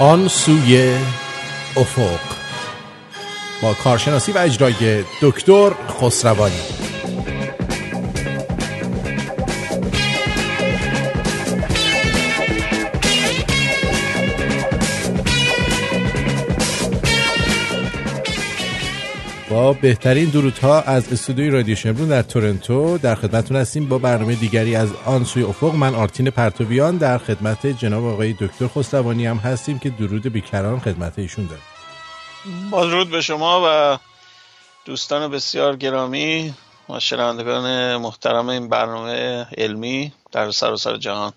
آن سوی افق. با کارشناسی و اجرای دکتر خسروانی. با بهترین درودها از استودیوی رادیو شمرون در تورنتو. در خدمتتون هستیم با برنامه دیگری از آن سوی افق. من آرتین پرتویان در خدمت جناب آقای دکتر خسروانی هم هستیم که درود بیکران خدمت ایشون داریم. با درود به شما و دوستان بسیار گرامی و شنوندگان محترم این برنامه علمی در سراسر جهان.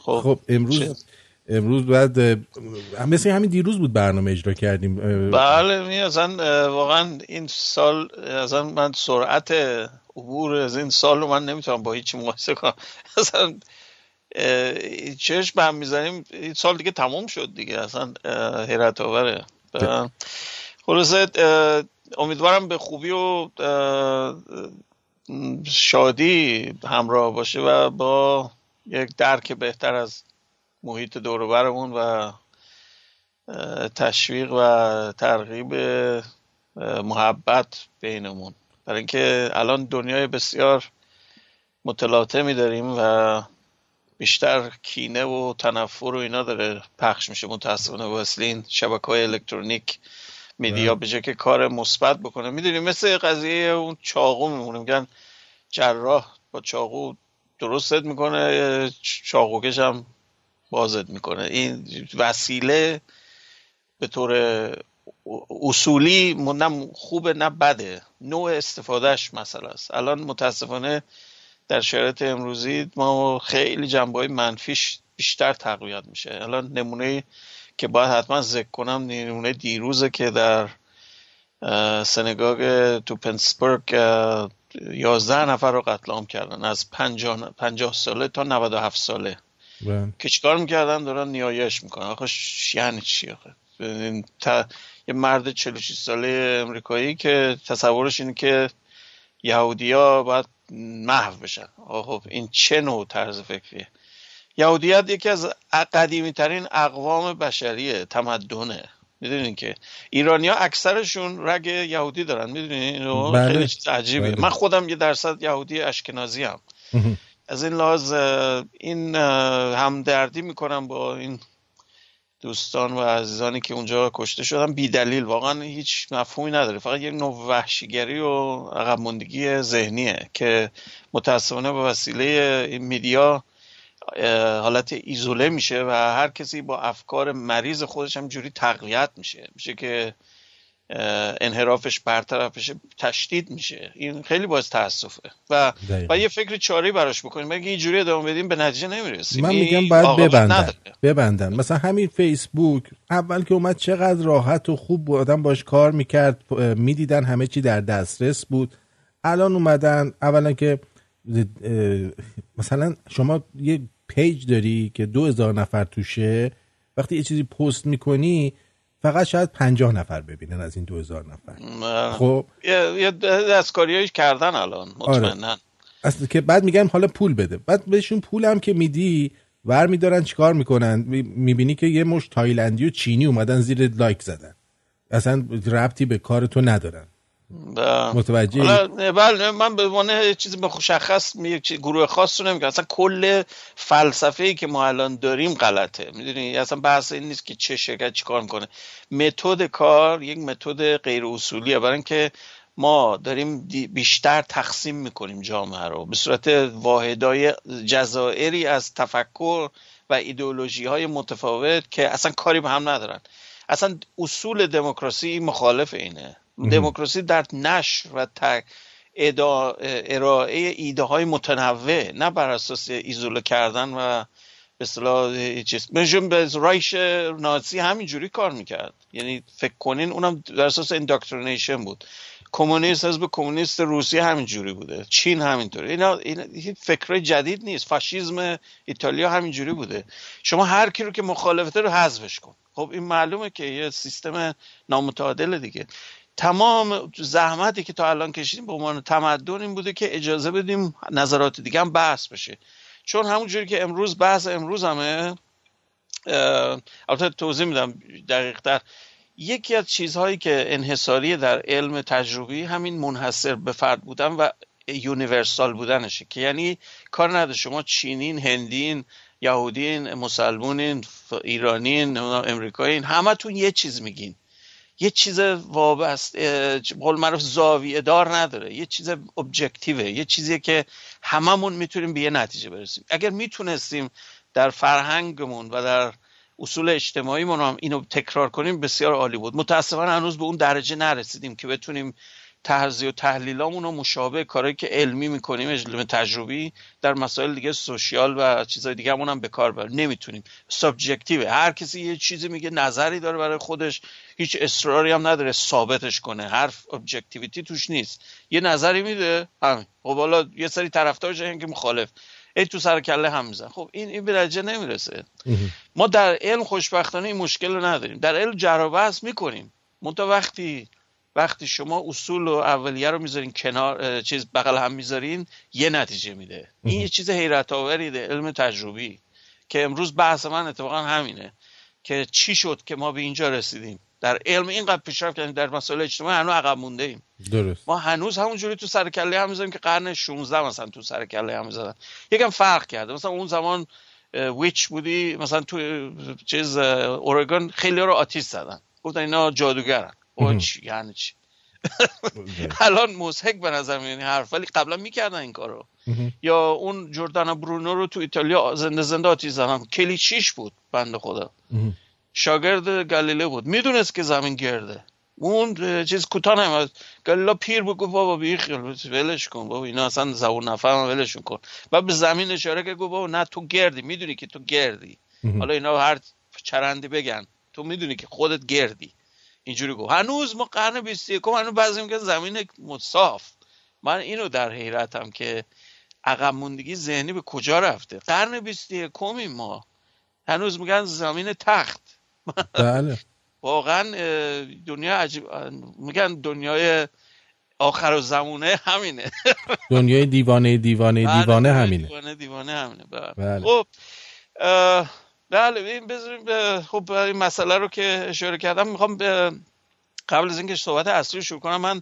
خب, خب امروز امروز بعد مثل همین دیروز بود برنامه اجرا کردیم بله می اصلا واقعا این سال اصلا من سرعت عبور از این سال رو من نمی‌تونم با هیچی مقایسه کنم. اصلا چشم هم می‌زنیم این سال دیگه تموم شد دیگه اصلا حیرت آوره. خلاصه امیدوارم به خوبی و شادی همراه باشه و با یک درک بهتر از محیط دوروبرمون و تشویق و ترغیب محبت بینمون. برای اینکه الان دنیای بسیار متلاطمی داریم و بیشتر کینه و تنفر و اینا داره پخش میشه. متاسفانه واسه این شبکه های الکترونیک میدیا به که کار مثبت بکنه. می‌دونیم مثل قضیه اون چاقو میمونه میگن جراح با چاقو درست می‌کنه چاقوکش هم بازت می‌کنه. این وسیله به طور اصولی نه خوبه نه بده. نوع استفادهش مسئله است. الان متاسفانه در شرایط امروزی ما خیلی جنبه های منفیش بیشتر تقویت میشه. الان نمونه که باید حتما ذکر کنم نمونه دیروزه که در سنگاگ تو پنسبرگ یازده نفر رو قتل عام کردن. از پنجاه, ساله تا 97 ساله. که چیکار می‌کردن؟ دارن نیایش می‌کنن. آخه یعنی چی آخه؟ یه مرد 46 ساله امریکایی که تصورش اینه که یهودیا باید محو بشن. خب این چه نوع طرز فکریه؟ یهودیت یکی از قدیمی ترین اقوام بشریه تمدنه. می‌دونین که ایرانیا اکثرشون رگ یهودی دارن. می‌دونین؟ بله. خیلی چیز عجیبه بله. من خودم یه درصد یهودی اشکنازی هم از این لحاظ این همدردی می‌کنم با این دوستان و عزیزانی که اونجا کشته شدن بی دلیل واقعا هیچ مفهومی نداره. فقط یک نوع وحشیگری و عقب مندگی ذهنیه که متاسفانه به وسیله این میدیا حالت ایزوله میشه و هر کسی با افکار مریض خودش هم جوری تقویت میشه. میشه که انحرافش برطرف بشه تشدید میشه. این خیلی باز تاسفه. و و یه فکر چاری براش بکنیم. اگه اینجوری ادامه بدیم؟ به نتیجه نمی‌رسیم. من میگم باید ببندن. ببندن. مثلا همین فیسبوک اول که اومد چقدر راحت و خوب بود. آدم باش کار می‌کرد. می‌دیدن همه چی در دسترس بود. الان اومدن. اولا که مثلا شما یه page داری که دو هزار نفر توشه. وقتی یه چیزی پست می‌کنی فقط شاید پنجاه نفر ببینن از این دو هزار نفر خب. یه دستکاری کردن الان مطمئنا آره. اصلا که بعد میگن حالا پول بده. بعد بهشون پول هم که میدی ور میدارن چیکار می‌کنن؟ می‌بینی که یه مشت تایلندی و چینی اومدن زیر like زدن. اصلا ربطی به کار تو ندارن. متوجه بله من به عنوان چیزی مشخص یک گروه خاص رو نمیگم. اصلا کل فلسفه ای که ما الان داریم غلطه. می‌دونی؟ اصلا بحث این نیست که چه شرکت چیکار می‌کنه. متد کار یک متد غیر اصولیه برای اینکه ما داریم بیشتر تقسیم می‌کنیم جامعه رو. به صورت واحدای جزائری از تفکر و ایدئولوژی های متفاوت که اصلا کاری به هم ندارن. اصلا اصول دموکراسی مخالف اینه. دموکراسی در نشر و ارائه ایده های متنوع نه بر اساس ایزوله کردن و به اصطلاح چیز. به رایش نازی همینجوری کار می‌کرد. یعنی فکر کنین اونم در اساس indoctrination بود. کمونیست حزب کمونیست روسیه همینجوری بوده. چین همینطوره اینا این فکر جدید نیست. فاشیزم ایتالیا همینجوری بوده. شما هر کی رو که مخالفته رو حذفش کن. خب این معلومه که یه سیستم نامتعادل دیگه. تمام زحمتی که تا الان کشیدیم به عنوان تمدن این بوده که اجازه بدیم نظرات دیگه هم بحث بشه. چون همونجوری که امروز بحث امروز همه البته توضیح میدم دقیق تر. یکی از چیزهایی که انحصاری در علم تجربی همین منحصر به فرد بودن و یونیورسال بودنشه که یعنی کار نداره. شما چینین هندین یهودین مسلمونین ایرانین امریکایین همتون یه چیز میگین. یه چیز وابسته قول معروف زاویه دار نداره. یه چیز ابجکتیوه یه چیزی که هممون می‌تونیم به یه نتیجه برسیم. اگر می‌تونستیم در فرهنگمون و در اصول اجتماعیمون هم اینو تکرار کنیم بسیار عالی بود. متاسفانه هنوز به اون درجه نرسیدیم که بتونیم تحضی و تحلیلامون رو مشابه کارهایی که علمی می‌کنیم علم تجربی در مسائل دیگه سوشیال و چیزهای دیگه هم به کار بر نمی‌تونیم. سابجکتیوه. هر کسی یه چیزی میگه نظری داره برای خودش هیچ اصراری هم نداره ثابتش کنه. حرف ابجکتیویتی توش نیست. یه نظری میده همین. خب حالا یه سری طرفدارش که مخالف. ای تو سر کله هم میزن. خب این این به درجه نمی‌رسه. ما در علم خوشبختانه این مشکل رو نداریم. در علم جر می‌کنیم. منتها وقتی وقتی شما اصول و اولیه رو می‌ذارین کنار چیز بغل هم می‌ذارین یه نتیجه میده. این یه چیز حیرت آوریه علم تجربی که امروز بحث من اتفاقا همینه که چی شد که ما به اینجا رسیدیم. در علم اینقدر پیشرفت کردیم در مسائل اجتماعی هنوز عقب مونده ایم درست. ما هنوز همونجوری تو سر کله هم می‌ذاریم که قرن 16 مثلا تو سر کله هم می‌ذارن. یکم فرق کرده. مثلا اون زمان ویچ بودی مثلا تو چیز اورگان خیلی رو آتیش زدن. گفتن اینا جادوگرن. او چی یعنی چی؟ الان مزهک به نظر میاد حرف ولی قبلا می‌کردن این کارو. یا اون جردانا برونو رو تو ایتالیا زنده زنده آتیش زدن. کلیچیش بود بنده خدا. شاگرد گلیله بود. می‌دونست که زمین گرده. اون چیز کوتاه نمید گلیلا پیر بود گفت بابا بیخیال ولش کن بابا اینا اصلا زبون نفهم ولشون کن. و به زمین اشاره که گفت بابا نه تو گردی. می‌دونی که تو گردی. حالا اینا هر چرندی بگن. تو می‌دونی که خودت گردی. اینجوری گفت. هنوز ما قرن 21 هنوز بعضی میگن زمین مصاف. من اینو در حیرتم که عقب موندگی ذهنی به کجا رفته؟ قرن 21 ما. هنوز میگن زمین تخت. بله. واقعا دنیا عجیب میگن دنیای آخر و زمونه همینه. دنیای دیوانه دیوانه بله، دیوانه همینه. دیوانه دیوانه همینه. بله. بله. خب بله این بذاریم خب این مسئله رو که اشاره کردم می‌خوام قبل از اینکه صحبت اصلی رو شروع کنم من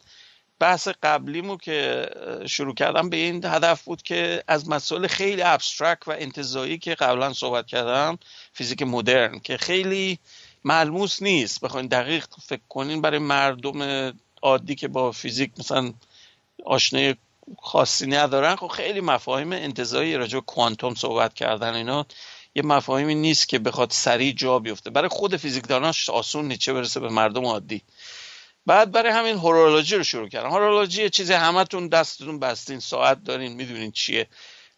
بحث قبلیمو که شروع کردم به این هدف بود که از مسائل خیلی ابسترکت و انتظایی که قبلا صحبت کردم فیزیک مدرن که خیلی ملموس نیست. بخواین دقیق فکر کنین برای مردم عادی که با فیزیک مثلا آشنای خاصی ندارن خب خیلی مفاهیم انتظایی راجع به کوانتوم صحبت کردن اینا. یه مفاهیمی نیست که بخواد سریع جا بیفته. برای خود فیزیکداناش آسون نیست چه برسه به مردم عادی. بعد برای همین هورولوژی رو شروع کردم. هورولوژی چیزی همتون دستتون بستین ساعت دارین می‌دونین چیه.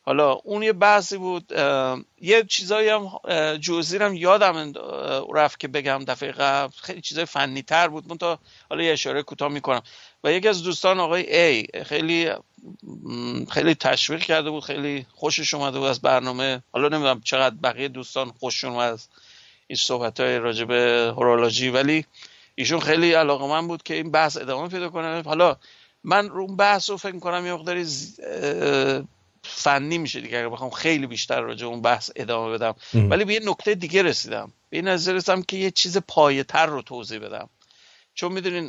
حالا اون یه بحثی بود یه چیزایی هم جزئی هم یادم رفت که بگم دفعه قبل. خیلی چیزای فنی تر بود. من تا حالا یه اشاره کوتاه می‌کنم. و یکی از دوستان آقای ای خیلی خیلی تشویق کرده بود خیلی خوشش اومده بود از برنامه. حالا نمی‌دونم چقدر بقیه دوستان خوششون اومد از این صحبت های راجع به هورولوژی. ولی ایشون خیلی علاقه من بود که این بحث ادامه پیدا کنه. حالا من رو بحث رو فکر کنم یه مقداری فنی میشه دیگه اگر بخوام خیلی بیشتر راجع اون بحث ادامه بدم. ولی به یه نکته دیگه رسیدم. به این نظر رسیدم که یه چیز پایه‌تر رو توضیح بدم. چون می‌دونین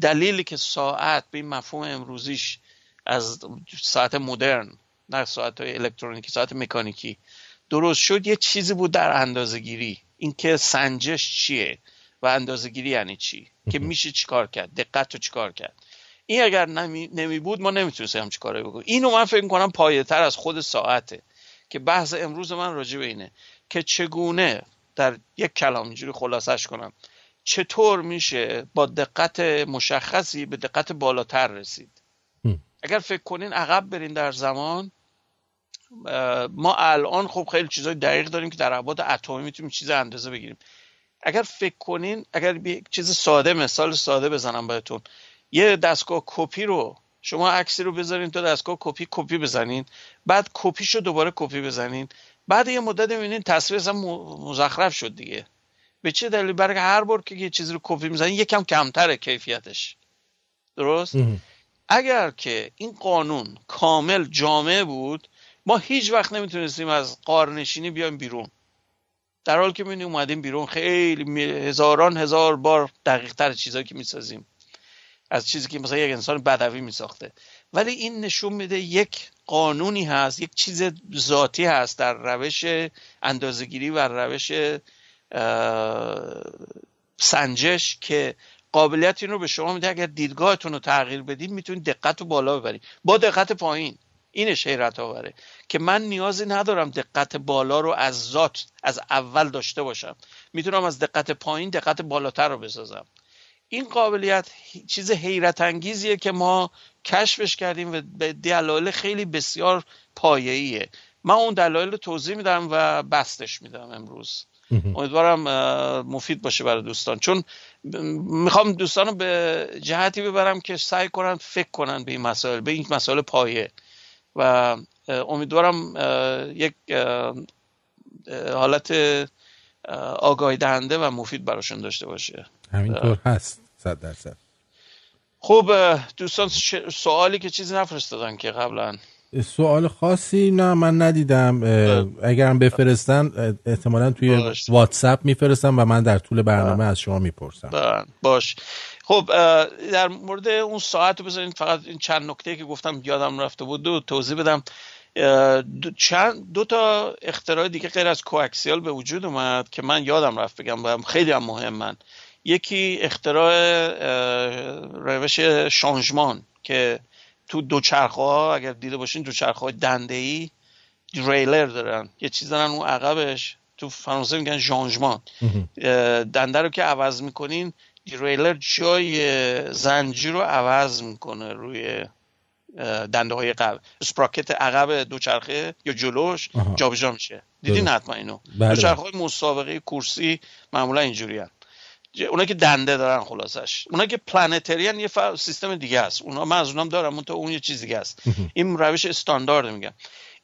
دلیلی که ساعت به این مفهوم امروزیش از ساعت مدرن نه ساعت های الکترونیکی ساعت مکانیکی درست شد یه چیزی بود در اندازه گیری اینکه سنجش چیه و اندازه گیری یعنی چی؟ که میشه چیکار کرد دقت رو چیکار کرد؟ این اگر نمی, نمی بود ما نمی‌تونستیم هم چیکاره بکنیم. اینو من فکر کنم پایه تر از خود ساعته که بحث امروز من راجع به اینه که چگونه در یک کلام اینجوری خلاصش کنم. چطور میشه با دقت مشخصی به دقت بالاتر رسید؟ اگر فکر کنین عقب برین در زمان ما الان خب خیلی چیزای دقیق داریم که در ابعاد اتمی می‌تونیم چیز اندازه بگیریم. اگر فکر کنین اگر یک چیز ساده مثال ساده بزنم بهتون. یه دستگاه کپی رو شما عکسی رو بذارین تو دستگاه کپی کپی بزنین. بعد کپیش رو دوباره کپی بزنین. بعد یه مدت می‌بینین تصویر اصلا مزخرف شد دیگه. به چه دلیل؟ برای هر بار که یه چیزی رو کپی می‌زنین یکم کمتره کیفیتش. درست؟ اگر که این قانون کامل جامع بود ما هیچ وقت نمی‌تونستیم از قارنشینی بیایم بیرون. در حالی که می‌بینی اومدیم بیرون خیلی هزاران هزار بار دقیق تر چیزایی که می‌سازیم. از چیزی که مثلا یک انسان بدوی میساخته. ولی این نشون میده یک قانونی هست یک چیز ذاتی هست در روش اندازگیری و روش سنجش که قابلیت این رو به شما میده. اگر دیدگاهتون رو تغییر بدید می‌تونید دقت رو بالا ببرید با دقت پایین. اینش حیرت آوره که من نیازی ندارم دقت بالا رو از ذات از اول داشته باشم. می‌تونم از دقت پایین دقت بالاتر رو بسازم. این قابلیت چیز حیرت انگیزیه که ما کشفش کردیم و به دلایل خیلی بسیار پایه‌ایه. من اون دلایل رو توضیح میدم و بستش میدم امروز. امیدوارم مفید باشه برای دوستان. چون می‌خوام دوستان رو به جهتی ببرم که سعی کنن فکر کنن به این مسائل به این مسائل پایه. و امیدوارم یک حالت آگاهی دهنده و مفید براشون داشته باشه. همینطور هست صد درصد. خب دوستان سوالی که چیزی نفرستادن که قبلا؟ سوال خاصی؟ نه من ندیدم. اگرم بفرستن احتمالا توی واتساپ میفرستم و من در طول برنامه از شما می‌پرسم. باش. خب در مورد اون ساعت رو بذارین فقط این چند نکته که گفتم یادم رفته بود دو توضیح بدم. دو, چند دو تا اختراع دیگه غیر از کوکسیال به وجود اومد که من یادم رفت بگم و خیلی هم مهم یکی اختراع روش شانجمان که تو دوچرخه ها اگر دیده باشین دوچرخه های دنده ای ریلر دارن. یه چیز دارن اون عقبش. تو فرانسه میگن ژانژمان دنده رو که عوض می‌کنین ریلر جای زنجیر رو عوض می‌کنه روی دنده های قبل. سپراکت عقب دوچرخه یا جلوش جابجا میشه. دیدین حتما اینو؟ بله. دوچرخه های مسابقه کورسی معمولا اینجوری اونا که دنده دارن خلاصش. اونا که پلانتریان یه سیستم دیگه است اونا من از اونام دارم تو اون یه چیز دیگه است این روش استاندارد میگم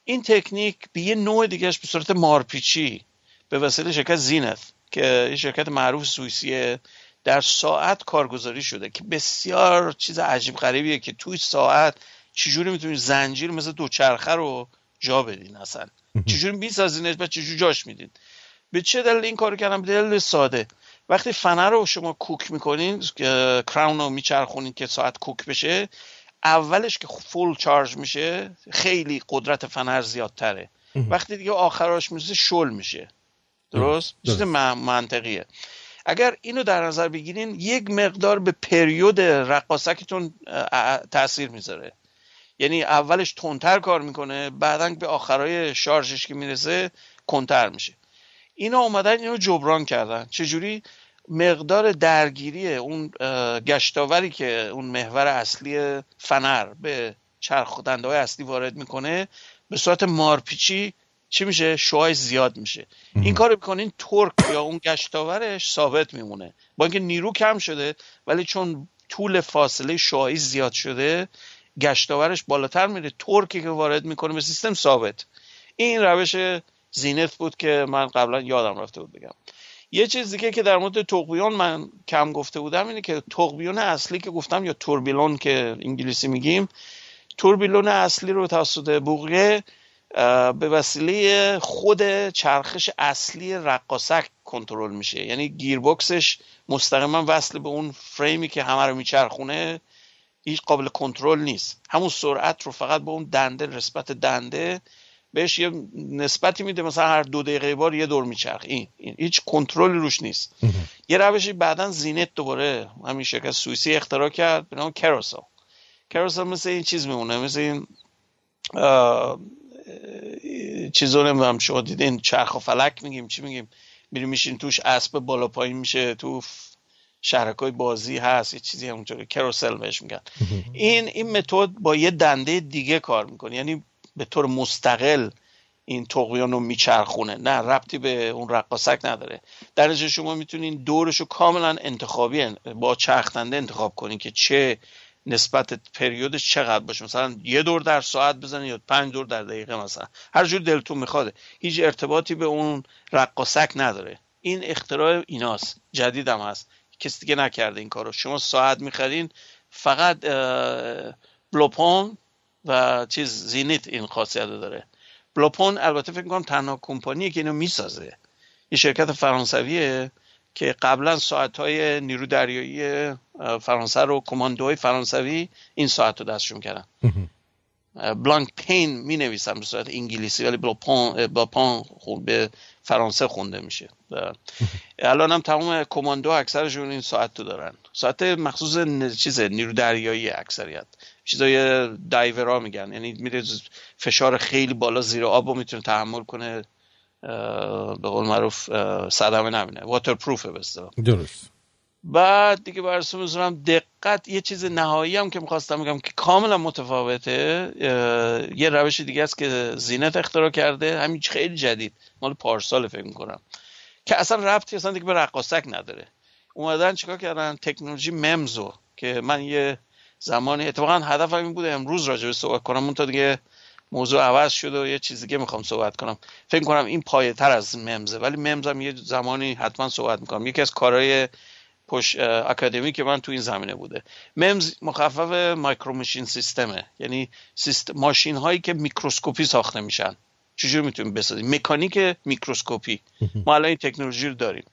این تکنیک به یه نوع دیگهش به صورت مارپیچی به وسیله شرکت زینت که یه شرکت معروف سوئیسیه در ساعت کارگزاری شده که بسیار چیز عجیب غریبیه که توی ساعت چجوری می‌تونید زنجیر مثل دوچرخه رو جا بدین اصلا. چجوری میسازینش و چجوری جاش میدین. به چه دلیل این کارو کردم دلیل ساده. وقتی فنر رو شما کوک می‌کنین کراون رو میچرخونین که ساعت کوک بشه اولش که فول چارج میشه خیلی قدرت فنر زیادتره. وقتی دیگه آخراش میشه شل میشه. درست؟ چیز منطقیه. اگر اینو در نظر بگیرین یک مقدار به پریود رقاسکتون تاثیر می‌ذاره. یعنی اولش تندتر کار می‌کنه بعدا به آخرای شارژش که می‌رسه کنتر میشه. اینا اومدن اینو جبران کردن. چجوری؟ مقدار درگیری اون گشتاوری که اون محور اصلی فنر به چرخ های اصلی وارد می‌کنه به صورت مارپیچی چی میشه؟ شوهای زیاد میشه. این کار می‌کنین ترک یا اون گشتاورش ثابت میمونه. با اینکه نیرو کم شده ولی چون طول فاصله شوهایی زیاد شده گشتاورش بالاتر میره. ترکی که وارد می‌کنه به سیستم ثابت. این روش زینت بود که من قبلا یادم رفته بود بگم. یه چیز دیگه که در مورد تقبیون من کم گفته بودم اینه که تقبیون اصلی که گفتم یا توربیلون که انگلیسی میگیم توربیلون اصلی رو توسط بوغه به وسیله خود چرخش اصلی رقاسک کنترل میشه. یعنی گیربکسش مستقیما وصل به اون فریمی که همه رو میچرخونه هیچ قابل کنترل نیست. همون سرعت رو فقط به اون دنده نسبت دنده بهش یه نسبتی میده مثلا هر دو دقیقه بار یه دور میچرخ این, این هیچ کنترلی روش نیست. یه روشی بعدا زینت دوباره همین شرکت سوئیسی اختراع کرد به نام کروسل کروسل مثل این چیز میمونه مثل این چیزو نمی‌دونم شما دیدین چرخ و فلک میگیم چی میگیم؟ میریم میشین توش اسب بالا پایین میشه تو شهرکای بازی هست یه چیزی همونطوری. کروسل بهش میگن. این این متد با یه دنده دیگه کار می‌کنه. یعنی به طور مستقل این تقویان رو میچرخونه. نه ربطی به اون رقاسک نداره. در شما می‌تونین دورش رو کاملا انتخابی با چرخنده انتخاب کنین که چه نسبت پریودش چقدر باشه. مثلا یه دور در ساعت بزنین یا پنج دور در دقیقه مثلا. هر جور دلتون میخواده هیچ ارتباطی به اون رقاسک نداره. این اختراع ایناست. جدیدم هست. کسی دیگه نکرده این کارو. شما ساعت می‌خرین فقط بلوپون و چیز زینیت این خاصیت داره. بلوپون البته فکر کنم تنها کمپانیه که اینو می‌سازه. یه شرکت فرانسویه که قبلا ساعت های نیرو دریایی فرانسه رو کماندوهای فرانسوی این ساعت رو دستشون کردن. بلانک پین می نویسم به صورت انگلیسی ولی پان, با پان به فرانسه خونده میشه. الان هم تمام کماندو اکثرشون این ساعت رو دارن. ساعت مخصوص چیز نیرو دریایی اکثریت. چیزای دایورا میگن. یعنی میره فشار خیلی بالا زیر آب رو می‌تونه تحمل کنه به قول معروف صدمه نبینه واتر پروفه بسته درست. بعد دیگه برسون می‌ذارم دقت یه چیز نهایی هم که می‌خواستم بگم که کاملا متفاوته یه روش دیگه است که زینت اختراع کرده همین خیلی جدید. مال پارسال فکر می‌کنم. که اصلا ربطی اصلا دیگه به رقاسک نداره. اومدن چیکار کردن؟ تکنولوژی ممزو که من یه زمانی اتفاقا هدفم این بوده امروز راجع به صحبت کنم. اون تا دیگه موضوع عوض شده و یه چیز دیگه می‌خوام صحبت کنم. فکر کنم این پایه تر از ممزه ولی ممزم یه زمانی حتما صحبت می‌کنم. یکی از کارهای پش اکادمی که من تو این زمینه بوده. ممز مخفف مایکرومشین سیستمه. یعنی سیستم ماشین هایی که میکروسکوپی ساخته میشن. چجور می‌تونیم بسازیم؟ مکانیک میکروسکوپی. ما الان این تکنولوژی رو داریم.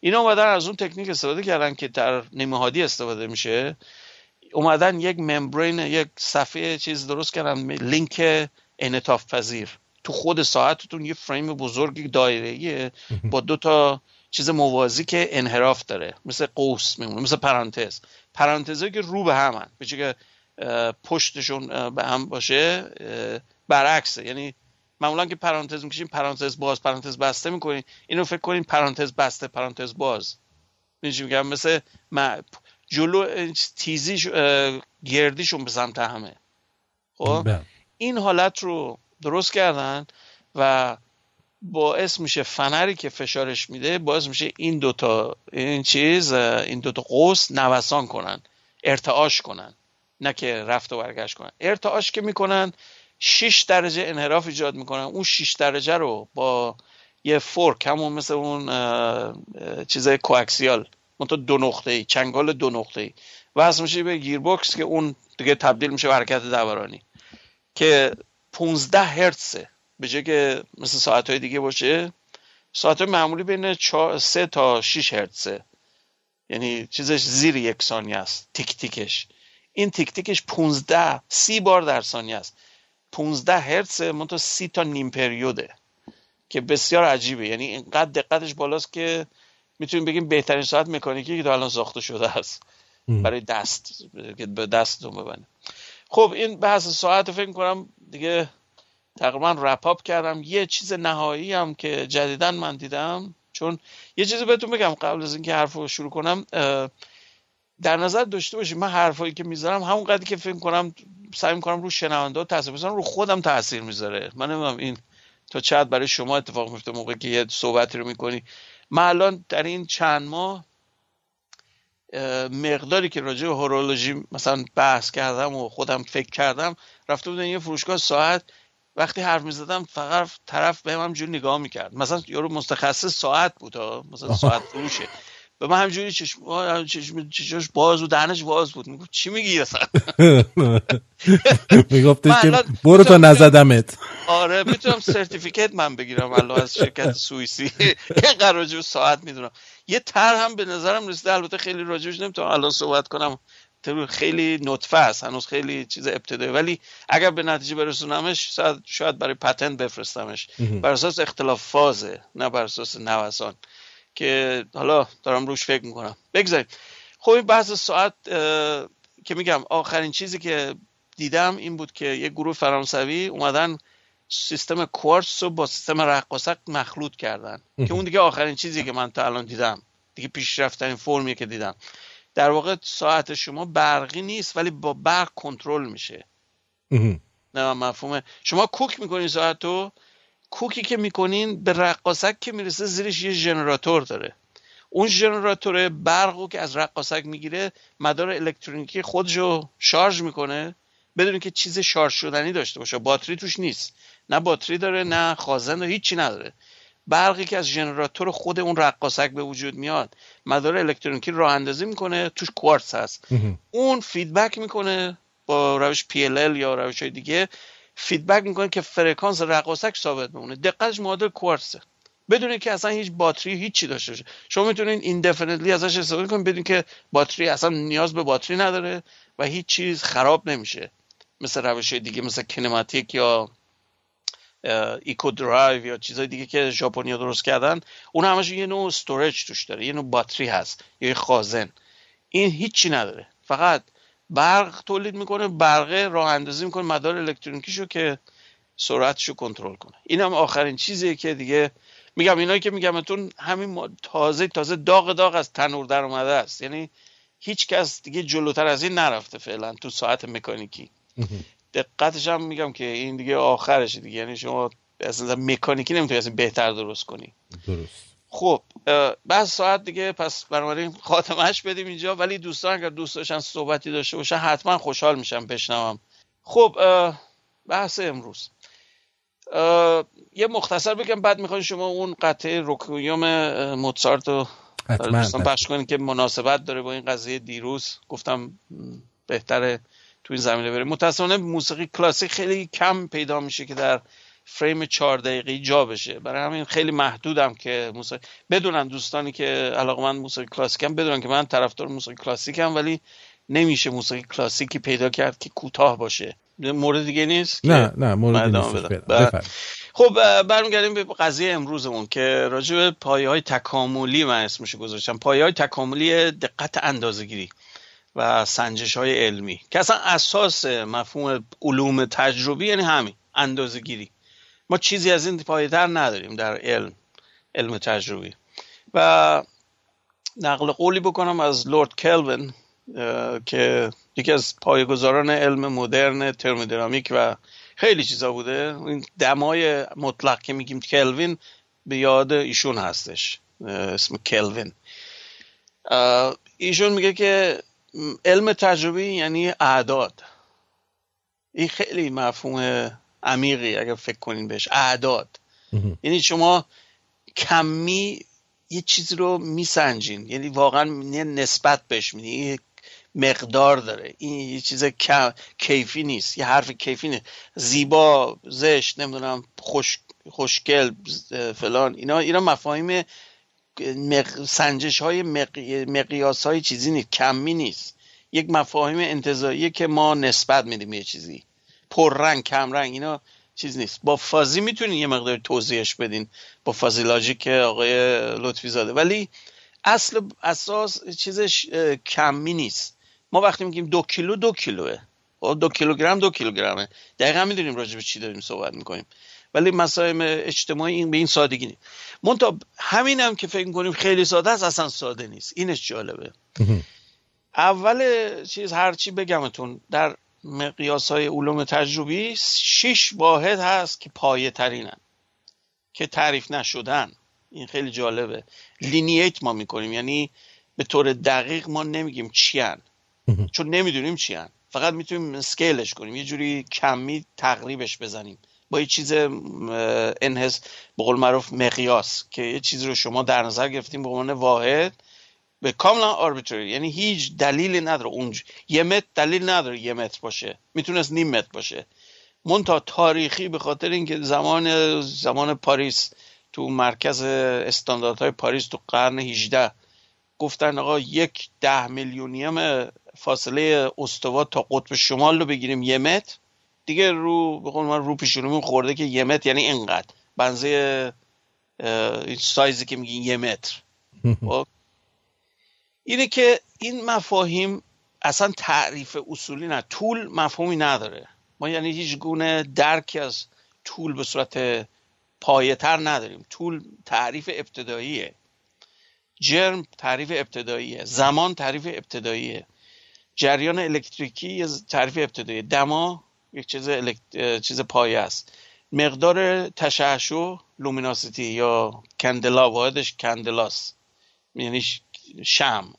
اینا اومدن از اون تکنیک استفاده کردن که در نمیهادی استفاده میشه. اومدن یک ممبرین یک صفحه چیز درست کردن لینک انعطاف پذیر. تو خود ساعتتون یه فریم بزرگ دایره با دو تا چیز موازی که انحراف داره. مثل قوس میمونه مثل پرانتز. پرانتزهایی که رو به همن. به که پشتشون به هم باشه برعکسه. یعنو معمولا که پرانتز می‌کشیم پرانتز باز پرانتز بسته می‌کنیم اینو فکر کنیم پرانتز بسته پرانتز باز. میگم؟ مثل جلو تیزیش گردیشون به سمت همه. خب؟ بله. این حالت رو درست کردن و باعث میشه فنری که فشارش میده باعث میشه این دوتا این چیز این دوتا قوس نوسان کنن ارتعاش کنن نه که رفت و برگشت کنن. ارتعاش که می‌کنن 6 درجه انحراف ایجاد می‌کنن. اون 6 درجه رو با یه فورک همون مثل اون چیزای کوکسیال منتها دو نقطه چنگال دو نقطه ای وصل میشه به گیربکس که اون دیگه تبدیل میشه به حرکت دورانی که 15 هرتزه. به جای که مثل ساعت های دیگه باشه ساعت های معمولی بین 3 تا 6 هرتزه. یعنی چیزش زیر یک ثانیه است تیک تیکش. این تیک تیکش 15 سی بار در ثانیه است. 15 هرتز منتها سی تا نیم پریوده که بسیار عجیبه. یعنی اینقدر دقتش بالاست که می‌تونیم بگیم بهترین ساعت مکانیکی که الان ساخته شده است. برای دست که به دستتون ببنه خب این بحث ساعت فکر کنم دیگه تقریبا رپاپ کردم. یه چیز نهایی هم که جدیدا من دیدم چون یه چیزی بهتون بگم قبل از اینکه حرف رو شروع کنم در نظر داشته باشید من حرفایی که می‌ذارم همون قدری که فکر کنم سعی می‌کنم رو شنونده تاثیر بزنم رو خودم تاثیر می‌ذاره. من نمی‌دونم این تا چقدر برای شما اتفاق میفته موقعی که یه صحبتی رو می‌کنی. من الان در این چند ماه مقداری که راجع به هورولوژی مثلا بحث کردم و خودم فکر کردم رفته بودن یه فروشگاه ساعت وقتی حرف می‌زدم فقط طرف به هم جوری نگاه می‌کرد. مثلا یارو متخصص ساعت بود مثلا ساعت فروشه. به من همجوری چشم چشم چشمش باز و دهنش باز بود. می‌گفت چی میگی اصلا؟ میگفتش که برو تا نزدمت آره می‌تونم سرتیفیکت من بگیرم الان از شرکت سوئیسی. اینقدر راجع ساعت می‌دونم. یه تر هم به نظرم رسیده البته خیلی راجبش نمی‌تونم الان صحبت کنم. خیلی نطفه است هنوز خیلی چیز ابتدایی. ولی اگر به نتیجه برسونمش شاید برای پتنت بفرستمش. بر اساس اختلاف فازه نه بر اساس نوسان. که حالا دارم روش فکر می‌کنم. بگذاریم. خب این بحث ساعت که میگم آخرین چیزی که دیدم این بود که یه گروه فرانسوی اومدن سیستم کوارتز رو با سیستم رقاصک مخلوط کردن. که اون دیگه آخرین چیزی که من تا الان دیدم. دیگه پیشرفتن فرمی که دیدم. در واقع ساعت شما برقی نیست ولی با برق کنترل میشه. نه مفهومه. شما کوک می‌کنین ساعت رو کوکی که می‌کنین به رقاسک که می‌رسه زیرش یه ژنراتور داره. اون ژنراتور برق که از رقاسک می‌گیره مدار الکترونیکی خودش رو شارژ می‌کنه بدون که چیز شارژ شدنی داشته باشه. باتری توش نیست. نه باتری داره نه خازن داره هیچی نداره. برقی که از ژنراتور خود اون رقاصک به وجود میاد مدار الکترونیکی راه اندازی می‌کنه توش کوارتز هست. اون فیدبک می‌کنه با روش PLL یا روش های دیگه. فیدبک می‌کنه که فرکانس رقاصک ثابت بمونه. دقتش معادل کوارتزه. بدون که اصلا هیچ باتری هیچی داشته باشه. شما می‌تونین indefinitely ازش استفاده کنید بدون که باتری اصلا نیاز به باتری نداره و هیچ چیز خراب نمیشه. مثل روش دیگه مثل kinetic یا Eco-Drive یا چیزای دیگه که ژاپنیا درست کردن اون همش یه نوع storage توش داره یه نوع باتری هست یا یه خازن. این هیچی نداره. فقط برق تولید می‌کنه برقه راه اندازی می‌کنه مدار الکترونیکیشو که سرعتشو کنترل کنه. این هم آخرین چیزیه که دیگه میگم اینایی که میگمتون همین تازه تازه داغ داغ از تنور در اومده است. یعنی هیچ کس دیگه جلوتر از این نرفته فعلا تو ساعت مکانیکی. دقتش هم میگم که این دیگه آخرشه دیگه. یعنی شما اصلا مکانیکی نمی‌تونی اصلا بهتر درست کنی. درست. خب بعد ساعت دیگه پس بنابراین خاتمش بدیم اینجا ولی دوستان اگر دوست داشتن صحبتی داشته باشن حتما خوشحال میشم بشنوم. خب بحث امروز. یه مختصر بگم بعد می‌خواین شما اون قطعه روکویوم موتسارت رو دوستان پخش کنید که مناسبت داره با این قضیه دیروز. گفتم بهتره تو این زمینه بره متاسفانه موسیقی کلاسیک خیلی کم پیدا میشه که در فریم چهار دقیقه جا بشه. برای همین خیلی محدودم که موسیقی بدونن دوستانی که علاقه من موسیقی کلاسیکم بدونن که من طرفدار موسیقی کلاسیکم ولی نمیشه موسیقی کلاسیکی پیدا کرد که کوتاه باشه. مورد دیگه نیست نه نه مورد نیست. خب برمیگردیم به قضیه امروزمون که راجع به پایه های تکاملی من اسمشو گذاشتم. پایه های تکاملی دقت اندازگیری و سنجش های علمی. که اصلا اساس مفهوم علوم تجربی یعنی همین اندازه گیری ما چیزی از این پایدر نداریم در علم علم تجربی. و نقل قولی بکنم از لورد کلوین که یکی از پایگزاران علم مدرن ترمودینامیک و خیلی چیزا بوده. این دمای مطلق که میگیم کلوین به یاد ایشون هستش اسم کلوین. ایشون میگه که علم تجربی یعنی اعداد. این خیلی مفهوم عمیقی اگر فکر کنین بهش. اعداد. یعنی شما کمی یه چیزی رو میسنجین. یعنی واقعا نسبت بهش میدین. مقدار داره. این یه چیز کیفی نیست. یه حرف کیفی نیست. زیبا زشت نمی‌دونم خوش خوشگل فلان. اینا اینا مفاهیم سنجش های مقیاس های چیزی نیست. کمی نیست. یک مفاهیم انتظاییه که ما نسبت میدیم یه چیزی. پررنگ کم رنگ اینا چیز نیست. با فازی می‌تونین یه مقدار توضیحش بدین با فازی که آقای لطفی زاده. ولی اصل اساس چیزش کمی نیست. ما وقتی میگیم دو کیلو دو کیلوه. خب، دو کیلوگرم دو کیلوگرمه. دقیقا می‌دونیم راجع به چی داریم صحبت می‌کنیم. ولی مسائل اجتماعی این به این سادگی نیست. منتها همین هم که فکر کنیم خیلی ساده است اصلا ساده نیست. اینش جالبه. اول چیز هرچی بگمتون در مقیاس های علوم تجربی شش واحد هست که پایه ترینن که تعریف نشدن. این خیلی جالبه. لینییت ما می‌کنیم یعنی به طور دقیق ما نمیگیم چیان چون نمی‌دونیم چیان فقط می‌تونیم سکیلش کنیم. یه جوری کمی تقریبش بزنیم. با یه چیز انحس به قول معروف مقیاس که یه چیزی رو شما در نظر گرفتیم به عنوان واحد به کاملا آربیتری یعنی هیچ دلیلی نداره اونج یه متر دلیل نداره یه متر باشه. می‌تونست نیم متر باشه. مونتا تاریخی به خاطر اینکه زمان زمان پاریس تو مرکز استانداردهای پاریس تو قرن 18 گفتن آقا یک ده میلیونیم فاصله استوا تا قطب شمال رو بگیریم یه متر. دیگه رو به قول من رو پیشونمون خورده که یه متر یعنی اینقدر. بنزه سایزی که میگین یه متر. خب؟ اینه که این مفاهیم اصلا تعریف اصولی نه طول مفهومی نداره. ما یعنی هیچ گونه درکی از طول به صورت پایتر نداریم. طول تعریف ابتداییه. جرم تعریف ابتداییه. زمان تعریف ابتداییه. جریان الکتریکی تعریف ابتدایی دما یک چیز الکت... چیز پایه است. مقدار تشعشع luminosity یا کندلا واحدش کندلاس. یعنی شمع.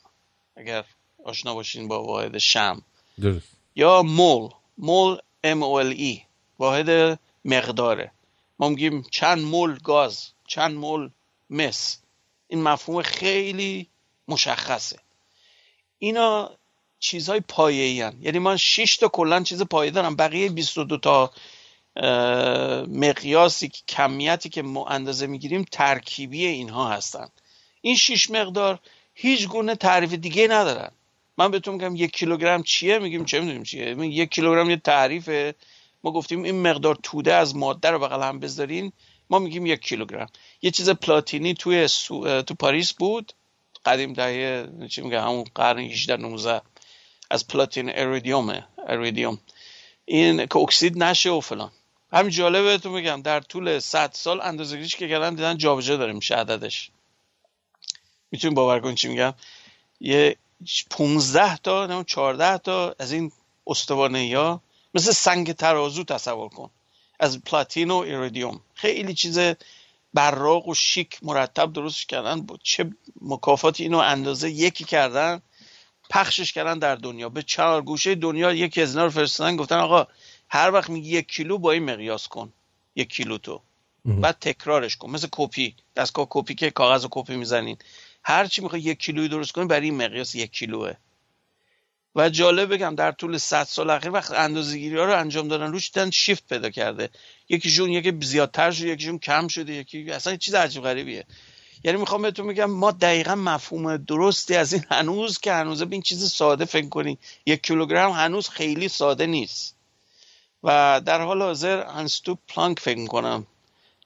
اگر آشنا باشین با واحد شمع. درست. یا مول. مول M O L واحد مقداره. ما میگیم چند مول گاز چند مول مس. این مفهوم خیلی مشخصه. اینا چیزهای پایه یعنی من 6 تا کلا چیز پایه دارم. بقیه 22 تا مقیاسی کمیتی که ما اندازه می‌گیریم ترکیبی اینها هستن. این شیش مقدار هیچ گونه تعریف دیگه ندارن. من بهتون میگم یک کیلوگرم چیه؟ میگیم چه می‌دونیم چیه؟ یک کیلوگرم یه تعریفه. ما گفتیم این مقدار توده از ماده رو بغل هم بذارین. ما میگیم یک کیلوگرم. یه چیز پلاتینی توی تو پاریس بود. قدیم دهه چی میگه همون قرن 18 19 از پلاتین اریدیومه اریدیوم. این که اکسید نشه و فلان. همین جالبه بهتون میگم در طول 100 سال اندازه‌گیریش که کردن دیدن جابجا داره میشه عددش. می‌تونیم باور کنید چی میگم. یه 15 تا نه 14 تا از این استوانه یا مثل سنگ ترازو تصور کن. از پلاتین و ایریدیوم خیلی چیز براق و شیک مرتب درست کردن. بود چه مکافاتی اینو اندازه یکی کردن پخشش کردن در دنیا. به چهار گوشه دنیا یکی از اینا رو فرستادن گفتن آقا هر وقت میگی یک کیلو با این مقیاس کن. یک کیلو تو. بعد تکرارش کن. مثل کپی. دستگاه کپی که کاغذ و کپی می‌زنین. هر چی می‌خوای یک کیلویی درست کنی برای این مقیاس یک کیلوه. و جالب بگم در طول 100 سال اخیر وقت اندازه‌گیری ها رو انجام دادن روش دیدن شیفت پیدا کرده. یکیشون یکی زیادتر شده یکیشون کم شده یکی اصلا چیز عجیب غریبیه. یعنی می‌خوام بهتون بگم ما دقیقا مفهوم درستی از این هنوز که هنوز به این چیز ساده فکر کنی یک کیلوگرم هنوز خیلی ساده نیست. و در حال حاضر انستو پلانک فکر می‌کنم.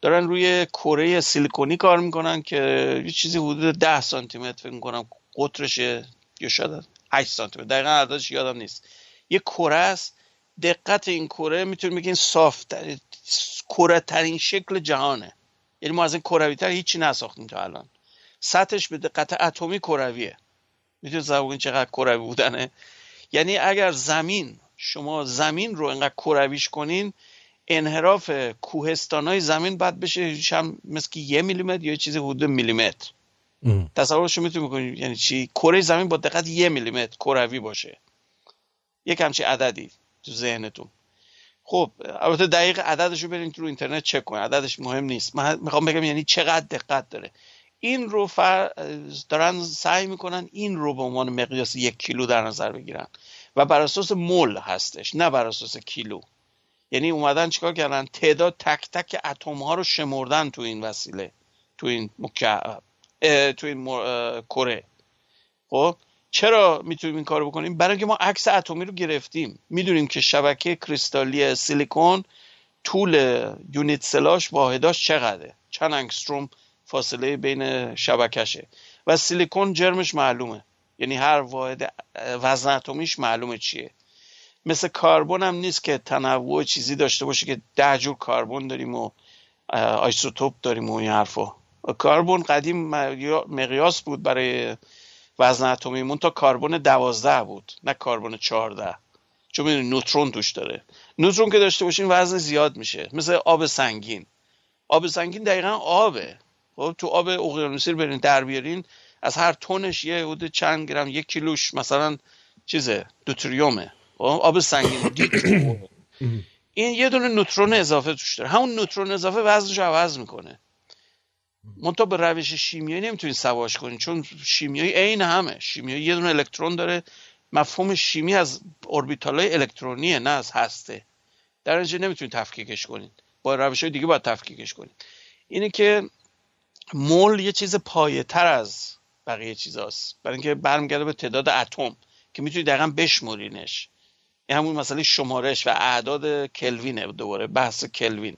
دارن روی کره سیلیکونی کار می‌کنن که یه چیزی حدود 10 سانتی متر فکر می‌کنم قطرشه یا شاید 8 سانتی متر دقیقا عددش یادم نیست. یه کره است. دقت این کره می‌تونیم بگیم صاف کره ترین شکل جهانه. یعنی ما از این کروی تر هیچی نساختیم تا الان. سطحش به دقت اتمی کرویه. می‌تونید تصور چقدر کروی بودنه؟ یعنی اگر زمین شما زمین رو انقدر کرویش کنین انحراف کوهستان های زمین باید بشه هم مثل یه میلیمتر یا چیزی حدود میلیمتر. تصورش می‌تونی بکنید یعنی چی؟ کره زمین با دقت یه میلیمتر کروی باشه. یک همچی عددی تو ذهنتون. خب البته دقیق عددش رو برین تو اینترنت چک کنید عددش مهم نیست. من می‌خوام بگم یعنی چقدر دقت داره. این رو فر... دارن سعی می‌کنن این رو به عنوان مقیاس یک کیلو در نظر بگیرن. و بر اساس مول هستش نه بر اساس کیلو. یعنی اومدن چیکار کردن؟ تعداد تک تک اتم ها رو شمردن تو این وسیله تو این مکعب تو این کره. خب؟ چرا می‌تونیم این کارو بکنیم؟ برای اینکه ما عکس اتمی رو گرفتیم. می‌دونیم که شبکه کریستالی سیلیکون طول یونیت سلاش واحداش چقدره. چند انگستروم فاصله بین شبکشه و سیلیکون جرمش معلومه. یعنی هر واحد وزن اتمیش معلومه چیه. مثل کاربن هم نیست که تنوع چیزی داشته باشه که ده جور کاربن داریم و آیسوتوپ داریم و این حرفا. کاربن قدیم مقیاس بود برای وزن اتمی. تا کاربن دوازده بود نه کاربن چهارده. چون می‌دونی نوترون توش داره. نوترون که داشته باشین وزن زیاد میشه. مثل آب سنگین. آب سنگین دقیقا آبه. خب تو آب اقیانوسی رو برین در بیارین از هر تونش یه حدود چند گرم یک کیلوش مثلا چیزه دوتریومه. آب سنگین این یه دونه نوترون اضافه توش داره. همون نوترون اضافه وزنش عوض می‌کنه. منتها به روش شیمیایی نمی‌تونید سواش کنید چون شیمیایی عین همه. شیمیایی یه دونه الکترون داره. مفهوم شیمی از اوربیتال های الکترونیه نه از هسته. در نتیجه نمی‌تونید تفکیکش کنید با روش های دیگه باید تفکیکش کنید اینه که مول یه چیز پایه تر از بقیه چیزاست. برای اینکه برمیگرده به تعداد اتم که می‌تونید دقیقا بشمرینش. این همون مسئله شمارش و اعداد کلوینه دوباره بحث کلوین.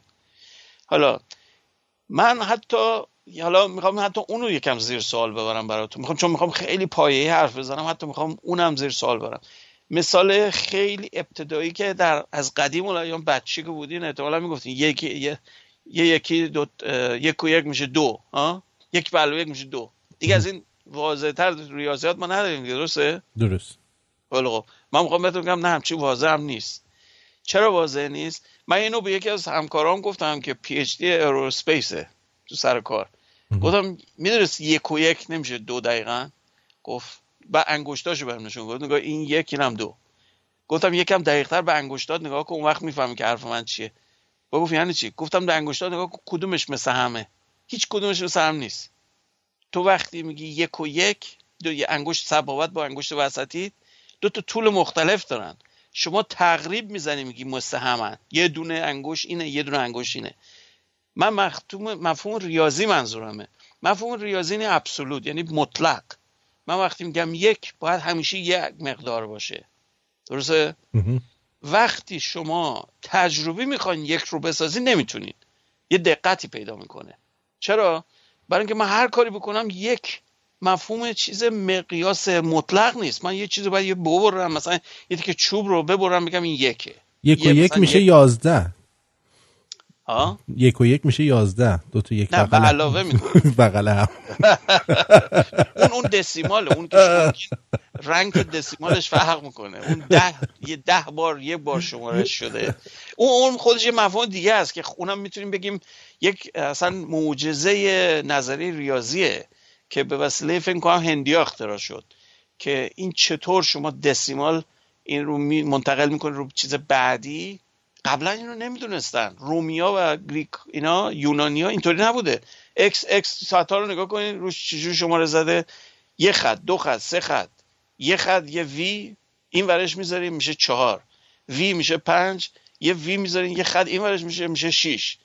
حالا من حتی حالا می‌خوام حتی اونو یکم زیر سوال ببرم براتون. می‌خوام چون می‌خوام خیلی پایه‌ای حرف بزنم حتی می‌خوام اونم زیر سوال برم. مثال خیلی ابتدایی که در از قدیم الایام بچگی که بودین احتمالا می‌گفتین یکی یه, یکی دو یک و یک میشه دو ها؟ یک بلو یک میشه دو. دیگه از این واضح تر ریاضیات ما نداریم درسته؟ درست. خب. من می‌خوام بهتون بگم نه همچی واضح هم نیست. چرا واضح نیست؟ من اینو به یکی از همکارام گفتم که پی اچ دی ایروسپیسه تو سر کار. گفتم می‌دونست یک و یک نمیشه دو دقیقا؟ گفت با انگشتاشو بهم نشون گفت. نگاه این یک اینم دو. گفتم یکم دقیقتر به انگشتات نگاه کن اون وقت می‌فهمی که حرف من چیه. گفت یعنی چی؟ گفتم به انگشتات نگاه کن کدومش مثل همه؟ هیچ کدومش مثل هم نیست. تو وقتی میگی یک و یک دو یه انگشت سبابت با انگشت وسطی دو تا طول مختلف دارن. شما تقریب می‌زنی میگی مستهمن یه دونه انگوش اینه یه دونه انگوش اینه. من مختوم مفهوم ریاضی منظورمه. مفهوم ریاضی اینه ابسولوت یعنی مطلق. من وقتی میگم یک باید همیشه یک مقدار باشه. درسته؟ وقتی شما تجربی می‌خواین یک رو بسازی نمی‌تونین. یه دقتی پیدا می‌کنه. چرا؟ برای اینکه من هر کاری بکنم یک مفهوم چیز مقیاس مطلق نیست. من یه چیزی باید یه ببرم مثلا یه که چوب رو ببرم بگم این یکه. یک و یک میشه یازده. ها یک و یک میشه یازده. دو تا یک نه به علاوه می‌کنه بغل هم. اون اون دسیماله. اون که رنگ دسیمالش فرق می‌کنه. اون ده یه ده بار یه بار شمارش شده. اون اون خودش یه مفهوم دیگه است که اونم می‌تونیم بگیم یک اصلا معجزه نظری ریاضیه. که به وسیله فکر کنم هندیا اختراع شد که این چطور شما decimal این رو منتقل می‌کنه رو چیز بعدی؟ قبلا اینو نمی‌دونستن. رومیا و Greek اینا یونانیا اینطوری نبوده. X X ساعت رو نگاه کنین روش چجور شماره زده؟ یه خط دو خط سه خط. یه خط یه V این ورش می‌ذاریم میشه چهار. V میشه پنج یه V می‌ذاریم یه خط این ورش میشه میشه شیش.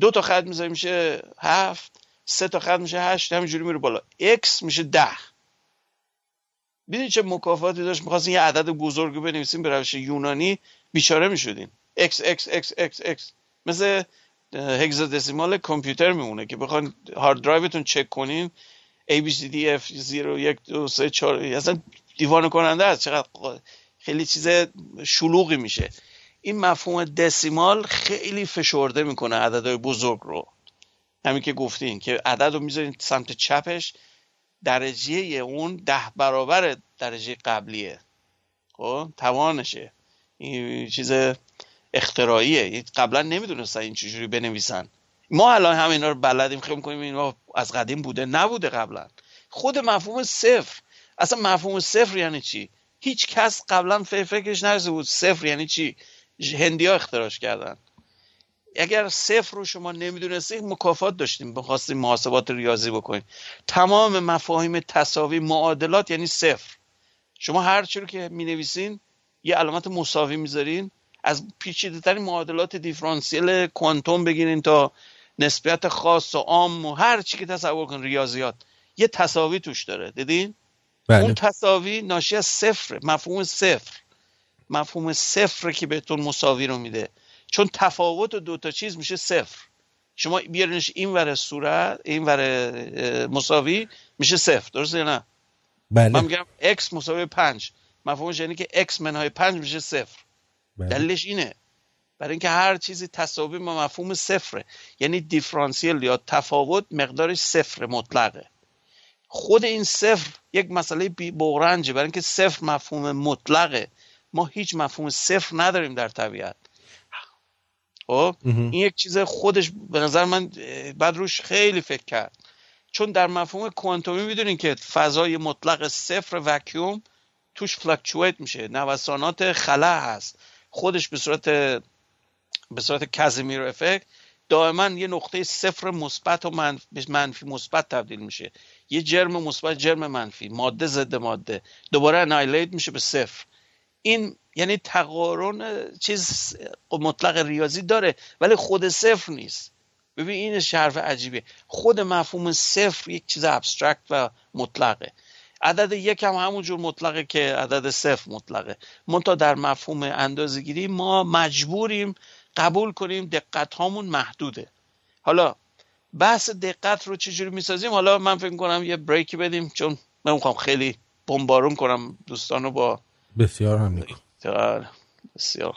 دو تا خط می‌ذاریم میشه هفت. سه تا خط میشه هشت همینجوری میره بالا. X میشه ده. ببینید چه مکافاتی داشت؟ می‌خواستین یه عدد بزرگ بنویسیم به روش یونانی بیچاره می‌شدین. اکس اکس اکس اکس اکس مثل hexadecimal کامپیوتر میمونه که بخواین hard drive تون چک کنین A B C D F 0 1 2 3 4 اصلا دیوانه کننده است. چقدر خیلی چیز شلوغی میشه. این مفهوم دسیمال خیلی فشرده می‌کنه عددهای بزرگ رو. همین که گفتین که عدد رو می‌ذارین سمت چپش درجه اون ده برابر درجه قبلیه. خب؟ توانشه. این چیز اختراعیه. قبلا نمی‌دونستن این چجوری بنویسن. ما الان هم اینا رو بلدیم خیلی می‌کنیم اینا از قدیم بوده نبوده قبلا. خود مفهوم صفر. اصلا مفهوم صفر یعنی چی؟ هیچ کس قبلا فکرش نرسیده بود. صفر یعنی چی؟ هندی ها اختراش کردن. اگر صفر رو شما نمی‌دونستید مکافات داشتیم. بخواستیم محاسبات ریاضی بکنیم. تمام مفاهیم تصاوی معادلات یعنی صفر. شما هر چی رو که می نویسین یه علامت مساوی می‌ذارین. از پیچیده ترین معادلات دیفرانسیل کوانتوم بگیرین تا نسبیت خاص و عام و هر چی که تصور کن ریاضیات. یه تصاوی توش داره. دیدین؟ بله. اون تصاوی ناشی از صفر مفهوم صفر. مفهوم صفر که بهتون مساوی رو میده. چون تفاوت دو تا چیز میشه صفر. شما بیارینش این ور صورت این ور مساوی میشه صفر. درسته یا نه؟ بله. من میگم x مساوی پنج. مفهومش یعنی که x منهای پنج میشه صفر. بله. دلیلش اینه. برای اینکه هر چیزی تساوی با مفهوم صفره. یعنی دیفرانسیل یا تفاوت مقدارش صفر مطلقه. خود این صفر یک مسئله بغرنجه. برای اینکه صفر مفهوم مطلقه ما هیچ مفهوم صفر نداریم در طبیعت. خب؟ این یک چیز خودش به نظر من بعد روش خیلی فکر کرد. چون در مفهوم کوانتومی می‌دونین که فضای مطلق صفر وکیوم توش fluctuate میشه. نوسانات خلا هست. خودش به صورت به صورت Casimir effect دائما یه نقطه صفر مثبت و منفی مثبت تبدیل میشه. یه جرم مثبت جرم منفی. ماده ضد ماده. دوباره annihilate میشه به صفر. این یعنی تقارن چیز مطلق ریاضی داره ولی خود صفر نیست. ببین این حرف عجیبه. خود مفهوم صفر یک چیز abstract و مطلقه. عدد یک هم همونجور مطلقه که عدد صفر مطلقه. منتها در مفهوم اندازگیری ما مجبوریم قبول کنیم دقت هامون محدوده. حالا بحث دقت رو چجوری می‌سازیم؟ حالا من فکر کنم یه بریکی بدیم چون من خیلی بمبارون کنم دوستان رو با بسیار هم بسیار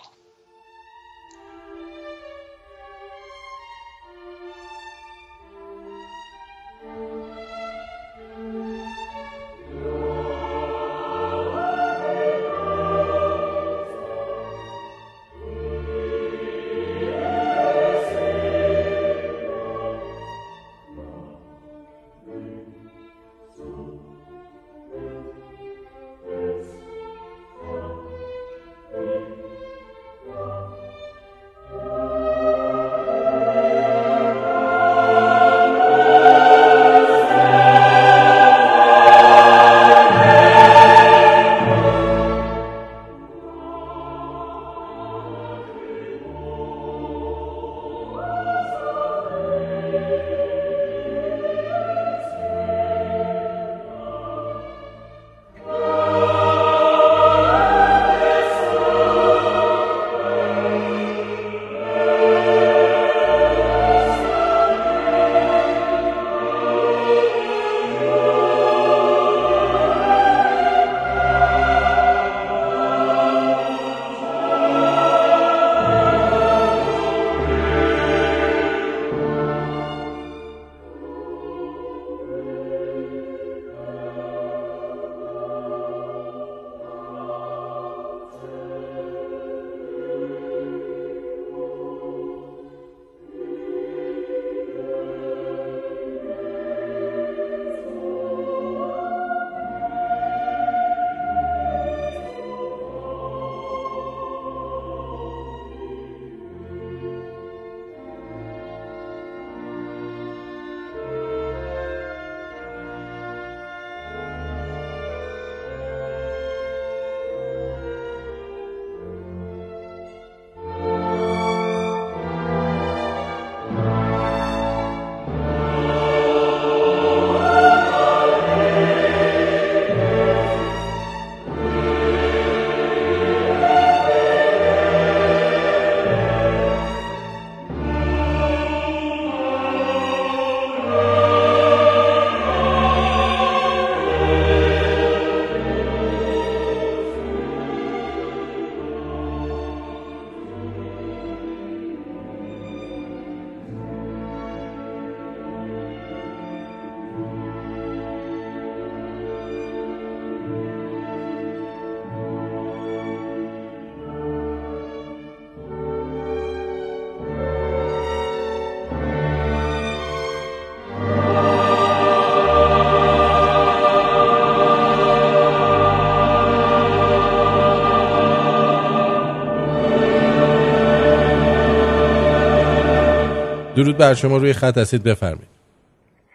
درود بر شما روی خط هستید بفرمایید.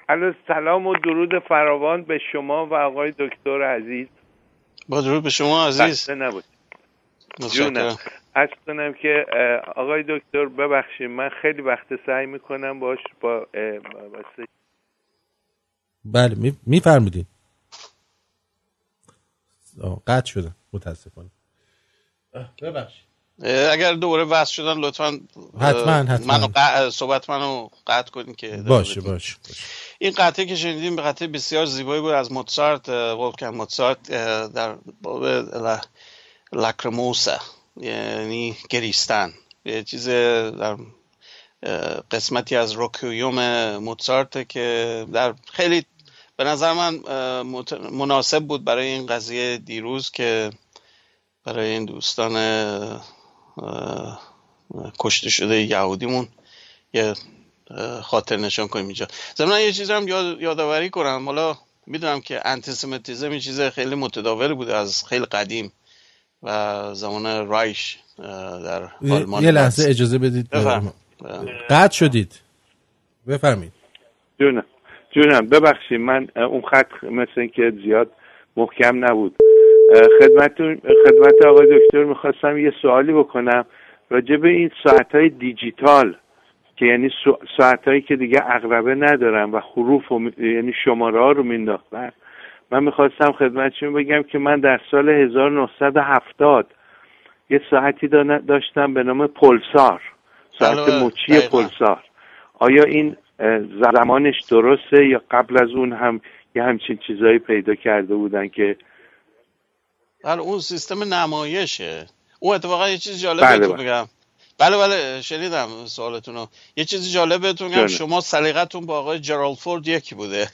الو سلام و درود فراوان به شما و آقای دکتر عزیز. با درود به شما عزیز. نبود جونم. از کنم که آقای دکتر ببخشید من خیلی وقت سعی می‌کنم باش با بله میفرمودین. قطع شده متاسفانه. ببخشید. اگر دوباره وصل شدن لطفا حتما حتما. منو صحبت منو قطع کنین که باشه باشه, این قطعه که شنیدیم به قطعه بسیار زیبایی بود. از موتسارت ولکن موتسارت در باب لاکرموسا یعنی گریستن یه چیز در قسمتی از روکیوم موتسارت که در خیلی به نظر من مناسب بود برای این قضیه دیروز که برای این دوستان کشته شده یهودیمون. یه خاطر نشان کنیم اینجا. ضمن یه چیز هم یاد، یادآوری کنم. حالا می‌دونم که انتیسمیتیزم این چیز خیلی متداول بوده از خیلی قدیم و زمان رایش در آلمان یه لحظه اجازه بدید. قطع شدید. بفرمید جونم. جونم ببخشید من اون خط مثل که زیاد محکم نبود. خدمت خدمت آقای دکتر می‌خواستم یه سوالی بکنم. راجع به این ساعت های دیجیتال که یعنی ساعت هایی که دیگه اقربه ندارن و حروف و یعنی شماره ها رو مینداختن من می‌خواستم خدمتشون بگم که من در سال 1970 یه ساعتی داشتم به نام پلسار ساعت مچی پلسار. آیا این زمانش درسته یا قبل از اون هم یه همچین چیزایی پیدا کرده بودن که بله اون سیستم نمایشه. اون اتفاقا یه چیز جالبه بله بگم. بله بله شنیدم سوالتون رو یه چیزی جالب بهتون بگم. شما سلیقتون با آقای جرال فورد یکی بوده.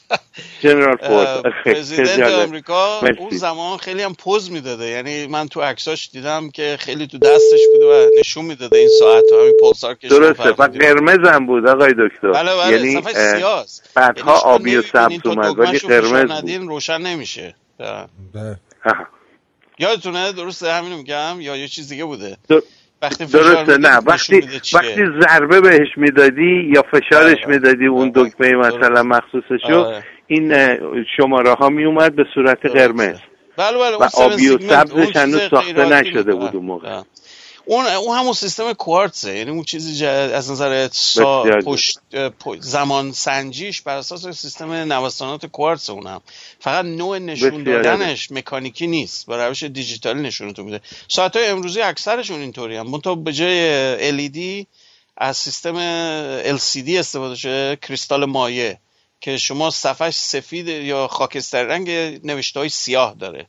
جنرال فورد. پرزیدنت آمریکا اون زمان خیلی هم پوز می‌داده. یعنی من تو عکساش دیدم که خیلی تو دستش بوده و نشون می‌داده این ساعت همین پولسار که درسته. و قرمز هم بود آقای دکتر. بله بله. یعنی سیاست. بعدها یعنی آبی و سبز اومد ولی قرمز بود. روشن نمیشه. بله. یادتونه؟ درسته؟ همینو میگم؟ یا یه چیز دیگه بوده؟ وقتی درسته نه. وقتی وقتی ضربه بهش می‌دادی یا فشارش آره. می‌دادی اون دکمه مثلا مخصوصشو آره. این شماره ها می اومد به صورت قرمز. بله بله. و آبی و سبزش هنوز ساخته نشده بود اون موقع. اون اون همون سیستم کوارتزه یعنی اون چیزی از نظر سا پشت زمان سنجیش بر اساس سیستم نوسانات کوارتز اونم. فقط نوع نشون دادنش مکانیکی نیست با روش دیجیتالی نشونتون میده. ساعت های امروزی اکثرشون اینطوری هم منتها به جای LED از سیستم LCD استفاده شده کریستال مایه که شما صفحش سفید یا خاکستری رنگ نوشته های سیاه داره.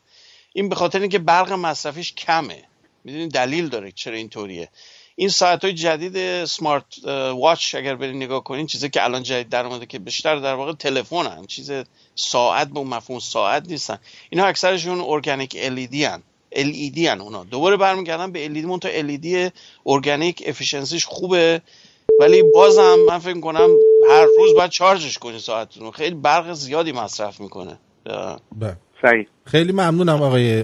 این به خاطر اینکه برق مصرفیش کمه. می‌دونید دلیل داره چرا اینطوریه. این ساعت های جدید سمارت واچ اگر برید نگاه کنین چیزی که الان جدید در اومده که بیشتر در واقع تلفن هم چیز ساعت به مفهوم ساعت نیستن. اینا اکثرشون ارگانیک LED هن. LED هن اونا. دوباره برمیگردن به LED مون تا LED ارگانیک افیشنسیش خوبه. ولی بازم من فکر کنم هر روز باید چارجش کنی ساعتتون خیلی برق زیادی مصرف می‌کنه. بله خیلی ممنونم آقای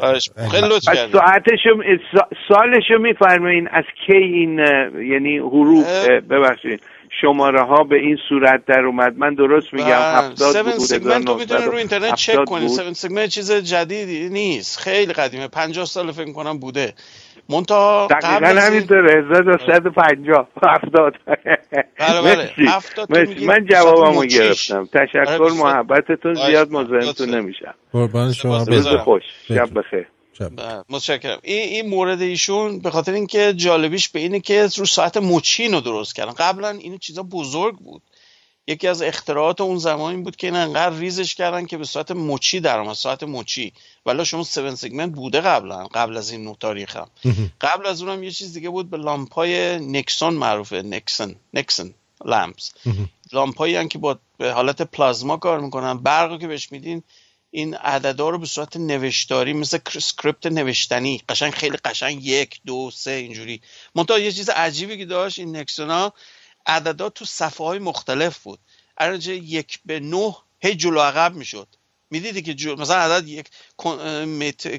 خیلی لطف ساعتشو سالشو میفرمایین از کی این یعنی حروف ببخشید شماره ها به این صورت در اومد؟ من درست میگم هفتاد بود سگمنت رو می‌تونید رو اینترنت چک کنید. 7 سگمنت چیز جدیدی نیست. خیلی قدیمه. 50 سال فکر کنم بوده. منتها دقیقا همینطوره 1150 70 بله بله من جوابمو گرفتم. تشکر آره، محبتتون زیاد مزاحمتون نمیشم. قربان شما روز خوش. شب بخیر. بله، متشکرم. این این مورد ایشون به خاطر اینکه جالبیش به اینه که رو ساعت مچین رو درست کردن. قبلا این چیزا بزرگ بود. یکی از اختراعات اون زمانی بود که این انقدر ریزش کردن که به ساعت مچی در اومد ساعت مچی. ولی شما 7 سگمنت بوده قبلا قبل از این نو تاریخ هم. قبل از اونم یه چیز دیگه بود به لامپای نکسون معروفه نکسون نکسون لامپس. لامپایی هم که با به حالت پلازما کار می‌کنن. برق که بهش میدین این عددا رو به صورت نوشتاری مثل سکریپت نوشتنی قشنگ خیلی قشنگ یک دو سه اینجوری. منتها یه چیز عجیبی که داشت این نکسونا عددا تو صفحه های مختلف بود. ارجه یک به نه هی جلو عقب می‌شد. می‌دیدی که جو... مثلا عدد یک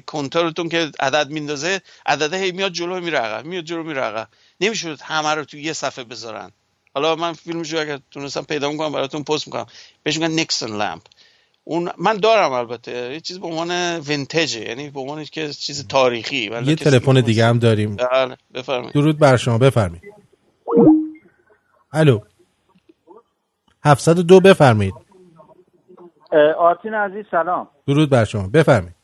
کنترلتون که عدد میندازه عدد هی میاد جلو میره عقب میاد جلو میره عقب. نمی‌شد همه رو تو یه صفحه بذارن. حالا من فیلمشو اگر تونستم پیدا می‌کنم براتون پست می‌کنم. بهش میگن نیکسون لمپ اون من دارم البته. یه چیز به عنوان ونتجه یعنی به عنوان که چیز تاریخی. یه تلفن دیگه هم داریم. بله بفرمایید. درود بر شما. بفرمایید. الو. 702 بفرمایید. آرتین عزیز سلام. درود بر شما. بفرمایید.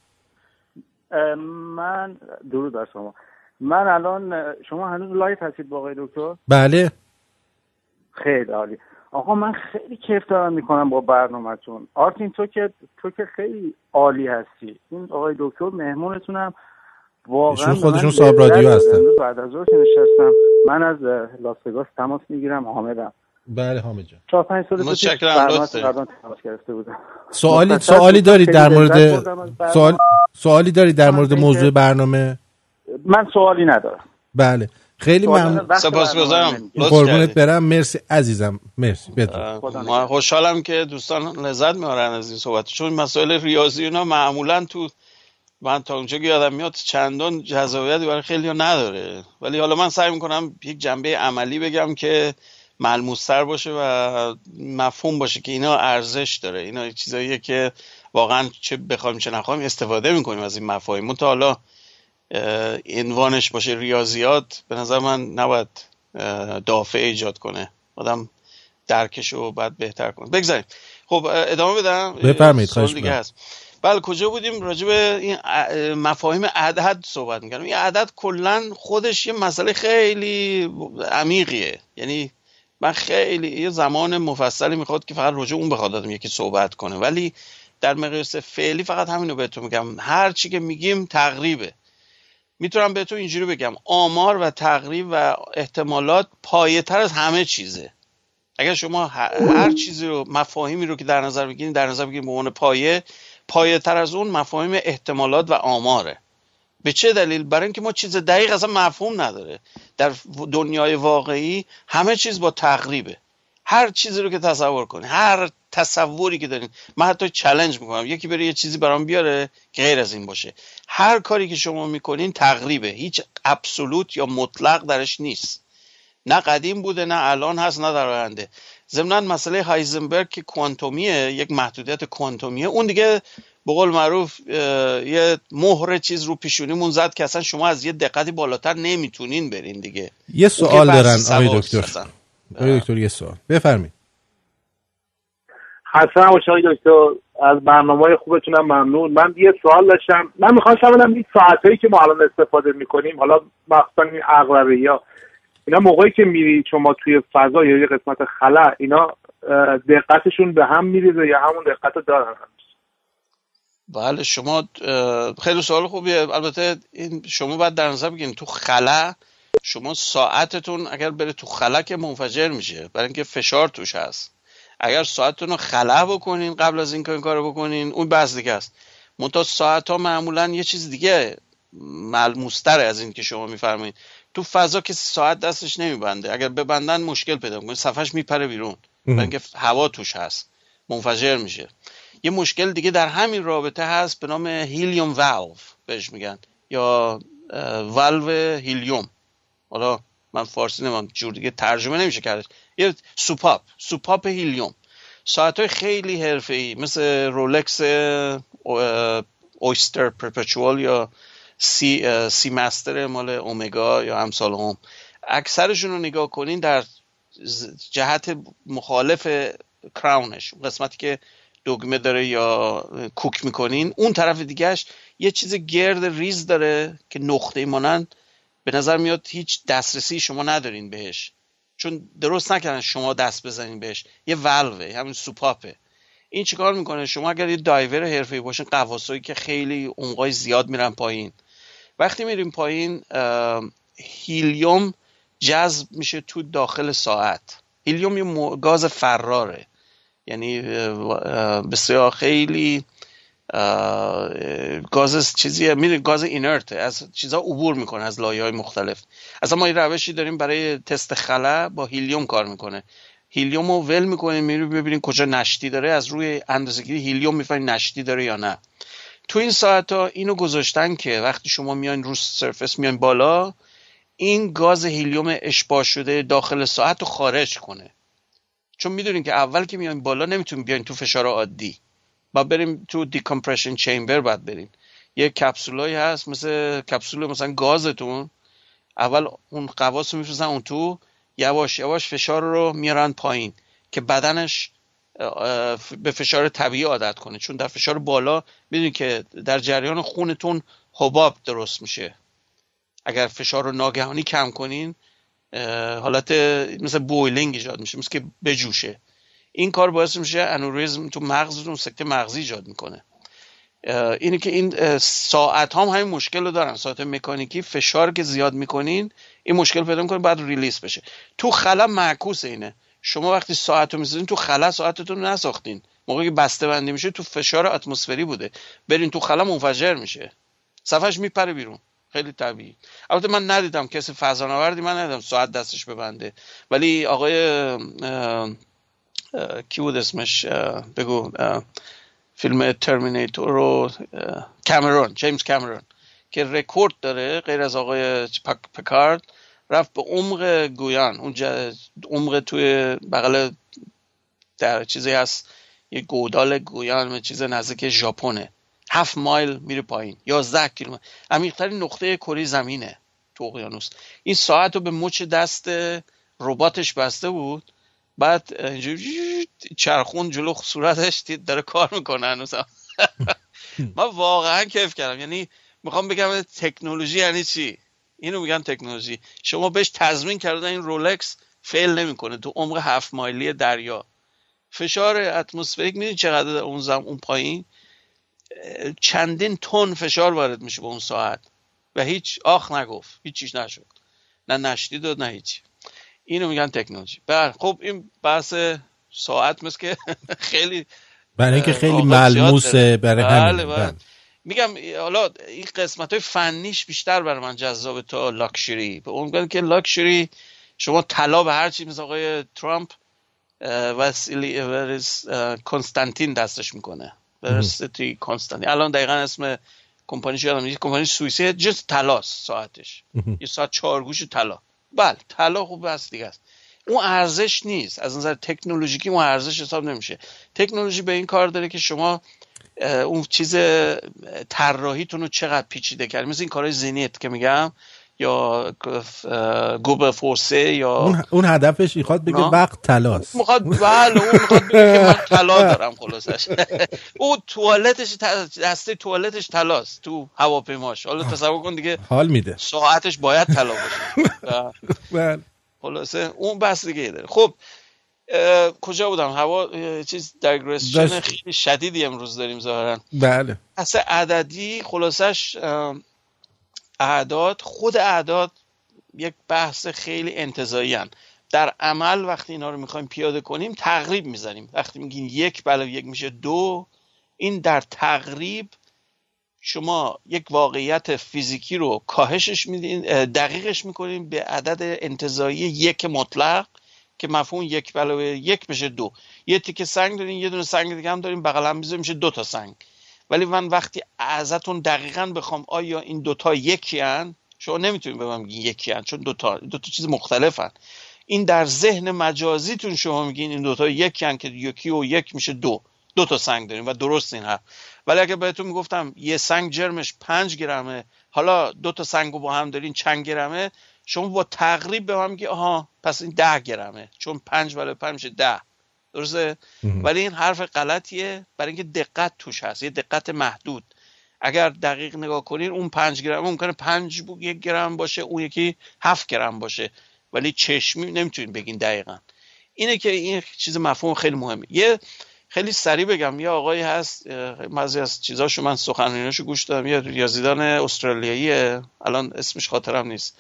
من درود بر شما. من الان شما هنوز live هستید با آقای دکتر؟ بله. خیلی عالی. آقا من خیلی کیف دارم می‌کنم با برنامهتون. آرتین تو که تو که خیلی عالی هستی. این آقای دکتر مهمونتونم. واقعا خودشون صاحب رادیو هستن. بعد از ظهر نشستم من از لاس وگاس تماس می‌گیرم حامدم. بله حامد جان. 4 5 سال پیش تماس گرفته بودم. سوالی سوالی دارید در مورد سوال سوالی دارید در مورد موضوع برنامه؟ من سوالی ندارم. بله. خیلی ممنون. سپاسگزارم. قربونت برم. مرسی عزیزم. مرسی. بدون ما خوشحالم که دوستان لذت می‌برن از این صحبت. چون مسائل ریاضی اینا معمولا تو من تا اونجا که یادم میاد چندان جذابیتی برای خیلی نداره. ولی حالا من سعی می‌کنم یک جنبه عملی بگم که ملموستر باشه و مفهوم باشه که اینا ارزش داره. اینا چیزاییه که واقعا چه بخوایم چه نخوایم استفاده می‌کنیم از این مفاهیم. تا حالا عنوانش باشه ریاضیات به نظر من نباید دافع ایجاد کنه. آدم درکش رو باید بهتر کنه. بگذاریم. خب ادامه بدم. بفرمایید خواهش دیگه هست. بله کجا بودیم؟ راجع به این مفاهیم عدد صحبت می‌کنم این عدد کلا خودش یه مسئله خیلی عمیقیه. یعنی من خیلی یه زمان مفصلی می‌خواد که فقط راجع اون بخواد آدم یکی صحبت کنه. ولی در مقیاس فعلی فقط همینو بهتون میگم. هر چی که میگیم تقریبه. می‌تونم بهتون اینجوری بگم. آمار و تقریب و احتمالات پایه تر از همه چیزه. اگر شما هر چیزی رو مفاهیمی رو که در نظر بگیرید در نظر بگیرید به عنوان پایه پایه تر از اون مفاهیم احتمالات و آماره. به چه دلیل؟ برای اینکه ما چیز دقیق اصلا مفهوم نداره. در دنیای واقعی همه چیز با تقریبه. هر چیزی رو که تصور کنید هر تصوری که دارین. من حتی چلنج می‌کنم. یکی بره یه چیزی برام بیاره که غیر از این باشه. هر کاری که شما می‌کنین تقریبه. هیچ ابسولوت یا مطلق درش نیست. نه قدیم بوده نه الان هست نه در آینده. ضمنا مسئله هایزنبرگ که کوانتومیه یک محدودیت کوانتومیه. اون دیگه به قول معروف یه مهر چیز رو پیشونیمون زد که اصلا شما از یه دقتی بالاتر نمی‌تونین برین دیگه. یه سوال دارن آقای دکتر. آقای دکتر یه سوال. بفرمایید. حسن باشید دکتر از برنامه خوبتونم ممنون. من یه سوال داشتم. من می‌خواستم بدم این ساعتهایی که ما الان استفاده می‌کنیم حالا مخصوصا این اقربه یا اینا موقعی که میری شما توی فضا یا یه قسمت خلا اینا دقتشون به هم میریزه یا همون دقت دارن بله شما خیلی سوال خوبیه. البته این شما باید در نظر بگیرید تو خلا شما ساعتتون اگر بره تو خلا که منفجر میشه برای اینکه فشار توش هست. اگر ساعتتون رو خلا بکنین قبل از اینکه این کارو بکنین اون بحث دیگه است. منتها ساعت ها معمولا یه چیز دیگه ملموستر از این که شما میفرمایید. تو فضا کسی ساعت دستش نمیبنده. اگر ببندن مشکل پیدا می‌کنه. صفحش میپره بیرون. اینکه هوا توش هست. منفجر میشه. یه مشکل دیگه در همین رابطه هست به نام helium valve بهش میگن. یا valve helium. حالا من فارسی نمی‌دونم جور دیگه ترجمه نمیشه کرد یه سوپاپ سوپاپ هیلیوم. ساعت های خیلی حرفه ای مثل Rolex Oyster Perpetual یا Sea, Seamaster مال اومگا یا امثال هم اکثرشون رو نگاه کنین در جهت مخالف کراونش قسمتی که دگمه داره یا کوک می‌کنین اون طرف دیگهش یه چیز گرد ریز داره که نقطه مانند به نظر میاد هیچ دسترسی شما ندارین بهش. چون درست نکردن شما دست بزنین بهش. یه ولوه همین سوپاپه. این چیکار می‌کنه؟ شما اگر یه دایور حرفه‌ای باشین قواسایی که خیلی اونقای زیاد میرن پایین. وقتی میریم پایین هیلیوم جذب میشه تو داخل ساعت. هیلیوم یه گاز فراره. یعنی بسیار خیلی گاز چیزی میره گاز اینرت از چیزها عبور می‌کنه از لایه های مختلف. اصلا ما این روشی داریم برای تست خلا با هیلیوم کار می‌کنه. هیلیوم رو ول می‌کنیم میریم ببینیم کجا نشتی داره از روی اندازه‌گیری هیلیوم می‌فهمیم نشتی داره یا نه. تو این ساعت ها اینو گذاشتن که وقتی شما میان رو سرفس میان بالا این گاز هیلیوم اشباع شده داخل ساعت رو خارج کنه. چون می‌دونین که اول که میایم بالا نمی‌تونیم بیاین تو فشار عادی. با بریم تو دیکمپرشن چیمبر باید بریم یه کپسولایی هست مثل کپسول مثلا گازتون. اول اون قواس رو میفرستن اون تو یواش یواش فشار رو میارن پایین که بدنش به فشار طبیعی عادت کنه. چون در فشار بالا می‌دونید که در جریان خونتون حباب درست میشه. اگر فشار رو ناگهانی کم کنین حالت مثل بویلینگ ایجاد میشه مثل که بجوشه. این کار باعث میشه انوریزم تو مغزتون سکته مغزی ایجاد می‌کنه. اینه که این ساعت هم همین مشکل رو دارن. ساعت مکانیکی فشار که زیاد می‌کنین این مشکل پیدا می‌کنه بعد ریلیس بشه. تو خلا معکوس اینه. شما وقتی ساعت رو می‌زنین تو خلا ساعتتون نساختین. موقعی که بسته بندی میشه تو فشار اتمسفری بوده. برین تو خلا منفجر میشه. صفحش میپره بیرون. خیلی طبیعی. البته من ندیدم کسی فضانوردی من ندیدم ساعت دستش ببنده. ولی آقای کی بود اسمش؟ بگو فیلم ترمینیتور رو کامرون جیمز کامرون که رکورد داره غیر از آقای پکارد. رفت به عمق گویان. اون عمق توی بغل در چیزی هست. یه گودال گویان چیز نزدیک ژاپنه. هفت مایل میره پایین. یازده کیلومتر. عمیقترین نقطه کره زمینه تو اقیانوس. این ساعت رو به مچ دست رباتش بسته بود. بعد اینجوری چرخون جلو صورتش داره کار می‌کنه هنوز. من واقعا کیف کردم. یعنی می‌خوام بگم تکنولوژی یعنی چی؟ اینو میگن تکنولوژی. شما بهش تضمین کردن این رولکس فیل نمی‌کنه. تو عمق هفت مایلی دریا. فشار اتمسفریک می‌دونی چقدر اون زم اون پایین؟ چندین تن فشار وارد میشه به اون ساعت. و هیچ آخ نگفت. هیچ چیز نشد. نه نشتی داد نه هیچ اینو میگن تکنولوژی. بر خب این بحث ساعت مثل که خیلی برای اینکه خیلی ملموسه برای همین بله, بله. میگم حالا این قسمت های فنیش بیشتر برای من جذاب تا لاکشری. به اون که لاکشری شما طلا به هر چی مثل آقای ترامپ وسیلی کنستانتین دستش می‌کنه. ورسیتی کنستانتین. الان دقیقا اسم کمپانی یادم یه کمپانی سوئیسی جست تلاس ساعتش. یه ساعت چهار گوش طلا. بله طلا خوب بس دیگه است. اون ارزش نیست. از نظر تکنولوژیکی اون ارزش حساب نمیشه. تکنولوژی به این کار داره که شما اون چیز طراحیتون رو چقدر پیچیده کرد؟ مثل این کارهای زینیت که میگم یا گوب فورسه یا اون, هدفش می‌خواد بگه وقت تلاست می‌خواد بله اون می‌خواد بگه که من طلا دارم خلاصش. او توالتش دسته توالتش تلاست تو هواپیماش. حالا تصور کن دیگه حال میده. ساعتش باید طلا باشه. بله. خلاصه اون بس دیگه داره. خب کجا بودم؟ هوا چیز دایگرسشن خیلی شدیدی امروز داریم ظاهرا. بله. اصلا عددی خلاصش اعداد خود اعداد یک بحث انتظایی انتظایی در عمل وقتی اینا رو می‌خوایم پیاده کنیم تقریب می‌زنیم. وقتی میگین یک بله یک میشه دو. این در تقریب شما یک واقعیت فیزیکی رو کاهشش میدین دقیقش می‌کنیم به عدد انتظایی یک مطلق. که مفهوم یک علاوه یک بشه دو. یه تیکه سنگ دارین یه دونه سنگ دیگه هم داریم بغل هم میشه دو تا سنگ. ولی من وقتی ازتون دقیقا بخوام آیا این دوتا یکی هن شما نمی‌تونید به من بگین یکی هن چون دوتا دو تا چیز مختلفن. این در ذهن مجازیتون شما میگین این دوتا یکی هن که یکی و یک میشه دو. دو تا سنگ داریم و درست این حرف. ولی اگه بهتون می‌گفتم یه سنگ جرمش پنج گرمه حالا دو تا سنگ با هم دارین چند گرمه شما با تقریب به من میگی آها پس این ده گرمه. چون پنج ولی پنج میشه ده. درسته؟ ولی این حرف غلطیه. برای اینکه دقت توش هست. یه دقت محدود. اگر دقیق نگاه کنین اون پنج گرم ممکنه پنج یک گرم باشه اون یکی هفت گرم باشه. ولی چشمی نمی‌تونین بگین دقیقا. اینه که این چیز مفهوم خیلی مهمه. یه خیلی سریع بگم. یه آقایی هست بعضی از چیزاشو من سخنرانیاشو گوش دادم. یه ریاضیدان استرالیاییه. الان اسمش خاطرم نیست.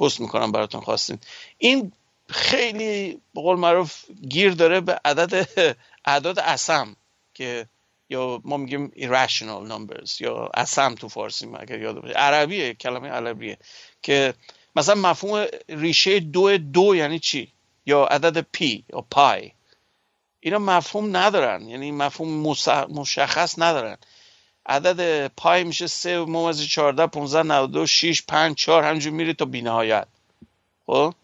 پست می‌کنم براتون خواستین. این خیلی به قول معروف گیر داره به عدد اعداد اسم که یا ما میگیم irrational numbers یا اسم تو فارسی اگر یاد باشه. عربیه کلمه عربیه که مثلا مفهوم ریشه دو دو یعنی چی؟ یا عدد پی یا پای. اینا مفهوم ندارن یعنی مفهوم مشخص ندارن. عدد پای میشه 3 ممیز 14 15 92 6 5 4 همجور میره تا بینهایت. خب؟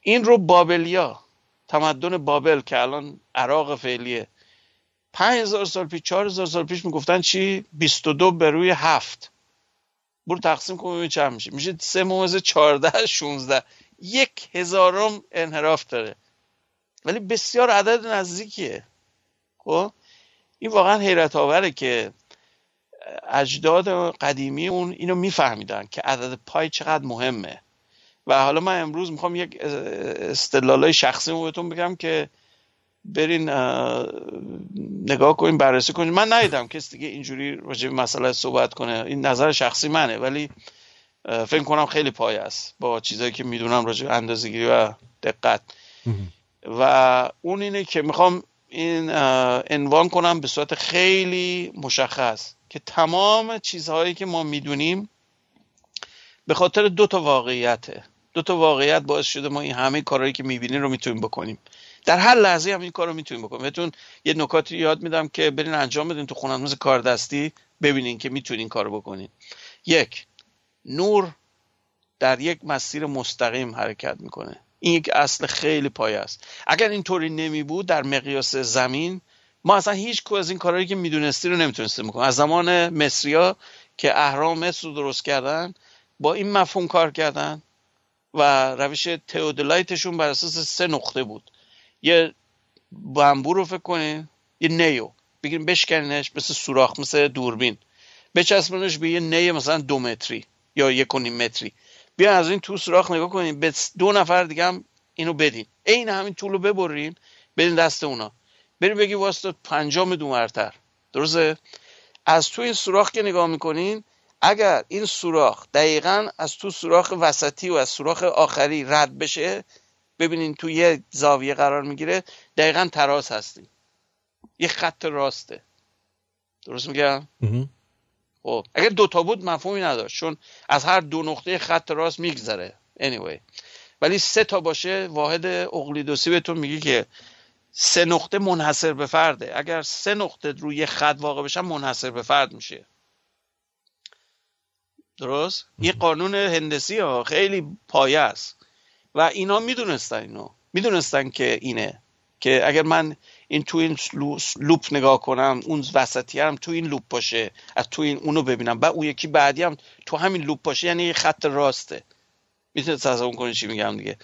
این رو بابلیا تمدن بابل که الان عراق فعلیه. 5000 سال پیش 4000 سال پیش می‌گفتن چی؟ 22 به روی 7 برو تقسیم کن ببین چند میشه. میشه 3 ممیز 14 16 یک هزارم انحراف داره. ولی بسیار عدد نزدیکیه. خب؟ این واقعا حیرت آوره که اجداد قدیمی اون اینو میفهمیدن که عدد پای چقدر مهمه. و حالا من امروز می‌خوام یک استدلالای شخصی بهتون بگم که برین نگاه کنین بررسی کنین. من ندیدم کسی دیگه اینجوری راجع به مسئله صحبت کنه. این نظر شخصی منه ولی فکر کنم خیلی پای است با چیزایی که می‌دونم راجع به اندازه‌گیری و دقت. و اون اینه که می‌خوام این عنوان کنم به صورت خیلی مشخص. که تمام چیزهایی که ما می‌دونیم به خاطر دو تا واقعیته. دو تا واقعیت باعث شده ما این همه کارهایی که می‌بینیم رو می‌تونیم بکنیم. در هر لحظه هم این کار رو می‌تونیم بکنیم. بهتون یه نکاتی یاد میدم که برین انجام بدین تو خونه کار دستی ببینین که می‌تونین کار بکنین. یک نور در یک مسیر مستقیم حرکت می‌کنه. این یک اصل خیلی پایه است. اگر اینطوری نمی بود در مقیاس زمین ما اصلا هیچ کو از این کارهایی که می‌دونستی رو نمی‌تونستیم بکنیم از زمان مصریا که اهرام مصر رو درست کردن با این مفهوم کار کردن و روش تئودولایتشون بر اساس سه نقطه بود. یه بامبو رو فکر کنین یه نیو. بگیریم بشکنینش مثل سوراخ مثل دوربین. بچسبونش به یه نی مثلا دو متری یا یک و نیم متری. بیا از این تو سوراخ نگاه کنین. به دو نفر دیگه هم اینو بدین. عین همین طول رو ببرین بدین دست اونا. بریم بگی واسه پنجام دو مرتر درسته؟ از تو این سوراخ که نگاه می‌کنین اگر این سوراخ دقیقا از تو سوراخ وسطی و از سوراخ آخری رد بشه ببینین تو یه زاویه قرار می‌گیره دقیقا تراس هستیم. یه خط راسته. درست میگم؟ خب اگر دوتا بود مفهومی نداشت چون از هر دو نقطه خط راست میگذره. Anyway. ولی سه تا باشه واحد اقلیدوسی بهتون میگه که سه نقطه منحصر به فرده. اگر سه نقطه روی خط واقع بشن منحصر به فرد میشه. درست؟ یه قانون هندسی ها خیلی پایه است. و اینا می‌دونستن اینو. می‌دونستن که اینه. که اگر من این تو این لوپ نگاه کنم اون وسطی هم تو این لوپ باشه از تو این اونو ببینم. بعد اون یکی بعدی هم تو همین لوپ باشه یعنی خط راسته. می‌تونید تصور کنید چی میگم دیگه.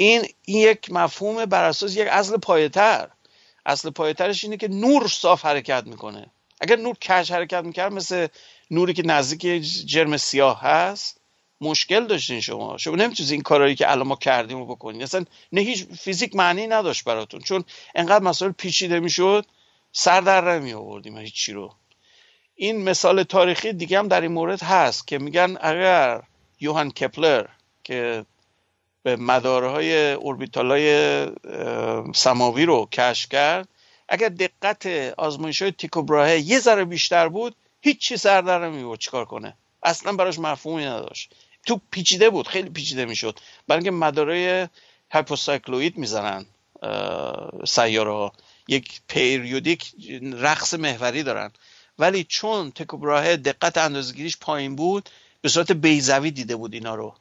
این این یک مفهوم بر اساس یک اصل پایتر اصل پایترش اینه که نور صاف حرکت می‌کنه. اگر نور کج حرکت می‌کرد مثل نوری که نزدیک جرم سیاه هست مشکل داشتین شما. شما نمی‌تونید این کارهایی که الان ما کردیم رو بکنید اصلا نه هیچ فیزیک معنی نداشت براتون. چون انقدر مسائل پیچیده می‌شد سر در نمی آوردیم هیچی رو. این مثال تاریخی دیگه هم در این مورد هست که میگن اگر یوهان کپلر که به مدارهای اوربیتالای سماوی رو کشف کرد. اگر دقت آزمایش های تیکو یه ذره بیشتر بود هیچی سر در نمیورد چیکار کنه. اصلا براش مفهومی نداشت. تو پیچیده بود خیلی پیچیده می‌شد. برای اینکه مدارای هایپوسایکلوید می‌زنن سیاره ها یک پیریودیک رقص محوری دارن. ولی چون تکوبراه دقت اندازگیریش پایین بود به صورت بیزوی دیده بود اینا رو.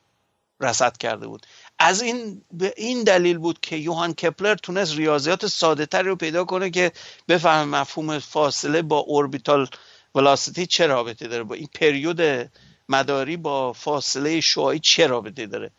رصد کرده بود. از این به این دلیل بود که یوهان کپلر تونست ریاضیات ساده تری رو پیدا کنه که بفهم مفهوم فاصله با اوربیتال ولاسیتی چه رابطه داره با این پریود مداری با فاصله شعاعی چه رابطه داره.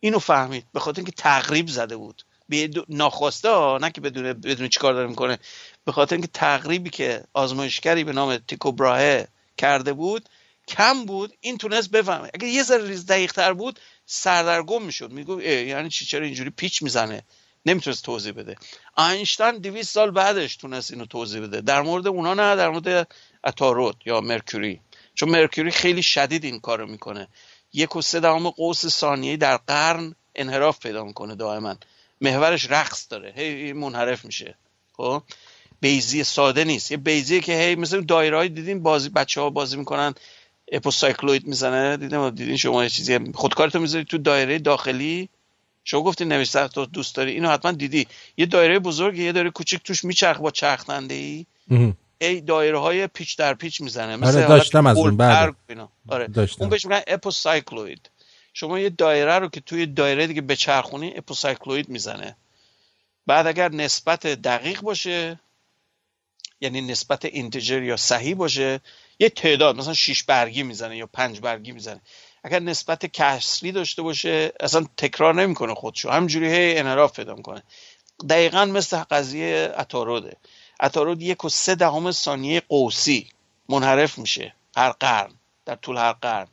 اینو فهمید به خاطر اینکه تقریب زده بود. به ناخواسته نه که بدون بدون چیکار داره می‌کنه. به خاطر اینکه تقریبی که آزمایشگری به نام تیکو براهه کرده بود کم بود. این تونست بفهمه. اگه یه ذره ریز دقیق تر بود سردرگم می‌شد. میگو یعنی چی چرا اینجوری پیچ می‌زنه؟ نمی‌تونست توضیح بده. اینشتین 200 سال بعدش تونست اینو توضیح بده. در مورد اونا نه در مورد اتارود یا مرکوری. چون مرکوری خیلی شدید این کارو می‌کنه. یک و سه دهم قوس ثانیه در قرن انحراف پیدا می‌کنه دائما. محورش رقص داره. هی منحرف میشه. خب؟ بیزی ساده نیست. یه بیزی که هی مثل دایره دیدین بازی بچه ها بازی می‌کنن. اپوسایکلوید می‌زنه. دیدین دیدین شما یه چیزی خودکارتو می‌ذاری تو دایره داخلی. شما گفتی نوشته تو دوست داری. اینو حتما دیدی. یه دایره بزرگ یه دایره کوچیک توش میچرخ با چرخنده ای ای دایره های پیچ در پیچ می‌زنه. مثل آره داشتم از اون. بعد آره. داشتم. اون بهش میگن اپوسایکلوید شما یه دایره رو که توی دایره دیگه بچرخونی اپوسایکلوید می‌زنه. بعد اگر نسبت دقیق باشه یعنی نسبت اینتجر یا صحیح باشه یه تعداد مثلا 6 برگی می‌زنه یا پنج برگی می‌زنه. اگر نسبت کسری داشته باشه اصلا تکرار نمی‌کنه خودشو. همجوری هی انحراف پیدا می‌کنه. دقیقا مثل قضیه اتاروده اتارود یک و سه دهم ثانیه قوسی منحرف میشه هر قرن در طول هر قرن.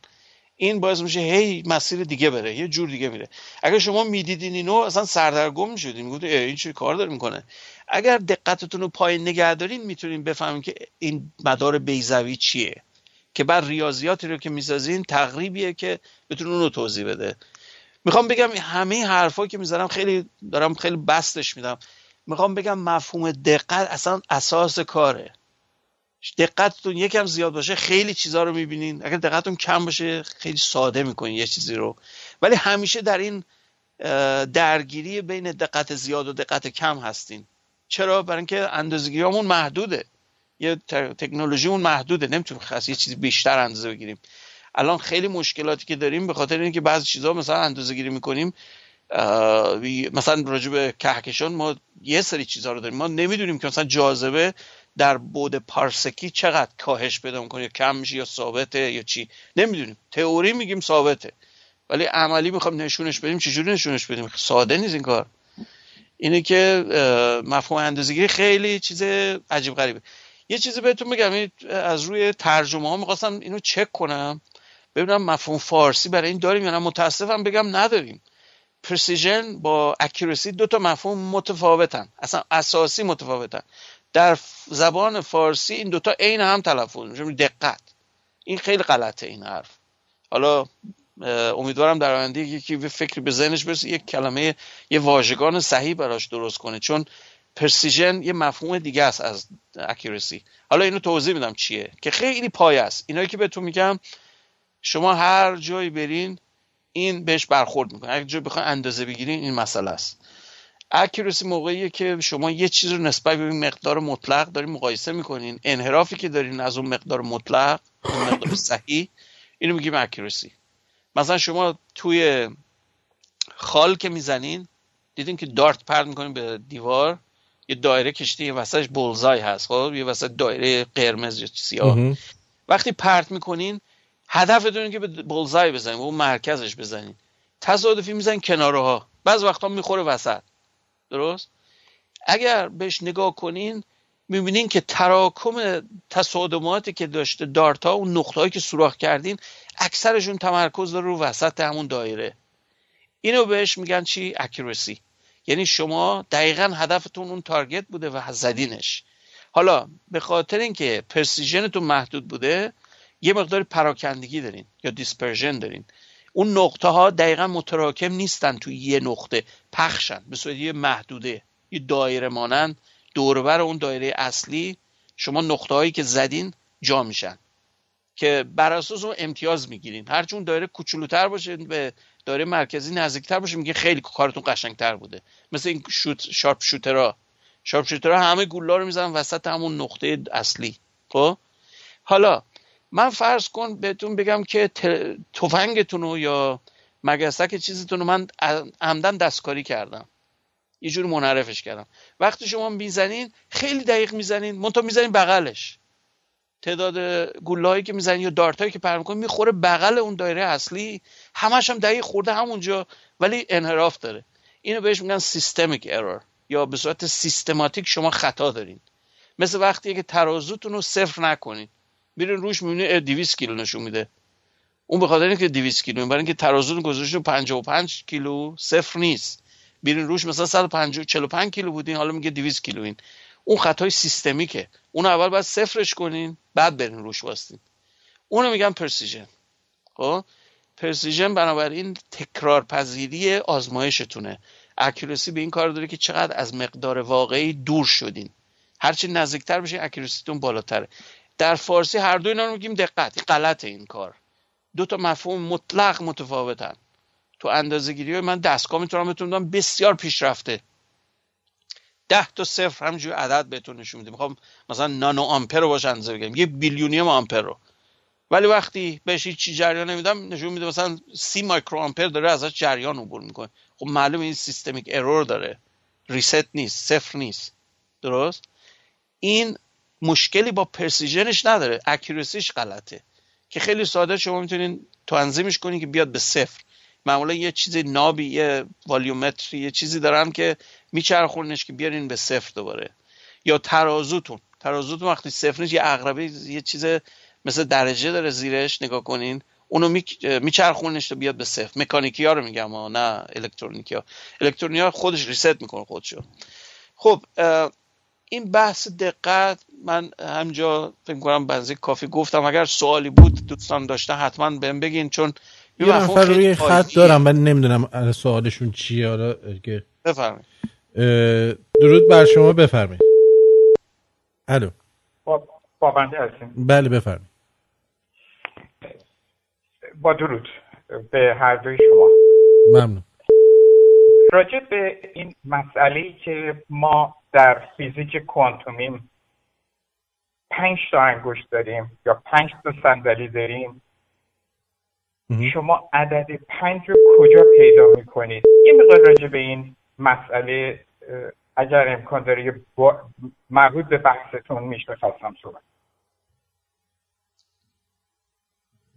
این باعث میشه هی مسیر دیگه بره یه جور دیگه میره. اگر شما می‌دیدین اینو اصلا سردرگم می‌شدین. می‌گفتین این چه کار داره می‌کنه؟ اگر دقتتون رو پایین نگه دارین می‌تونین بفهمین که این مدار بیزوی چیه. که بعد ریاضیاتی رو که می‌سازین تقریبیه که بتونه اون رو توضیح بده. می‌خوام بگم همه حرفا که می‌ذارم خیلی دارم خیلی بستش میدم. می‌خوام بگم مفهوم دقت اصلا اساس کاره. دقتتون یکم زیاد باشه خیلی چیزا رو می‌بینین. اگر دقتتون کم باشه خیلی ساده می‌کنین یه چیزی رو. ولی همیشه در این درگیری بین دقت زیاد و دقت کم هستین. چرا؟ برای اینکه اندازه‌گیریمون محدوده. یه تکنولوژیمون محدوده. نمی‌تونیم خاص یه چیزی بیشتر اندازه بگیریم. الان خیلی مشکلاتی که داریم به خاطر اینکه بعضی چیزا مثلا اندازه گیری می‌کنیم مثلا راجع به کهکشان ما یه سری چیزها رو داریم. ما نمی‌دونیم که مثلا جاذبه در بود پارسکی چقدر کاهش پیدا می‌کنه. یا کم میشه یا ثابته یا چی. نمی‌دونیم. تئوری میگیم ثابته. ولی عملی می‌خوام نشونش بدیم چجوری نشونش بدیم؟ ساده نیست این کار. اینه که مفهوم اندازه‌گیری خیلی چیز عجیب غریبه. یه چیزی بهتون بگم از روی ترجمه ها می‌خواستم اینو چک کنم ببینم مفهوم فارسی برای این داریم یا نه. متاسفم بگم نداریم. پرسیژن با اکیرسی دو تا مفهوم متفاوتن. اصلا اساسی متفاوتن. در زبان فارسی این دوتا عین هم تلفظ میشه دقت. این خیلی غلطه این حرف. حالا امیدوارم در آینده یکی فکری به ذهنش برسه یک کلمه یه واژگان صحیح براش درست کنه چون پرسیژن یه مفهوم دیگه است از اکیرسی حالا اینو توضیح میدم چیه که خیلی پای است. اینایی که بهتون میگم شما هر جایی برین این بهش برخورد می‌کنه. اگه جایی بخواین اندازه بگیرین این مسئله است. اکیرسی موقعیه که شما یه چیز رو نسبت به مقدار مطلق دارین مقایسه می‌کنین. انحرافی که دارین از اون مقدار مطلق اون مقدار صحیح اینو میگیم اکیرسی مثلا شما توی خال که می‌زنین دیدین که دارت پرد می‌کنین به دیوار یه دایره کشتی یه وسطش بولزای هست خب؟ یه وسط دایره قرمز یا سیاه وقتی پرت می‌کنین هدفتون که به بولزای بزنین به اون مرکزش بزنین. تصادفی می‌زنین کناره ها بعض وقتا می‌خوره وسط. درست؟ اگر بهش نگاه کنین می‌بینین که تراکم تصادماتی که داشته دارتا اون نقطه‌ای که سوراخ کردین اکثرشون تمرکز داره رو وسط همون دایره. اینو بهش میگن چی؟ اکیرسی یعنی شما دقیقا هدفتون اون تارگت بوده و زدینش. حالا به خاطر اینکه precision تون محدود بوده یه مقدار پراکندگی دارین یا dispersion دارین. اون نقطه ها دقیقا متراکم نیستن توی یه نقطه. پخشن به صورت یه محدوده یه دایره مانند دور و بر اون دایره اصلی شما نقطه هایی که زدین جا میشن. که بر اساس اون امتیاز می‌گیرین. هرچی اون دایره کوچولوتر باشه به دایره مرکزی نزدیکتر باشه میگه خیلی کارتون قشنگتر بوده. مثل این shoot sharpshooter ها. sharpshooter ها همه گوله‌ها رو می‌زنن وسط همون نقطه اصلی. خب؟ حالا من فرض کن بهتون بگم که تفنگتون رو یا مگسک چیزتون رو من عمدا دستکاری کردم. یه جور منحرفش کردم. وقتی شما می‌زنین خیلی دقیق می‌زنین منتها می‌زنین بغلش. تعداد گوله‌هایی که می‌زنین یا dart هایی که پرت می‌کنین می‌خوره بغل اون دایره اصلی. همش هم دقیق خورده همونجا ولی انحراف داره. اینو بهش میگن سیستمیک ارور یا به صورت سیستماتیک شما خطا دارین. مثل وقتی که ترازوتون رو صفر نکنین. میرین روش می‌بینید 200 کیلو نشون میده. اون به خاطر اینکه 200 کیلو برای اینکه ترازو گذاشته 55 کیلو صفر نیست. بیرین روش مثلا 150 45 کیلو بودین حالا میگه 200 کیلو این. اون خطای سیستمیکه. اون اول باید صفرش کنین بعد برین روش واستین اونو میگن پرسیژن. خب؟ پرسیژن بنابراین تکرار پذیری آزمایشتونه. اکیورسی به این کار داره که چقدر از مقدار واقعی دور شدین. هرچی نزدیکتر بشه اکیورسیتون بالاتره. در فارسی هر دو اینا رو میگیم دقت. غلط این کار. دو تا مفهوم مطلق متفاوتن. تو اندازه گیری من دستگاه می‌تونم بتونم بسیار پیشرفته. ده تا صفر همجور عدد بهتون نشون میده. می‌خوام مثلا نانو آمپر رو باش اندازه بگم یه بیلیونیوم آمپر رو. ولی وقتی بهش چی جریان نمیدم نشون میده مثلا سی مایکرو آمپر داره ازش جریان عبور می‌کنه. خب معلوم این systemic error داره. reset نیست صفر نیست. درست؟ این مشکلی با precision ش نداره. accuracy ش غلطه. که خیلی ساده شما می‌تونین تنظیمش کنین که بیاد به صفر. معمولا یه چیزی knob ی یه والیومتری یه چیزی دارم که میچرخونش که بیارین به صفر دوباره. یا ترازوتون. ترازوتون وقتی صفر نیست یه اقربه یه چیز مثل درجه داره زیرش نگاه کنین. اونو میچرخونش تا بیاد به صفر. مکانیکی ها رو میگم نه الکترونیکی ها. الکترونیکی ها خودش ریست می‌کنه خودشو. خب این بحث دقت من همجا فکر کنم بنزی کافی گفتم. اگر سوالی بود دوستان داشته حتما بهم بگین چون یه نفر روی خط دارم من نمی‌دونم سوالشون چیه. آره که بفرمایید. درود بر شما بفرمایید. الو. با, با بنده هستیم. بله بفرمایید. با درود به هر دوی شما. ممنون. راجع به این مسئله که ما در فیزیک کوانتومیم پنج تا انگشت داریم یا پنج تا صندلی داریم شما عدد پنج رو کجا پیدا می‌کنید؟ یه مقدار راجع به این مسئله اگر امکان داره مربوط به بحثتون میشه خواستم صحبت.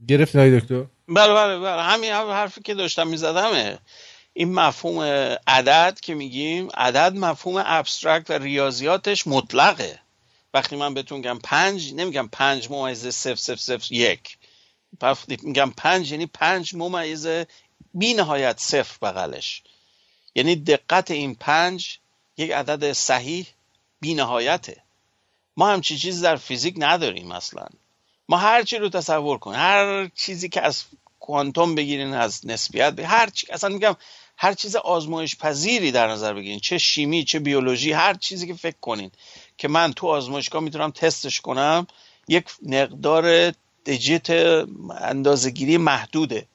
گرفت نایی دکتر؟ بله بله بله. همین حرفی که داشتم میزدمه. این مفهوم عدد که میگیم عدد مفهوم ابسترکت و ریاضیاتش مطلقه. وقتی من بهتون میگم پنج نمیگم پنج ممیزه صفر صفر صفر یک. میگم پنج یعنی پنج ممیزه بی نهایت صفر بغلش. یعنی دقت این پنج یک عدد صحیح بی نهایته. ما همچی چیزی در فیزیک نداریم اصلا. ما هر چی رو تصور کن هر چیزی که از کوانتوم بگیرین از نسبیت بگیرین هر چی اصلا میگم هر چیز آزمایش پذیری در نظر بگیرین چه شیمی چه بیولوژی هر چیزی که فکر کنین که من تو آزمایشگاه می‌تونم تستش کنم یک مقدار دیجیت اندازهگیری محدوده.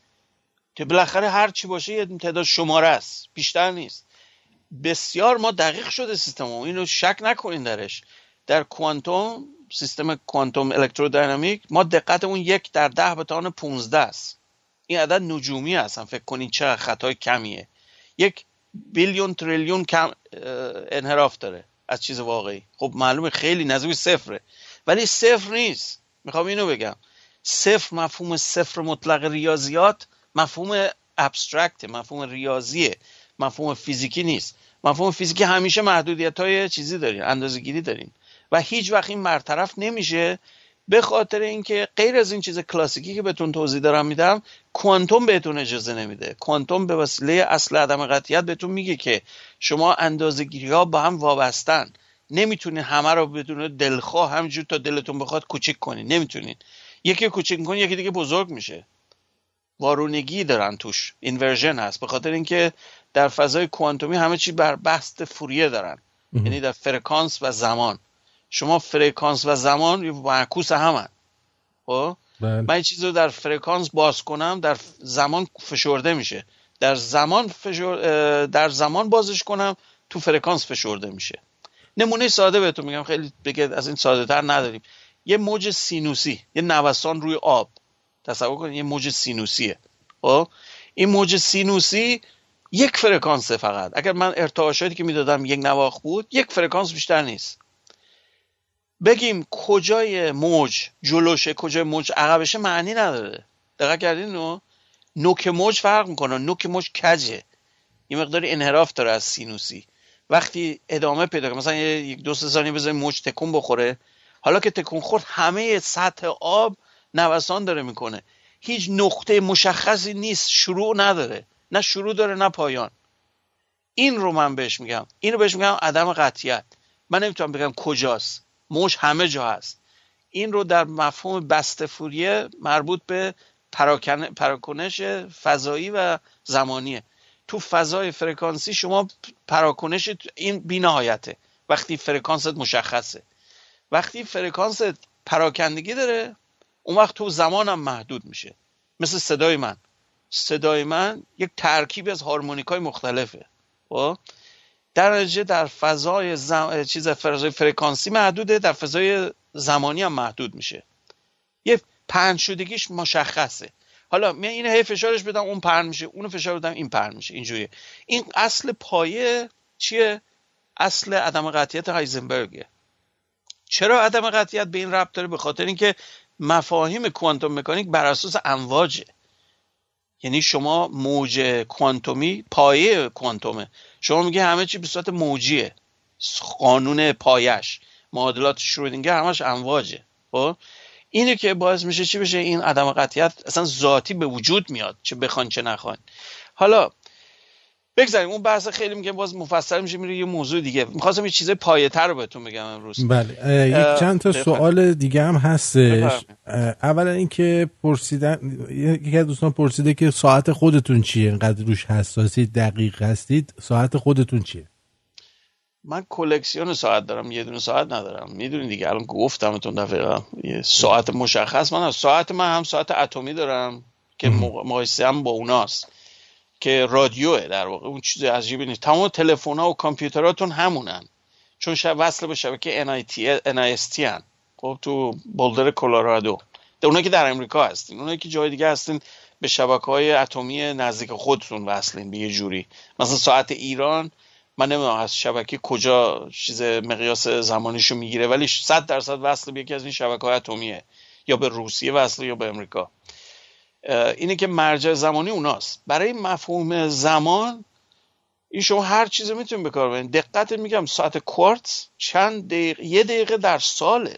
که بالاخره هر چی باشه یه تعداد شماره است. بیشتر نیست. بسیار ما دقیق شده سیستم اینو شک نکنین درش. در کوانتوم سیستم کوانتوم الکترودینامیک ما دقت اون یک در ده به توان 15 است. این عدد نجومی هستن فکر کنین چه خطای کمیه. یک بیلیون تریلیون کم انحراف داره از چیز واقعی. خب معلومه خیلی نزدیک صفره. ولی صفر نیست. می‌خوام اینو بگم. صفر مفهوم صفر مطلق ریاضیات مفهوم ابسترکت مفهوم ریاضیه مفهوم فیزیکی نیست. مفهوم فیزیکی همیشه محدودیت های چیزی داریم اندازه گیری داریم و هیچ وقت این برطرف نمیشه. به خاطر اینکه غیر از این چیز کلاسیکی که بهتون توضیح دارم میدم کوانتوم بهتون اجازه نمیده. کوانتوم به وسیله اصل عدم قطعیت بهتون میگه که شما اندازه گیری ها با هم وابستن. نمی‌تونین همه رو بدون دلخواه همجور تا دلتون بخواد کوچیک کنین. نمی‌تونین. یکی کوچیک می‌کنین یکی دیگه بزرگ میشه. وارونگی دارن توش. inversion هست. به خاطر اینکه در فضای کوانتومی همه چی بر بسط فوریه دارن. یعنی در فرکانس و زمان. شما فرکانس و زمان معکوس همن. خب؟ بله. من این چیز رو در فرکانس باز کنم در زمان فشرده میشه. در زمان فشور... در زمان بازش کنم تو فرکانس فشرده میشه. نمونه ساده بهتون میگم. خیلی بگه از این ساده تر نداریم. یه موج سینوسی یه نوسان روی آب. تصور کنید یه موج سینوسیه. خب؟ این موج سینوسی یک فرکانسه فقط. اگر من ارتعاشاتی که می‌دادم یک نواخت بود یک فرکانس بیشتر نیست. بگیم کجای موج جلوشه کجای موج عقبشه معنی نداره. دقیق کردین نو؟ نوک موج فرق می‌کنه. نوک موج کجه؟ یه مقداری انحراف داره از سینوسی. وقتی ادامه پیدا کنه مثلا یک دو سه ثانیه بزنیم موج تکون بخوره. حالا که تکون خورد همه سطح آب نوسان داره می‌کنه. هیچ نقطه مشخصی نیست شروع نداره. نه شروع داره نه پایان. این رو من بهش میگم. این رو بهش میگم عدم قطیت من نمی‌تونم بگم کجاست. موج همه جا هست. این رو در مفهوم بسط فوریه مربوط به پراکنش فضایی و زمانیه. تو فضای فرکانسی شما پراکنش این بینهایته. وقتی فرکانست مشخصه. وقتی فرکانست پراکندگی داره اون وقت تو زمانم محدود میشه. مثل صدای من. صدای من یک ترکیب از هارمونیک های مختلفه. خب؟ در نتیجه در فضای زم... چیز فضای فرکانسی محدوده در فضای زمانی هم محدود میشه. یه پهن شدگیش مشخصه. حالا من این هی فشارش بدم اون پهن میشه اونو فشار بدم این پهن میشه. اینجوریه. این اصل پایه چیه؟ اصل عدم قطعیت هایزنبرگه. چرا عدم قطعیت به این ربط داره؟ به خاطر اینکه مفاهیم کوانتوم مکانیک بر اساس امواجه. یعنی شما موج کوانتومی پایه کوانتومه. شما میگه همه چی به صورت موجیه. قانون پایش. معادلات شرودینگر همش امواجه. خب؟ اینه که باعث میشه چی بشه؟ این عدم قطعیت اصلا ذاتی به وجود میاد چه بخوان چه نخوان حالا بگذاریم اون بحث خیلی میگه باز مفصل میشه میره یه موضوع دیگه. می‌خواستم یه چیز پایه تر رو بهتون بگم امروز. بله یک چند تا سوال دیگه هم هستش. اولا اینکه پرسیدن یکی از دوستان پرسیده که ساعت خودتون چیه؟ اینقدر روش حساسی دقیق هستید ساعت خودتون چیه؟ من کلکسیون ساعت دارم یه دونه ساعت ندارم. می‌دونی دیگه الان گفتمتون دفعه یه ساعت مشخص. من ساعت من هم ساعت اتمی دارم که مقایسه هم با اوناست. که رادیوه در واقع اون چیز عجیبی نیست. تمام تلفن ها و کامپیوتراتون همونن. چون شب وصل به شبکه NIST هن. خب تو بولدر کلرادو. اونایی که در امریکا هستین. اونایی که جای دیگه هستین به شبکه های اتمی نزدیک خودتون وصلین به یه جوری. مثلا ساعت ایران من نمی‌دونم از شبکه کجا چیز مقیاس زمانیشو می‌گیره ولی 100 درصد وصل به یکی از این شبکه های اتمیه. یا به روسیه وصل یا به امریکا. اینه که مرجع زمانی اوناست. برای مفهوم زمان این شما هر چیزی می‌تونید بکار ببرید دقت میگم ساعت کوارتز چند دقیقه یه دقیقه در ساله.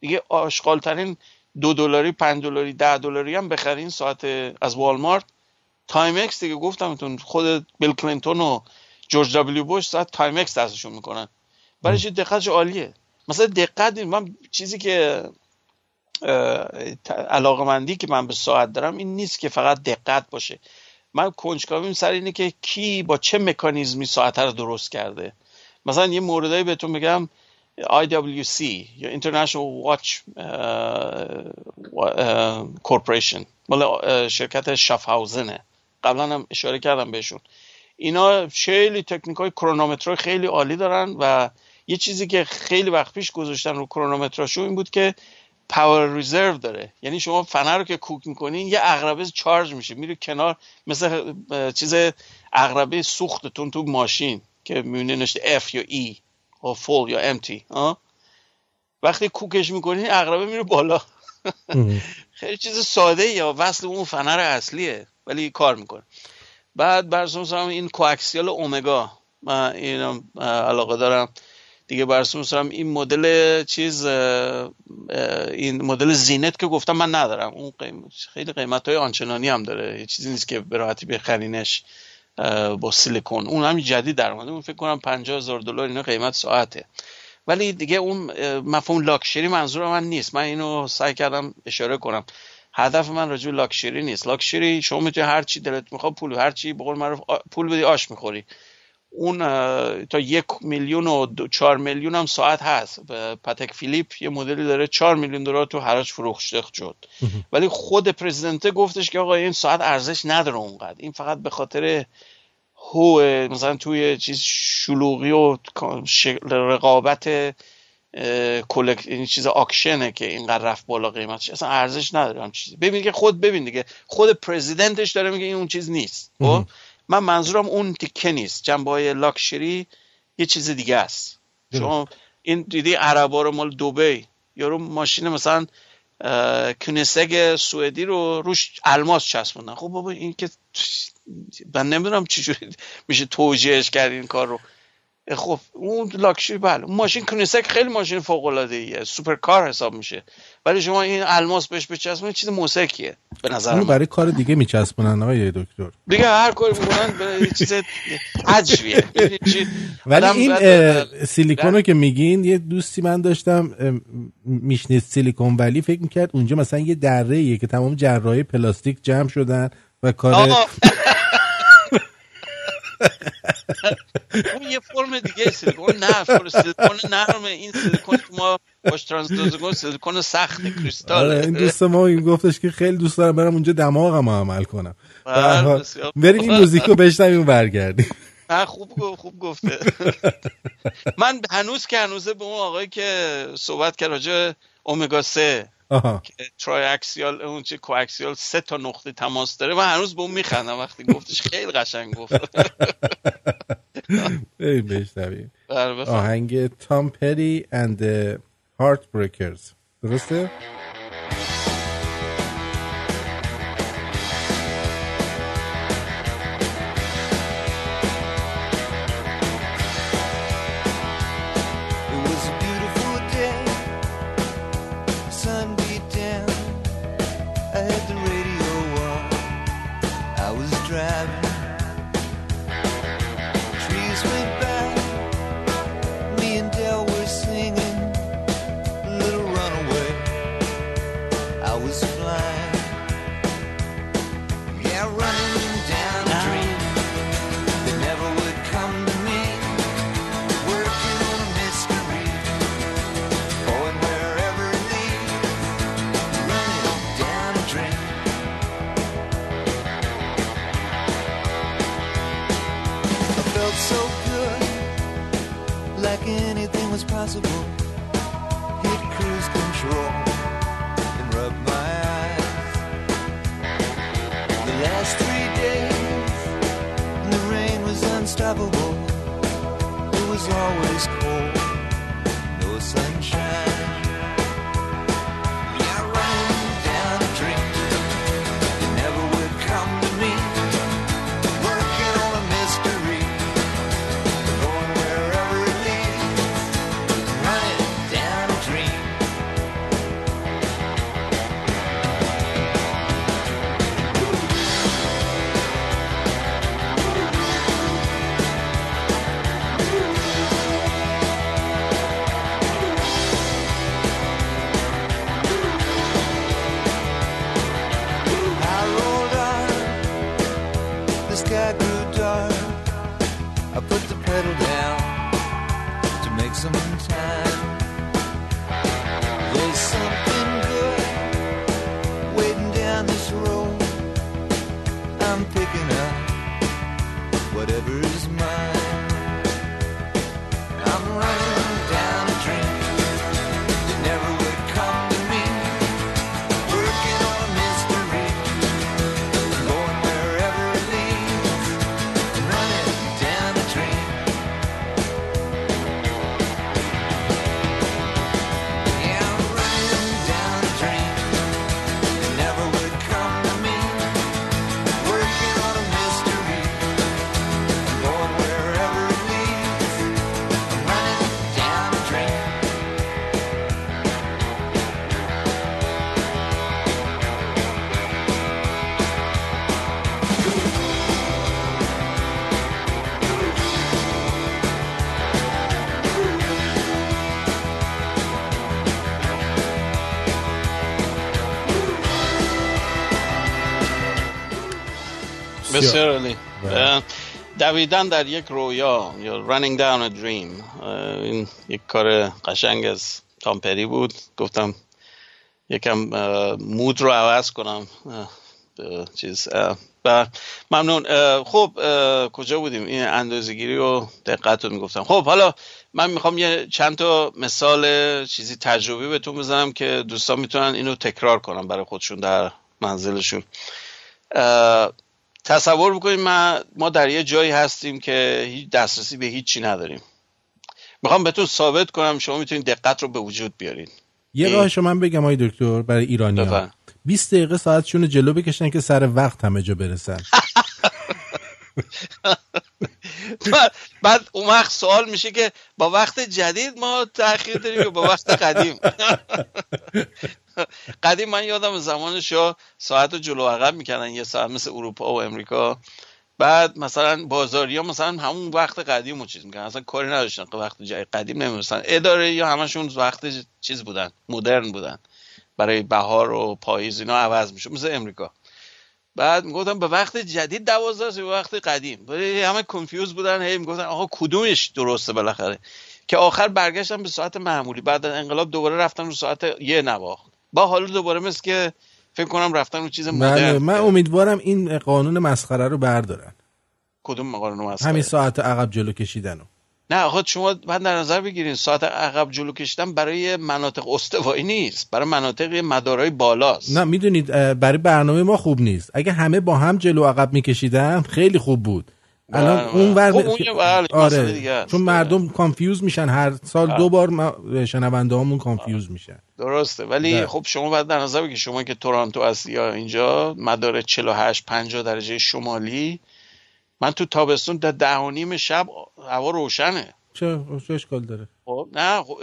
دیگه آشغالترین دو دلاری پنج دلاری ده دلاری هم بخرین ساعت از Walmart. Timex دیگه گفتم خود بیل کلینتون و جورج دبلیو بوش ساعت Timex دستشون می‌کنن. برای چی؟ دقتش عالیه. مثلا دقت من چیزی که علاقمندی که من به ساعت دارم این نیست که فقط دقت باشه. من کنجکاویم سر اینه که کی با چه مکانیزمی ساعت رو درست کرده. مثلا یه موردایی بهتون میگم IWC یا International Watch Corporation. مال شرکت شافهاوزنه. قبلا هم اشاره کردم بهشون. اینا خیلی تکنیک های کرونومتر خیلی عالی دارن و یه چیزی که خیلی وقت پیش گذاشتن رو کرونومتراشو این بود که پاور ریزرو داره. یعنی شما فنر رو که کوک می‌کنین یه اغربه چارج میشه. میره کنار مثل چیز اغربه سوختتون تو ماشین که میونه نشته F یا E یا فول یا empty وقتی کوکش می‌کنین اغربه میره بالا. خیلی چیز ساده یا وصل اون فنر اصلیه ولی کار می‌کنه. بعد برسون این کوکسیال اومگا من اینم علاقه دارم. دیگه برسون این مدل چیز این مدل زینت که گفتم من ندارم. اون قیمت خیلی قیمت های آنچنانی هم داره. یه چیزی نیست که به راحتی بخرینش با سیلیکون. اون هم جدید در اون فکر کنم 50 هزار دلار اینا قیمت ساعته. ولی دیگه اون مفهوم لاکشری منظور من نیست. من اینو سعی کردم اشاره کنم. هدف من راجع به لاکشری نیست. لاکشری شما می‌تونی هر چی دلت می‌خواد پول هر چی به قول معروف پول بدی آش می‌خوری. اون تا یک میلیون و چهار میلیون هم ساعت هست. پتک فیلیپ یه مدلی داره چهار میلیون دلار تو حراج فروخته شد. ولی خود پرزیدنته گفتش که آقا این ساعت ارزش نداره اونقدر. این فقط به خاطر هو مثلا توی چیز شلوغی و رقابت کلک این چیز آکشنه که اینقدر رفت بالا قیمتش. اصلا ارزش نداره هم چیزی. ببین که خود ببین دیگه. خود پرزیدنتش داره میگه این اون چیز نیست. خب؟ من منظورم اون تیکه نیست. جنبه های لاکشری یه چیز دیگه است. شما این دیدی عربا رو مال دوبی. یارو ماشین مثلا کنیسگ سوئدی رو روش الماس چسبوندن. خب بابا این که من نمی‌دونم چجوری میشه توجیهش کرد این کار رو. خب اون لاکشری بله. ماشین کنیسک خیلی ماشین فوق العاده ایه سوپر کار حساب میشه. ولی شما این الماس بهش بچسبونید چیز موسیقیه به نظر من. برای کار دیگه میچسبونن آقای دکتر. دیگه هر کاری می‌کنن به چیز عجیبیه. ولی این سیلیکونو که میگین یه دوستی من داشتم میشنید سیلیکون ولی فکر می‌کرد اونجا مثلا یه دره که تمام جراحی پلاستیک جمع شدن و کار اون یه فرم دیگه سیلیکون نه سیلیکون نرمه این سیلیکون که ما باش ترانزیت سیلیکون سخت کریستال آره این دوست ما این گفتش که خیلی دوست دارم برم اونجا دماغم عمل کنم. بریم این موزیک رو بشنویم برگردیم. خوب خوب گفته. من هنوز که هنوزه به اون آقایی که صحبت کرد راجع اومگا 3 که tri-axial اون چه axial سه تا نقطه تماس داره من هنوز به اون میخندم وقتی گفتش خیلی قشنگ گفت. بریم بشنویم. آهنگ Tom Petty and Heartbreakers درسته؟ بسیار عالی. دویدن در یک رویا یا running down a dream. این یک کار قشنگ از تامپری بود. گفتم یکم مود رو عوض کنم. چیز. و ممنون. خب کجا بودیم؟ این اندازگیری و دقت رو می‌گفتم. خب حالا من می‌خوام یه چند تا مثال چیزی تجربی بهتون بزنم که دوستان می‌تونن اینو تکرار کنم برای خودشون در منزلشون. تصور بکنیم ما در یه جایی هستیم که هیچ دسترسی به هیچی نداریم. می‌خوام بهتون ثابت کنم شما می‌تونید دقت رو به وجود بیارید یه راهشو من بگم آی دکتر برای ایرانی ها 20 دقیقه ساعتشون جلو بکشن که سر وقت همه جا برسن. بعد اون وقت سوال میشه که با وقت جدید ما تاخیر داریم یا با وقت قدیم؟ قدیم من یادم زمان شو ساعت رو جلو عقب می‌کردن یه ساعت مثل اروپا و امریکا. بعد مثلا بازاری ها مثلا همون وقت قدیم رو چیز می‌کنن اصلا کاری نداشتن که وقت جای قدیم نمی‌رسن اداره یا همشون وقت چیز بودن مدرن بودن. برای بهار و پاییز اینا عوض میشه مثل امریکا. بعد می‌گفتم به وقت جدید دوازده به وقت قدیم. همه کنفیوز بودن هی می‌گفتن آقا کدومش درسته بالاخره؟ که آخر برگشتم به ساعت معمولی. بعد انقلاب دوباره رفتم رو ساعت یه نواخت. با حالا دوباره مثل که فکر کنم رفتن رو چیز بله، مدرن من امیدوارم این قانون مسخره رو بردارن. کدوم مقارن مسخره؟ همین ساعت عقب جلو کشیدنو نه آقا شما بعد در نظر بگیرین ساعت عقب جلو کشیدن برای مناطق استوایی نیست برای مناطق مدارای بالاست نه می‌دونید برای برنامه ما خوب نیست اگه همه با هم جلو عقب میکشیدن خیلی خوب بود الان اون ور بله، دیگه آره. چون مردم confuse میشن هر سال. دو بار ما- شنونده همون confuse میشن درسته ولی بله. خب شما باید در نظر بگیرید شما که تورانتو هستی یا اینجا مدار 48 50 درجه شمالی من تو تابستون تا ده و نیم شب هوا روشنه. چه؟ اشکال داره؟ خب نه خب،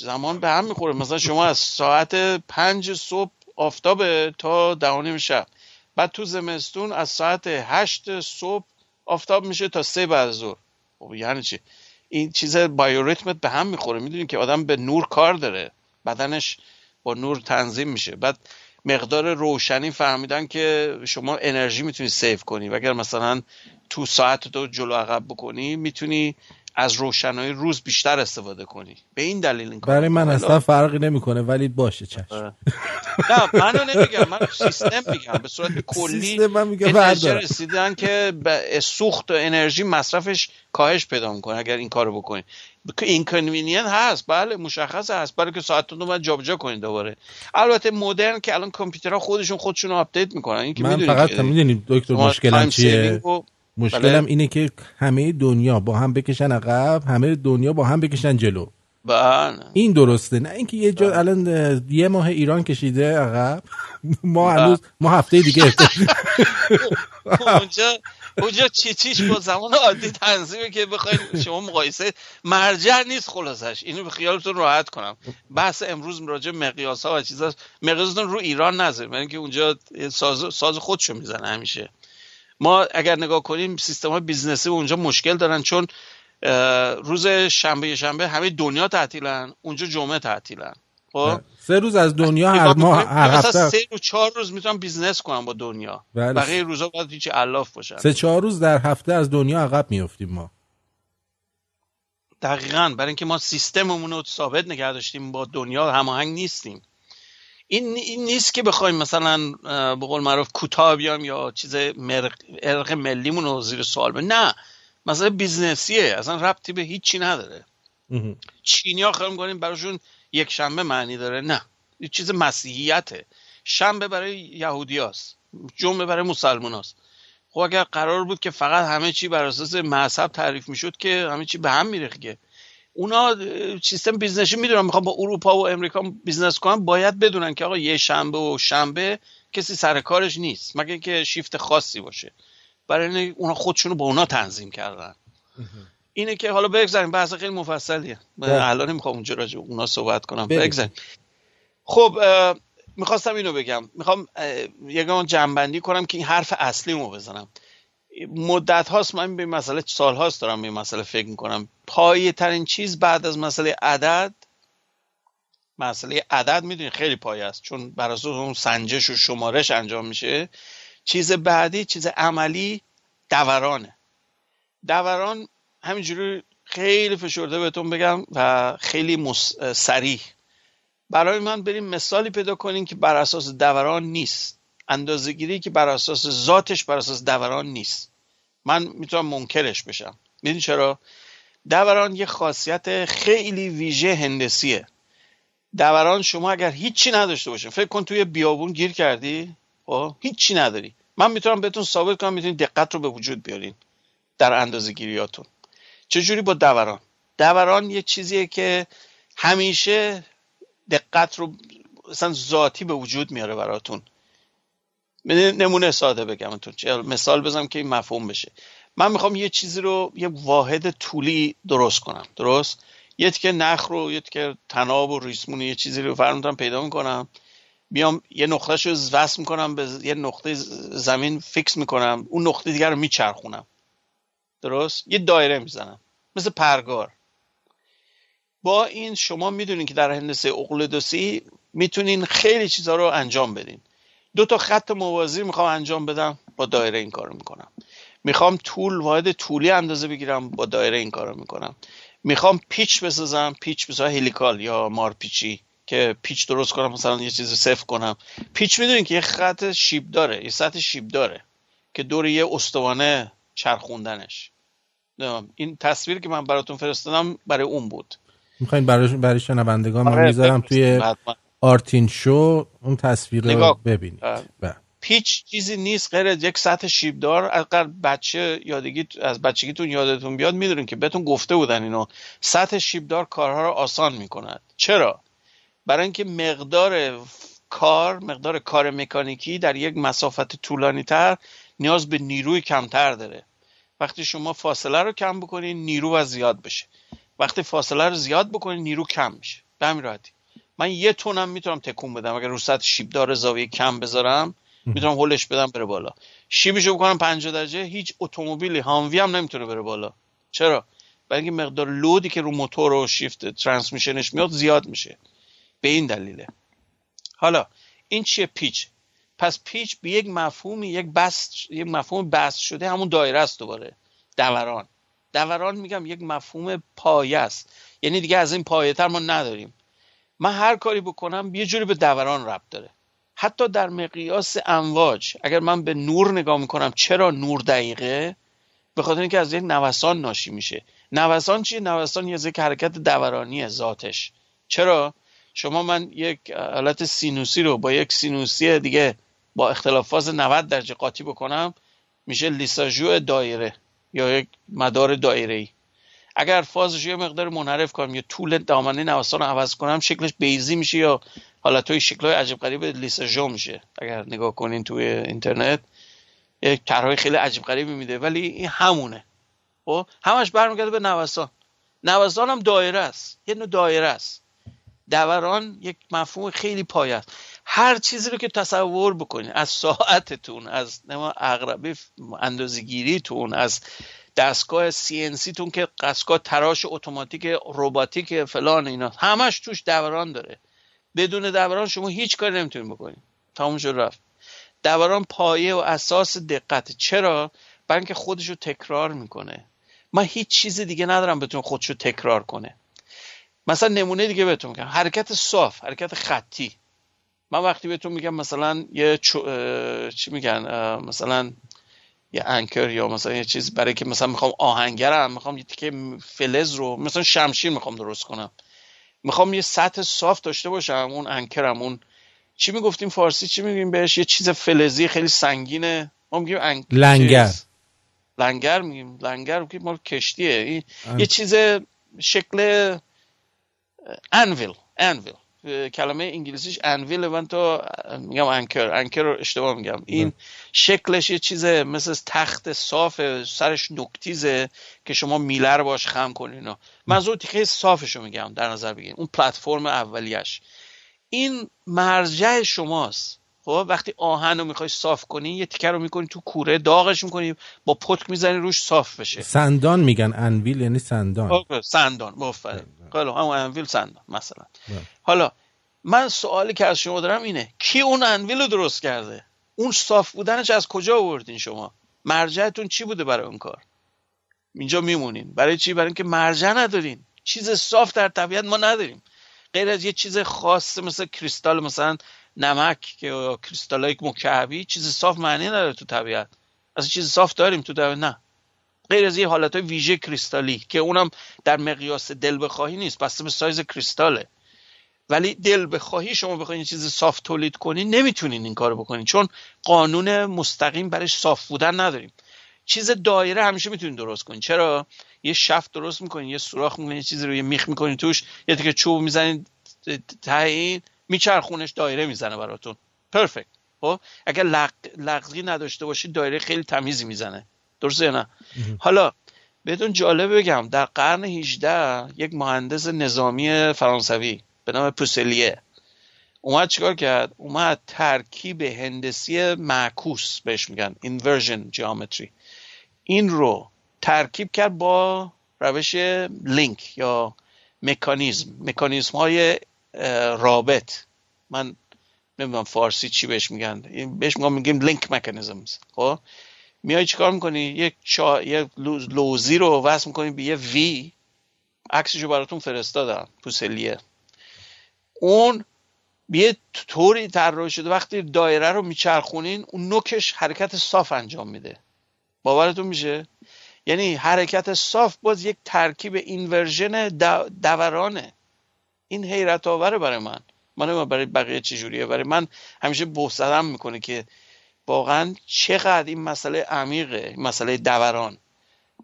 زمان به هم می‌خوره. مثلا شما از ساعت پنج صبح آفتاب تا ده و نیم شب. بعد تو زمستون از ساعت هشت صبح آفتاب میشه تا سه بعد ظهر. خب یعنی چی؟ این چیز بایوریتمت به هم می‌خوره. می‌دونی که آدم به نور کار داره. بدنش با نور تنظیم میشه. بعد مقدار روشنی فهمیدن که شما انرژی می‌تونی سیف کنی. و اگر مثلا تو ساعت تو جلو عقب بکنی می‌تونی از روشنایی روز بیشتر استفاده کنی. به این دلیل این برای من. اصلا فرقی نمی‌کنه ولی باشه چشم. آره. نه منو نمیگم من سیستم میگم. به صورت کلی سیستم من بردار رسیدن که سوخت و انرژی مصرفش کاهش پیدا می‌کنه اگر این کارو بکنید inconvenient هست بله مشخص هست برای که ساعتتون رو باید جابجا کنید دوباره. البته مدرن که الان کامپیوترها خودشون خودشون update می‌کنن این که من فقط می‌دونید دکتر تایم چیه؟ مشکلم بله. اینه که همه دنیا با هم بکشن عقب همه دنیا با هم بکشن جلو. بله. این درسته. نه اینکه یه جا الان اه، یه ماه ایران کشیده عقب. ما بله. هنوز ما هفته دیگه. اونجا اونجا چی چیش با زمان عادی تنظیمه که بخواید شما مقایسه. مرجع نیست خلاصش. اینو به خیالتون راحت کنم. بحث امروز راجع مقیاس ها و چیزا مقیاستون رو ایران نذارید. برای اینکه اونجا ساز ساز خودشو می‌زنه همیشه. ما اگر نگاه کنیم سیستم های business ی اونجا مشکل دارن چون روز شنبه شنبه همه دنیا تعطیلن اونجا جمعه تعطیلن. خب؟ سه روز از دنیا هر ماه هر هفته. سه رو چهار روز می‌تونن business کنن با دنیا. بله. بقیه روزا باید هیچ علاف باشن. سه چهار روز در هفته از دنیا عقب میافتیم ما. دقیقا. برای اینکه ما سیستممون رو ثابت نگه داشتیم با دنیا هماهنگ نیستیم. این, این نیست که بخوایم مثلا به قول معروف کوتاه بیام یا چیز عرق ملیمون رو زیر سوال ببریم. نه. مثلا business یه. اصلا ربطی به هیچی نداره. چینی ها خیلی می‌کنیم براشون یک شنبه معنی داره. نه. یه چیز مسیحیته. شنبه برای یهودی هاست. جمعه برای مسلمان هاست. خب اگر قرار بود که فقط همه چی بر اساس مذهب تعریف می‌شد که همه چی به هم میریخت که. اونا سیستم business ی می‌دونن می‌خوام با اروپا و امریکا business کنن باید بدونن که آقا یه شنبه و شنبه کسی سر کارش نیست مگه که شیفت خاصی باشه. برای اینه اونا خودشونو با اونا تنظیم کردن. اینه که حالا بگذاریم بحث خیلی مفصلیه. بله. الان نمی‌خوام اونجا راجع اونا صحبت کنم. بگذاریم. خب می‌خواستم اینو بگم. می‌خوام یکم جنبندی کنم که این حرف اصلی رو بزنم. مدت هاست من به مسئله سال هاست دارم به مسئله فکر می‌کنم. پایه ترین چیز بعد از مسئله عدد مسئله عدد می‌دونی خیلی پایه است. چون بر اساس اون سنجش و شمارش انجام میشه. چیز بعدی چیز عملی دورانه. دوران همینجوری خیلی فشرده بهتون بگم و خیلی مس... سریح. برای من بریم مثالی پیدا کنیم که بر اساس دوران نیست. اندازه‌گیری که بر اساس ذاتش بر اساس دوران نیست. من می‌تونم منکرش بشم. می‌دونی چرا؟ دوران یه خاصیت خیلی ویژه هندسیه. دوران شما اگر هیچی نداشته باشه فکر کن توی بیابون گیر کردی خب؟ هیچی نداری. من می‌تونم بهتون ثابت کنم می‌تونید دقت رو به وجود بیارین در اندازه گیریاتون چجوری با دوران؟ دوران یه چیزیه که همیشه دقت رو مثلا ذاتی به وجود میاره براتون. نمونه ساده بگم مثال بزنم که این مفهوم بشه. من می‌خوام یه چیزی رو یه واحد طولی درست کنم. درست؟ یه که نخ رو یه که تناب و ریسمون یه چیزی رو فرمودم پیدا می‌کنم. بیام یه نقطهش رو وصل می‌کنم به یه نقطه زمین فیکس می‌کنم. اون نقطه دیگر رو میچرخونم. درست؟ یه دایره می‌زنم. مثل پرگار. با این شما می‌دونین که در هندسه اقلیدوسی می‌تونین خیلی چیزها رو انجام بدین. دو تا خط موازی می‌خوام انجام بدم با دایره این کارو می‌کنم. می‌خوام طول واحد طولی اندازه بگیرم با دایره این کارو می‌کنم. می‌خوام پیچ بسازم پیچ بسازم هلیکال یا مارپیچی که پیچ درست کنم مثلا یه چیزی صفر کنم. پیچ می‌دونین که یه خط شیب داره یه سطح شیب داره که دور یه استوانه چرخوندنش. این تصویری که من براتون فرستادم برای اون بود. می‌خواین برای برای شنوندگان من آره، می‌ذارم توی آرتین شو اون تصویر رو ببینید. بله. پیچ چیزی نیست غیر یک سطح شیبدار اگر بچه یادگی از بچگیتون یادتون بیاد می‌دونین که بهتون گفته بودن اینو سطح شیبدار کارها رو آسان می‌کند. چرا؟ برای اینکه مقدار کار مقدار کار مکانیکی در یک مسافت طولانی تر نیاز به نیروی کمتر داره. وقتی شما فاصله رو کم بکنین نیرو و زیاد بشه. وقتی فاصله رو زیاد بکنین نیرو کم میشه. به همین راحتی. من یه تونم می‌تونم تکون بدم. اگر رو سطح شیبدار زاویه کم بذارم می‌تونم هولش بدم بره بالا. شیبشو بکنم 50 درجه هیچ اتومبیلی هانوی هم نمی‌تونه بره بالا. چرا؟ برای اینکه مقدار لودی که رو موتور و شیفت ترانسمیشنش میاد زیاد میشه. به این دلیله. حالا این چیه پیچ؟ پس پیچ به یک مفهومی یک بست یک مفهوم بست شده همون دایره است دوباره. دوران. دوران میگم یک مفهوم پایه است. یعنی دیگه از این پایه تر ما نداریم. من هر کاری بکنم یه جوری به دوران ربط داره. حتی در مقیاس امواج اگر من به نور نگاه می‌کنم چرا نور دقیقه؟ به خاطر اینکه از یک نوسان ناشی میشه. نوسان چیه؟ نوسان یه ذکر حرکت دورانی ذاتش. چرا؟ شما من یک حالت سینوسی رو با یک سینوسی دیگه با اختلاف فاز 90 درجه قاطی بکنم میشه لیساژو دایره یا یک مدار دایره ای اگر فازش یه مقدار منحرف کنم یا طول دامنه نوسان رو عوض کنم شکلش بیزی میشه یا حالت شکل های عجیب غریب لیساژو میشه. اگر نگاه کنین توی اینترنت یک طرحهای خیلی عجیب غریبی میده ولی این همونه. خب؟ همش برمیگرده به نوسان. نوسان هم دایره است. یه نوع دایره است. دوران یک مفهوم خیلی پایه است. هر چیزی رو که تصور بکنید از ساعتتون از اقربی اندازگیریتون از دستگاه سی تون که دستگاه تراش اتوماتیک رباتیک فلان اینا. همش توش دوران داره. بدون دوران شما هیچ کاری نمی‌تونید بکنید. تموم شد رفت. دوران پایه و اساس دقت. چرا؟ اینکه خودش رو تکرار می‌کنه. من هیچ چیز دیگه ندارم بتونه خودش رو تکرار کنه. مثلا نمونه دیگه بهتون میگم. حرکت صاف حرکت خطی. من وقتی بهتون میگم مثلا یه چی میگن؟ مثلا یه انکر یا مثلا یه چیز برای که مثلا می‌خوام آهنگرم می‌خوام یه تیکه فلز رو مثلا شمشیر می‌خوام درست کنم. می‌خوام یه سطح صاف داشته باشم اون انکرم اون چی می‌گفتیم فارسی؟ چی میگیم بهش؟ یه چیز فلزی خیلی سنگینه. ما میگیم انک... لنگر. لنگر میگیم. لنگر که مال کشتیه. یه چیز شکل انویل. انویل. کلمه انگلیسیش انویل من تو میگم انکر انکر رو اشتباه میگم. این شکلش یه چیزه مثل تخت صاف سرش نکتیزه که شما میلر باش خم کنین منظور تیکه صافش رو میگم در نظر بگیریم اون پلتفرم اولیش این مرجع شماست. خب وقتی آهن رو می‌خوای صاف کنی یه تیکه رو می‌کنی تو کوره داغش می‌کنی با پتک می‌زنی روش صاف بشه. سندان میگن انویل یعنی سندان. خب، سندان مفرد. خیلی همون انویل سندان مثلا. حالا من سوالی که از شما دارم اینه کی اون انویل رو درست کرده؟ اون صاف بودنش از کجا آوردین شما؟ مرجعتون چی بوده برای اون کار؟ اینجا میمونین. برای چی؟ برای اینکه مرجع ندارین. چیز صاف در طبیعت ما نداریم. غیر از یه چیز خاص مثل کریستال مثلا نمک یا کریستال های مکعبی چیز صاف معنی نداره تو طبیعت. از چیز صاف داریم تو طبیعت نه. غیر از یه حالت های ویژه کریستالی که اونم در مقیاس دل بخواهی نیست بسته به سایز کریستاله. ولی دل بخواهی شما بخواید چیز صاف تولید کنین نمی‌تونین این کارو بکنین چون قانون مستقیم برش صاف بودن نداریم. چیز دایره همیشه می‌تونین درست کنین. چرا؟ یه شفت درست می‌کنین یه سوراخ می‌کنین یه چیزی رو یه میخ می‌کنین توش یه که چوب می‌زنین ته این میچرخونش دایره می‌زنه براتون. perfect خب؟ اگر لغ... لغزی نداشته باشید دایره خیلی تمیزی می‌زنه. درسته نه؟ حالا بهتون جالب بگم در قرن 18 یک مهندس نظامی فرانسوی به نام Peaucellier اومد چیکار کرد؟ اومد ترکیب هندسی معکوس بهش میگن inversion geometry این رو ترکیب کرد با روش لینک یا مکانیزم. مکانیزم های رابط. من نمی‌دونم فارسی چی بهش میگن. بهش میگم میگیم link mechanisms خب؟ میای چیکار می‌کنی؟ یک چا... یک لوزی رو وصل می‌کنی به یه V عکسشو براتون فرستادم. Peaucellier. اون یه طوری طراحی شده. وقتی دایره رو میچرخونین اون نوکش حرکت صاف انجام میده. باورتون میشه؟ یعنی حرکت صاف باز یک ترکیب inversion دورانه. این حیرت آوره برای من. من برای بقیه چجوریه برای من همیشه بحثدم می‌کنه که واقعا چقدر این مسئله عمیقه این مسئله دوران.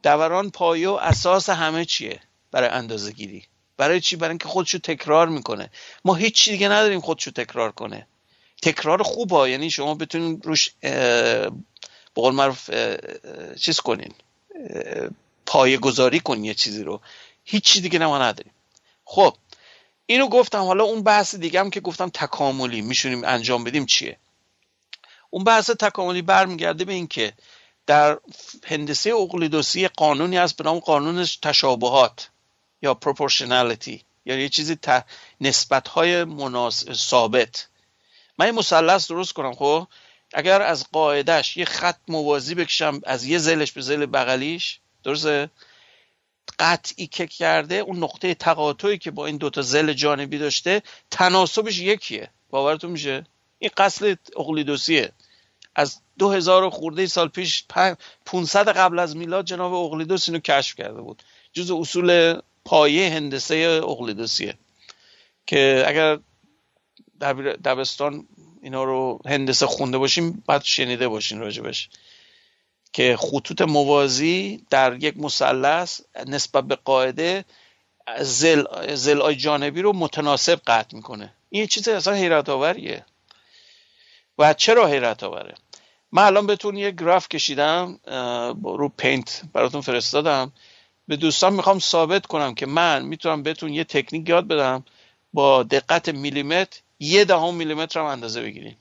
دوران پایه و اساس همه چیه برای اندازه گیری برای چی؟ برای اینکه خودشو تکرار می‌کنه. ما هیچ دیگه نداریم خودشو تکرار کنه. تکرار خوبه یعنی شما بتونین روش به قول معروف چیز کنین. پایه گذاری کنین یه چیزی رو. هیچ دیگه ما نداریم. خب اینو گفتم حالا اون بحث دیگه هم که گفتم تکاملی میشونیم انجام بدیم چیه؟ اون بحث تکاملی برمیگرده به اینکه در هندسه اقلیدوسی قانونی هست به نام قانون تشابهات یا پروپورشنالیتی یا یه چیزی نسبت های مناسب ثابت. من یه مثلث درست کنم خب؟ اگر از قاعدش یه خط موازی بکشم از یه زلش به زل بغلیش درسته؟ قطعی که کرده اون نقطه تقاطعی که با این دوتا زل جانبی داشته تناسبش یکیه. باورتون میشه؟ این قصل اقلیدوسیه. از دو هزار خورده سال پیش 500 قبل از میلاد جناب اقلیدوس اینو کشف کرده بود. جز اصول پایه هندسه اقلیدوسیه. که اگر دبستان اینا رو هندسه خونده باشیم بعد شنیده باشین راجبش. که خطوط موازی در یک مثلث نسبت به قاعده زل, زل جانبی رو متناسب قطع می‌کنه. این چیز اصلا حیرت آوریه و چرا حیرت آوره من الان بهتون یه گراف کشیدم رو پینت براتون فرستادم. به دوستان می‌خوام ثابت کنم که من می‌تونم بهتون یه تکنیک یاد بدم با دقت میلیمتر یه دهم میلیمتر هم اندازه بگیریم.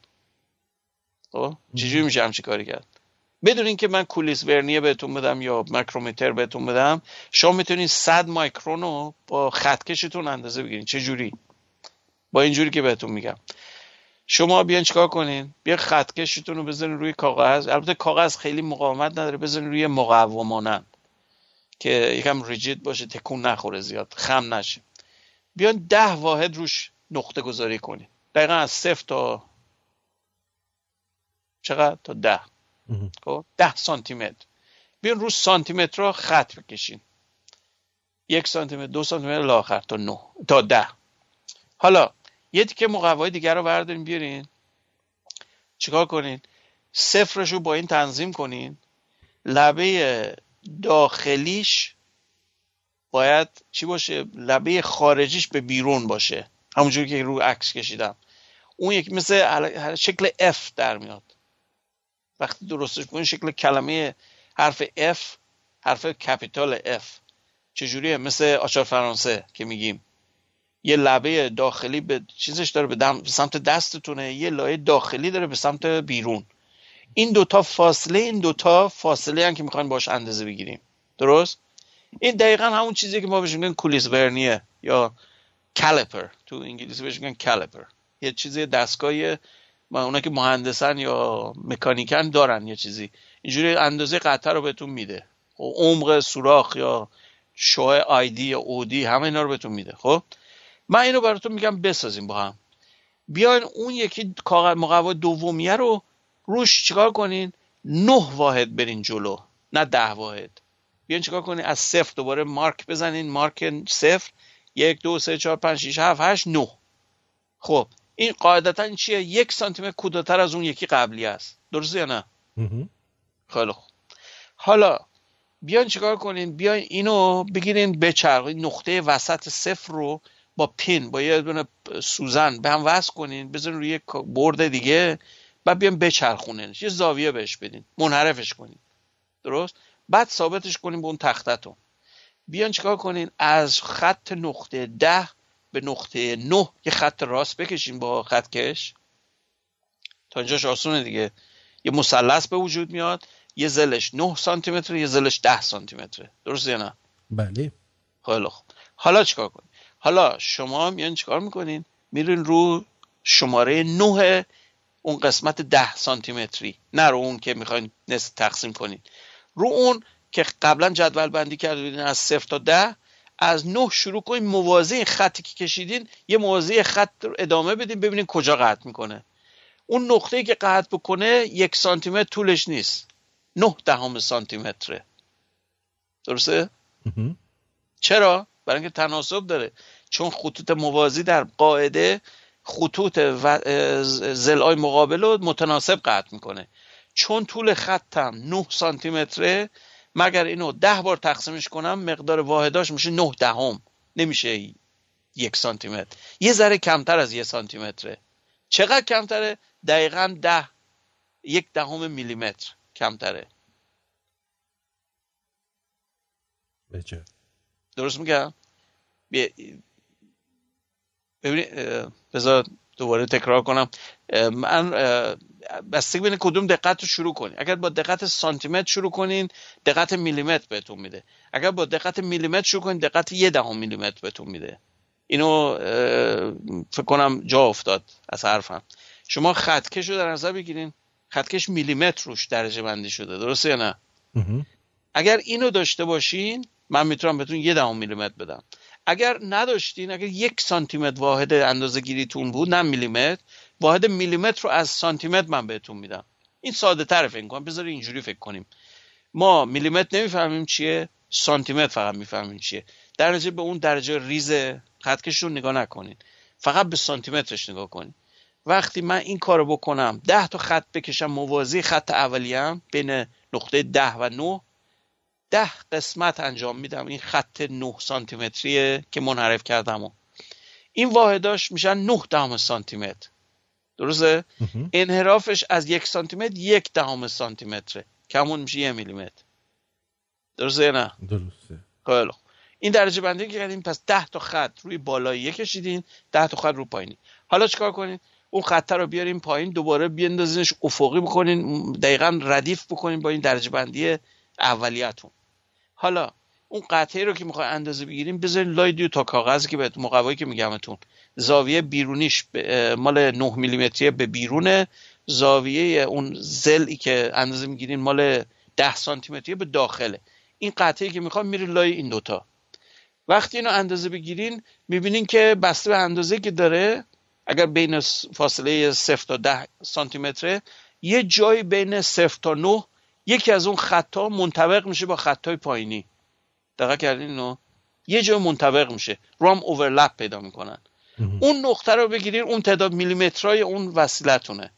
خب؟ چجوری میشه همچی کاری کرد؟ بدون اینکه من کولیس ورنیه بهتون بدم یا مکرومتر بهتون بدم شما می‌تونید 100 مایکرون رو با خطکشتون اندازه بگیرید. چه جوری؟ با اینجوری که بهتون میگم. شما بیان چیکار کنین؟ بیا خطکشتون رو بزنین روی کاغذ. البته کاغذ خیلی مقاومت نداره بزنین روی مقومانن. که یکم ریجید باشه تکون نخوره زیاد خم نشه. بیان ده واحد روش نقطه گذاری کنین. دقیقا از صفر تا چقدر؟ تا ده. خب ده سانتی متر بیان رو سانتی متر رو خط بکشین. یک سانتی متر دو سانتی متر لاخر تا نه تا ده. حالا یه تیکه مقوای دیگر رو بردارین بیارین. چیکار کنین؟ صفرش رو با این تنظیم کنین. لبه داخلیش باید چی باشه؟ لبه خارجیش به بیرون باشه. همونجوری که رو عکس کشیدم. اون یک مثل شکل F در میاد. وقتی درستش کنین شکل کلمه حرف F حرف کپیتال F. چجوریه؟ مثل آچار فرانسه که میگیم. یه لبه داخلی به چیزش داره به, سمت دستتونه یه لایه داخلی داره به سمت بیرون. این دوتا فاصله این دوتا فاصله هم که می‌خوایم باش اندازه بگیریم. درست؟ این دقیقا همون چیزی که ما بهش میگن کولیس ورنیه یا کالیپر. تو انگلیسی بهش میگن کالیپر. یه چیزی اونا که مهندسن یا مکانیکن دارن یه چیزی. اینجوری اندازه قطع رو بهتون میده. خب عمق سوراخ یا شوه آیدی یا اودی همه اینا رو بهتون میده. خب؟ من اینو براتون میگم بسازیم با هم. بیاین اون یکی مقوا دومیه رو روش چیکار کنین؟ نه واحد برین جلو نه ده واحد. بیاین چیکار کنین؟ از صفر دوباره مارک بزنین مارک صفر. یک دو سه چهار پنج شیش هفت هشت نه. خب این قاعدتا چیه؟ یک سانتی متر از اون یکی قبلی است. درسته یا نه؟ خیلی خوب. حالا بیاین چیکار کنین؟ بیاین اینو بگیرین بچرخین نقطه وسط صفر رو با پین با یه دونه سوزن به هم وصل کنین بزنین روی برد دیگه بعد بیان بچرخونینش. یه زاویه بهش بدین. منحرفش کنین. درست؟ بعد ثابتش کنین به اون تختتون. بیان چیکار کنین؟ از خط نقطه ده به نقطه نه یه خط راست بکشین با خط کش. تا اینجاش آسونه دیگه. یه مثلث به وجود میاد. یه زلش 9 سانتی متر یه زلش 10 سانتی متره درست یا نه؟ بله. خیلی خوب. حالا چیکار کنین حالا شما میان چیکار می‌کنین؟ میرین رو شماره 9 اون قسمت 10 سانتی متری نه رو اون که می‌خواین نصف تقسیم کنین. رو اون که قبلا جدول بندی کرده از صفر تا ده از نه شروع کنین موازی این خطی که کشیدین یه موازی خط رو ادامه بدین ببینین کجا قطع می‌کنه. اون نقطه که قطع بکنه یک سانتی متر طولش نیست. نه دهم سانتی متره درسته؟ چرا؟ برای اینکه تناسب داره. چون خطوط موازی در قاعده خطوط و زلای مقابل رو متناسب قطع می‌کنه. چون طول خطم 9 سانتی متره مگر اینو ده بار تقسیمش کنم مقدار واحداش میشه 9 دهم. نمیشه یک سانتی متر یه ذره کمتر از یک سانتی متره چقدر کمتره؟ دقیقا ده یک دهم میلیمتر کمتره. بچه. درست میگم؟ ببینید بذار دوباره تکرار کنم. من بستگی بین کدوم دقت رو شروع کنید اگر با دقت سانتیمتر شروع کنین دقت میلیمتر بهتون میده. اگر با دقت میلیمتر شروع کنین دقت یه دهم میلیمتر بهتون میده. اینو فکر کنم جا افتاد از حرفم. شما خطکش رو در نظر بگیرین. خطکش میلیمتر روش درجه بندی شده. درسته یا نه؟ اگر اینو داشته باشین من می‌تونم بهتون یه دهم میلیمتر بدم. اگر نداشتین اگر یک سانتیمتر واحد اندازه گیریتون بود نه میلیمتر. واحد میلیمتر رو از سانتیمتر من بهتون میدم. این ساده تر فکر کنم. بذار اینجوری فکر کنیم. ما میلیمتر نمی‌فهمیم چیه سانتیمتر فقط می‌فهمیم چیه. درجه به اون درجه ریز خطکش رو نگاه نکنین فقط به سانتیمترش نگاه کنین وقتی من این کارو بکنم ده تا خط بکشم موازی خط اولیه بین نقطه ده و نه ده قسمت انجام میدم. این خط 9 سانتی متریه که منحرف کردم. و. این واحداش میشن 9 دهم سانتی متر درسته؟ انحرافش از یک سانتی متر یک دهم سانتی متره کمون میشه یه میلیمتر. درسته نه؟ درسته. خیلی این درجه بندی که کردیم پس 10 تا خط روی بالایی کشیدین 10 تا خط رو پایینی. حالا چیکار کنین اون خط رو بیاریم پایین دوباره بیندازینش افقی بکنین دقیقا ردیف بکنین با این درجه بندی اولیتون حالا اون قطعه رو که می‌خوای اندازه بگیریم بذارین لای دیو تا کاغذی که به مقوایی که میگمتون زاویه بیرونیش مال 9 میلیمتری به بیرونه. زاویه اون زلی که اندازه می‌گیرین مال 10 سانتی به داخله. این قطعه که می‌خوام میره لای این دوتا. وقتی اینو اندازه بگیرین می‌بینین که بسته به اندازه که داره اگر بین فاصله 0 تا 10 سانتی متره یه جایی بین 0 تا 9 یکی از اون خطا منطبق میشه با خطای پایینی. دقیق کردین اینو؟ یه جای منطبق میشه. رو هم اوورلپ پیدا می‌کنن. اون نقطه رو بگیرین اون تعداد میلیمترای اون وسیلتونه.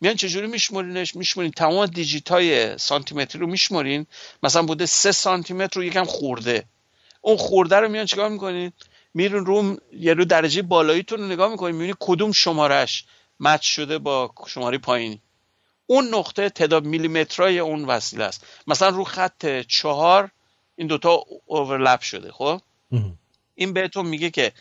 میان چجوری میشمرینش میشمرین تمام دیجیت های سانتیمتری رو میشمرین مثلا بوده سه سانتیمتر رو یکم خورده. اون خورده رو میان چیکار می‌کنین؟ میرون رو یه رو درجه بالاییتون رو نگاه می‌کنین می‌بینی کدوم شمارش مچ شده با شماره پایینی. اون نقطه تعداد میلیمترای اون وسیله است. مثلا رو خط چهار این دوتا اوورلپ شده خب؟ این بهتون میگه که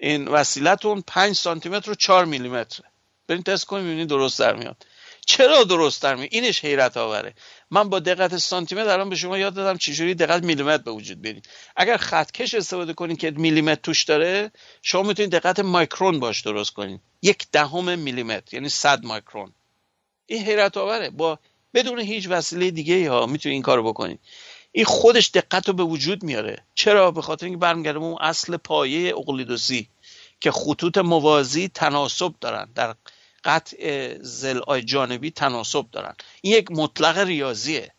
این وسیلتون 5 سانتی متر و 4 میلیمتره. برین تست کنیم می‌بینید درست در میاد. چرا درست در میاد؟ اینش حیرت آوره. من با دقت سانتی متر الان به شما یاد دادم چجوری دقت میلیمتر به وجود بیارید اگر خطکش استفاده کنید که میلیمتر توش داره شما می‌تونید دقت مایکرون باش درست کنید یک دهم میلیمتر یعنی 100 مایکرون. این حیرت آوره. با بدون هیچ وسیله دیگه ها می‌تونید این کارو بکنید این خودش دقت رو به وجود میاره. چرا؟ به خاطر اینکه برمیگردم اون اصل پایه اقلیدوسی که خطوط موازی تناسب دارن. در قطع زلای جانبی تناسب دارن. این یک مطلق ریاضیه.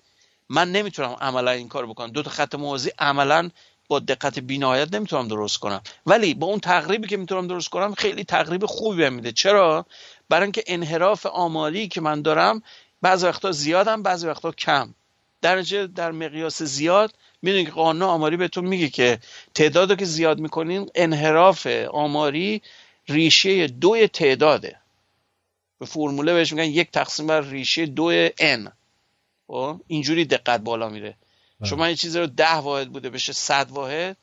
من نمی‌تونم عملا این کار بکنم. دو تا خط موازی عملا با دقت بینهایت نمی‌تونم درست کنم. ولی با اون تقریبی که می‌تونم درست کنم خیلی تقریب خوبی بهم میده. چرا؟ برای اینکه انحراف آماری که من دارم بعضی وقتا زیادم بعضی وقتا کم. درجه در مقیاس زیاد می‌دونید که قانون آماری بهتون میگه که تعداد که زیاد می‌کنین انحراف آماری ریشه دوی تعداده. به فرموله بهش میگن یک تقسیم بر ریشه دو n. خب؟ اینجوری دقت بالا میره. شما این چیزی رو ده واحد بوده بشه صد واحد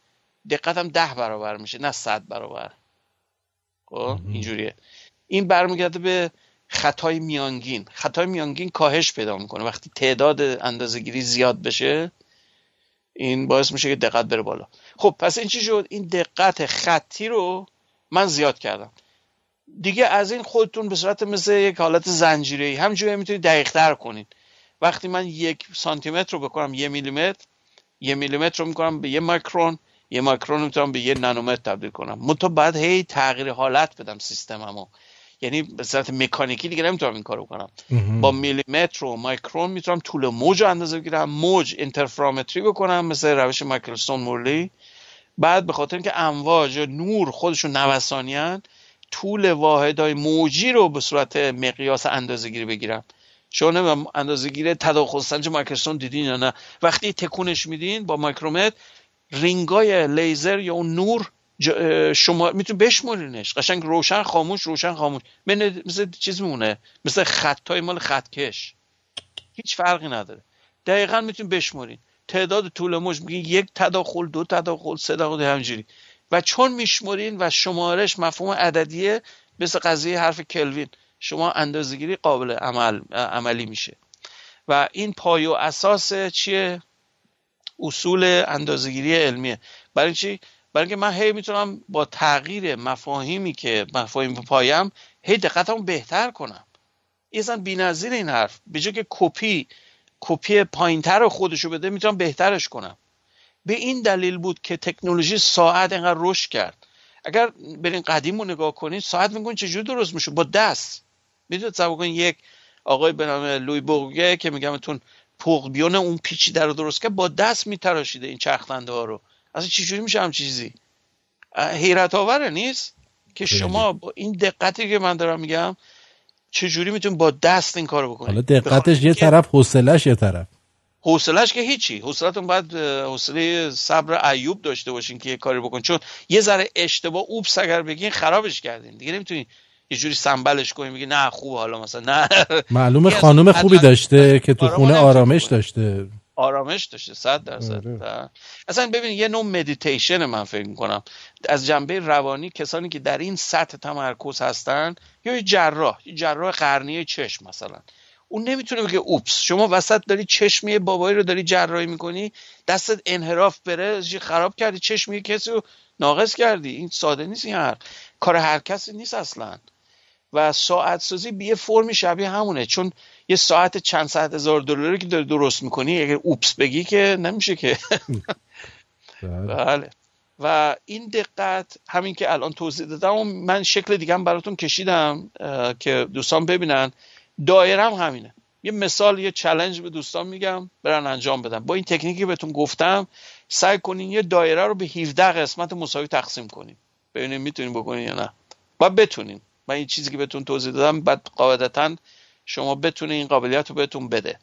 دقت هم ده برابر میشه نه صد برابر. خب اینجوریه. این برمیگرده به خطای میانگین. خطای میانگین کاهش پیدا می‌کنه. وقتی تعداد اندازه گیری زیاد بشه این باعث میشه که دقت بره بالا. خب پس این چی شد؟ این دقت خطی رو من زیاد کردم. دیگه از این خودتون به صورت مثل یک حالت زنجیره ای همجوری می‌تونید دقیق تر کنید. وقتی من یک سانتی متر رو بکنم یه میلیمتر یه میلیمتر رو می‌کنم به یه مایکرون یه مایکرون می‌تونم به یه نانومتر تبدیل کنم. منتها بعد هی تغییر حالت بدم سیستممو. یعنی به صورت مکانیکی دیگه نمی‌تونم این کارو کنم. با میلیمتر و مایکرون می‌تونم طول موج اندازه بگیرم موج اینترفرامتری بکنم مثل روش مایکلستون مورلی. بعد به خاطر اینکه امواج نور خودشون نوسانیان طول واحدهای موجی رو به صورت مقیاس اندازه گیری بگیرم. شما نمی‌دونم اندازه گیره تداخل سنج مایکروسون دیدین یا نه. وقتی تکونش میدین با مایکرومتر رینگای لیزر یا اون نور شما می‌تونید بشمرینش. قشنگ روشن خاموش روشن خاموش. مثل چیز میمونه؟ مثل خطای مال خطکش. هیچ فرقی نداره. دقیقا می‌تونید بشمرین. تعداد طول موج میگه یک تداخل دو تداخل سه تداخل همجوری و چون میشمرین و شمارش مفهوم عددیه مثل قضیه حرف کلوین. شما اندازگیری قابل عمل عملی میشه. و این پای و اساس چیه؟ اصول اندازگیری علمیه. برای چی؟ برای اینکه من هی می‌تونم با تغییر مفاهیمی که مفاهیم پایم هی دقتمو بهتر کنم. اصلا بی‌نظیر این حرف. به که کپی کپی پایینتر خودشو بده می‌تونم بهترش کنم. به این دلیل بود که تکنولوژی ساعت اینقدر رشد کرد. اگر برین قدیم رو نگاه کنید ساعت میگن چجور درست میشه؟ با دست. می‌دونید تصور یک آقای به نام لوی بوگه که میگم تون پوغبیون اون پیچی در رو درست کرد با دست میتراشیده این چرخنده ها رو. اصلا چجوری میشه هم چیزی؟ حیرت آوره نیست؟ که شما با این دقتی که من دارم میگم چجوری میتون با دست این کارو بکنید حالا دقتش یه طرف حوصلش یه طرف. حوصلش که هیچی. حوصلتون باید حوصله صبر ایوب داشته باشین که یه کاری بکن چون یه ذره اشتباه اوپس اگر بگین خرابش کردین. دیگه نمی‌تونین یه جوری سنبلش کنیم میگه نه خوب حالا مثلا نه. معلومه خانم خوبی داشته که تو خونه آرامش داشته. آرامش داشته صد درصد. آره. اصلا ببین یه نوع مدیتیشن من فکر می‌کنم. از جنبه روانی کسانی که در این سطح تمرکز هستن یا یه جراح یه جراح قرنیه چشم مثلا. اون نمی‌تونه بگه اوپس شما وسط داری چشمی بابایی رو داری جراحی می‌کنی دستت انحراف بره خراب کردی چشمی کسی رو ناقص کردی. این ساده نیست این هر کار هر کسی نیست اصلا. و ساعت سازی به یه فرمی شبیه همونه. چون یه ساعت چند ساعت هزار دلاری که داری درست می‌کنی اگه اوپس بگی که نمیشه که. بله. بله. و این دقت همین که الان توضیح دادم و من شکل دیگه هم براتون کشیدم که دوستان ببینن. دایره هم همینه. یه مثال یه چلنج به دوستان میگم برن انجام بدم با این تکنیکی بهتون گفتم سعی کنین یه دایره رو به 17 قسمت مساوی تقسیم کنین. ببینین می‌تونین بکنین یا نه. و بتونین. من این چیزی که بهتون توضیح دادم بعد قاعدتا شما بتونه این قابلیت رو بهتون بده.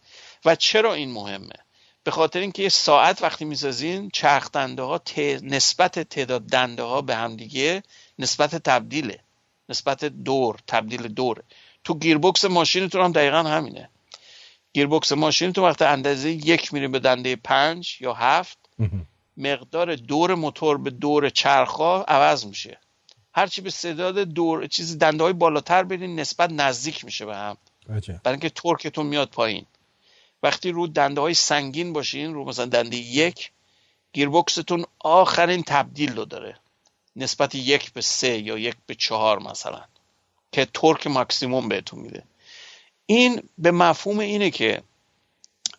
و چرا این مهمه؟ به خاطر اینکه یه ساعت وقتی می‌سازین چرخ دنده ها نسبت تعداد دنده ها به هم دیگه نسبت تبدیله. نسبت دور تبدیل دوره. تو گیربکس ماشینتون هم دقیقا همینه. گیربکس ماشینتون وقتی اندازه یک میریم به دنده پنج یا هفت مقدار دور موتور به دور چرخا عوض میشه. هرچی به صداد دور چیزی دنده های بالاتر برین نسبت نزدیک میشه به هم. برای اینکه ترکتون میاد پایین. وقتی رو دنده های سنگین باشین رو مثلا دنده یک گیربکستون آخرین تبدیل رو داره. نسبت یک به سه یا یک به چهار مثلا که ترک ماکسیموم بهتون میده. این به مفهوم اینه که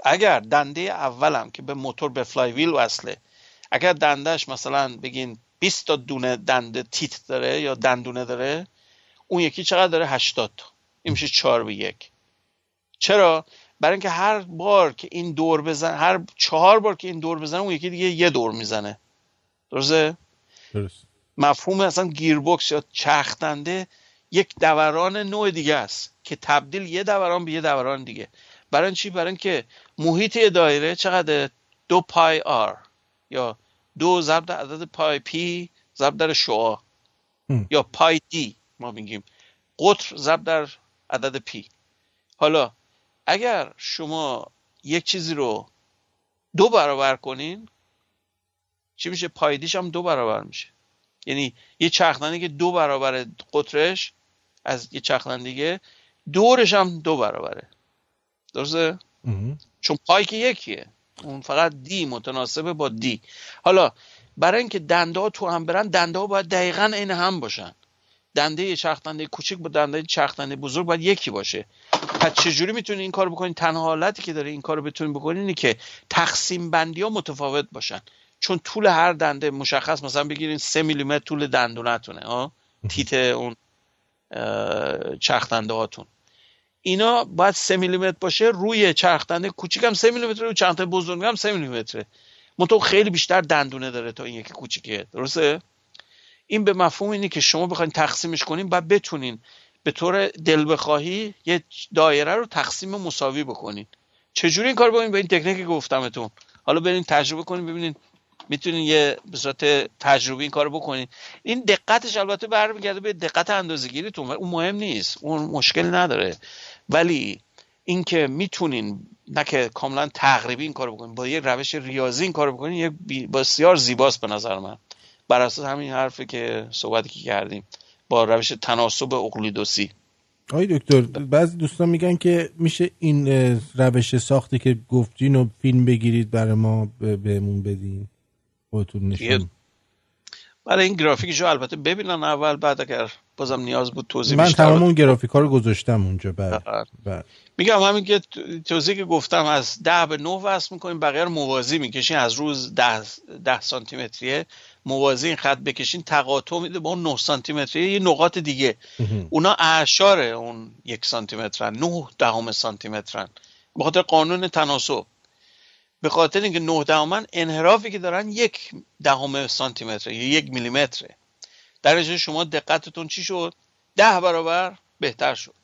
اگر دنده اولم که به موتور به فلای ویل وصله اگر دندهش مثلا بگین 20 تا دونه دنده تیت داره یا دندونه داره اون یکی چقدر داره؟ 80 تا. این میشه 4 به یک. چرا؟ برای اینکه هر بار که این دور بزن هر چهار بار که این دور بزنه اون یکی دیگه یه دور می‌زنه. درسته؟ درست. مفهوم اصلا گیربکس یا چرخدنده یک دوران نوع دیگه است که تبدیل یه دوران به یه دوران دیگه. برای چی؟ برای اینکه محیط دایره چقدر دو پای آر یا دو ضرب در عدد پای پی ضرب در شعا یا پای دی ما میگیم. قطر ضرب در عدد پی. حالا اگر شما یک چیزی رو دو برابر کنین چی میشه؟ پایدیش هم دو برابر میشه. یعنی یه چرخدنده که دو برابر قطرش از یه چرخدنده دورش هم دو برابره. درسته؟ چون پای که یکیه. اون فقط دی متناسبه با دی. حالا برای اینکه دنده ها تو هم برن دنده ها باید دقیقا این هم باشن. دنده چرخدنده کوچک با دنده چرخدنده بزرگ باید یکی باشه. پس چجوری می‌تونی این کار بکنین تنها حالتی که داره این کار بتونین بکنین اینه که تقسیم بندی ها متفاوت باشن. چون طول هر دنده مشخص مثلا بگیرین سه میلیمتر طول دندونتونه ها؟ تیت اون چرخدنده هاتون اینا باید سه میلیمتر باشه روی چرخدنده کوچیک هم سه میلیمتر روی چرخدنده بزرگ هم سه میلیمتره. منطقه خیلی بیشتر دندونه داره تا این یکی کوچیکه. درسته؟ این به مفهوم اینه که شما بخواین تقسیمش کنین باید بتونین به طور دل بخواهی یه دایره رو تقسیم مساوی بکنین. چجوری این کار بکنین به این تکنیکی گفتمتون. حالا برین تجربه کنین ببینین می‌تونین یه به صورت تجربی این کارو بکنین. این دقتش البته برمیگرده به دقت اندازه‌گیریتون و اون مهم نیست. اون مشکل نداره. ولی اینکه می‌تونین نه که کاملا تقریبی این کارو بکنین با یه روش ریاضی این کارو بکنین یه بسیار زیباست به نظر من. بر اساس همین حرفی که صحبتی که کردیم با روش تناسب اقلیدوسی. آقای دکتر بعضی دوستان میگن که میشه این روش ساختی که گفتین و فیلم بگیرید برای ما بهمون بدین خودتون نشون. برای این گرافیک جو البته ببینن اول بعد اگر بازم نیاز بود توضیح من تمام اون گرافیک ها رو گذاشتم اونجا بعد, بعد. میگم همین که توضیح که گفتم از ده به نه وصل می‌کنیم بقیه رو موازی می‌کشین از روز ده, ده سانتی متریه موازی این خط بکشین تقاطع میده با اون 9 سانتی متریه یه نقاط دیگه. اونا اعشار اون یک سانتی مترن 9 دهم سانتی مترن به خاطر قانون تناسب. به خاطر اینکه 9 دهمن انحرافی که دارن یک دهم سانتی متر یا یک میلیمتره. درجه شما دقتتون چی شد؟ ده برابر بهتر شد.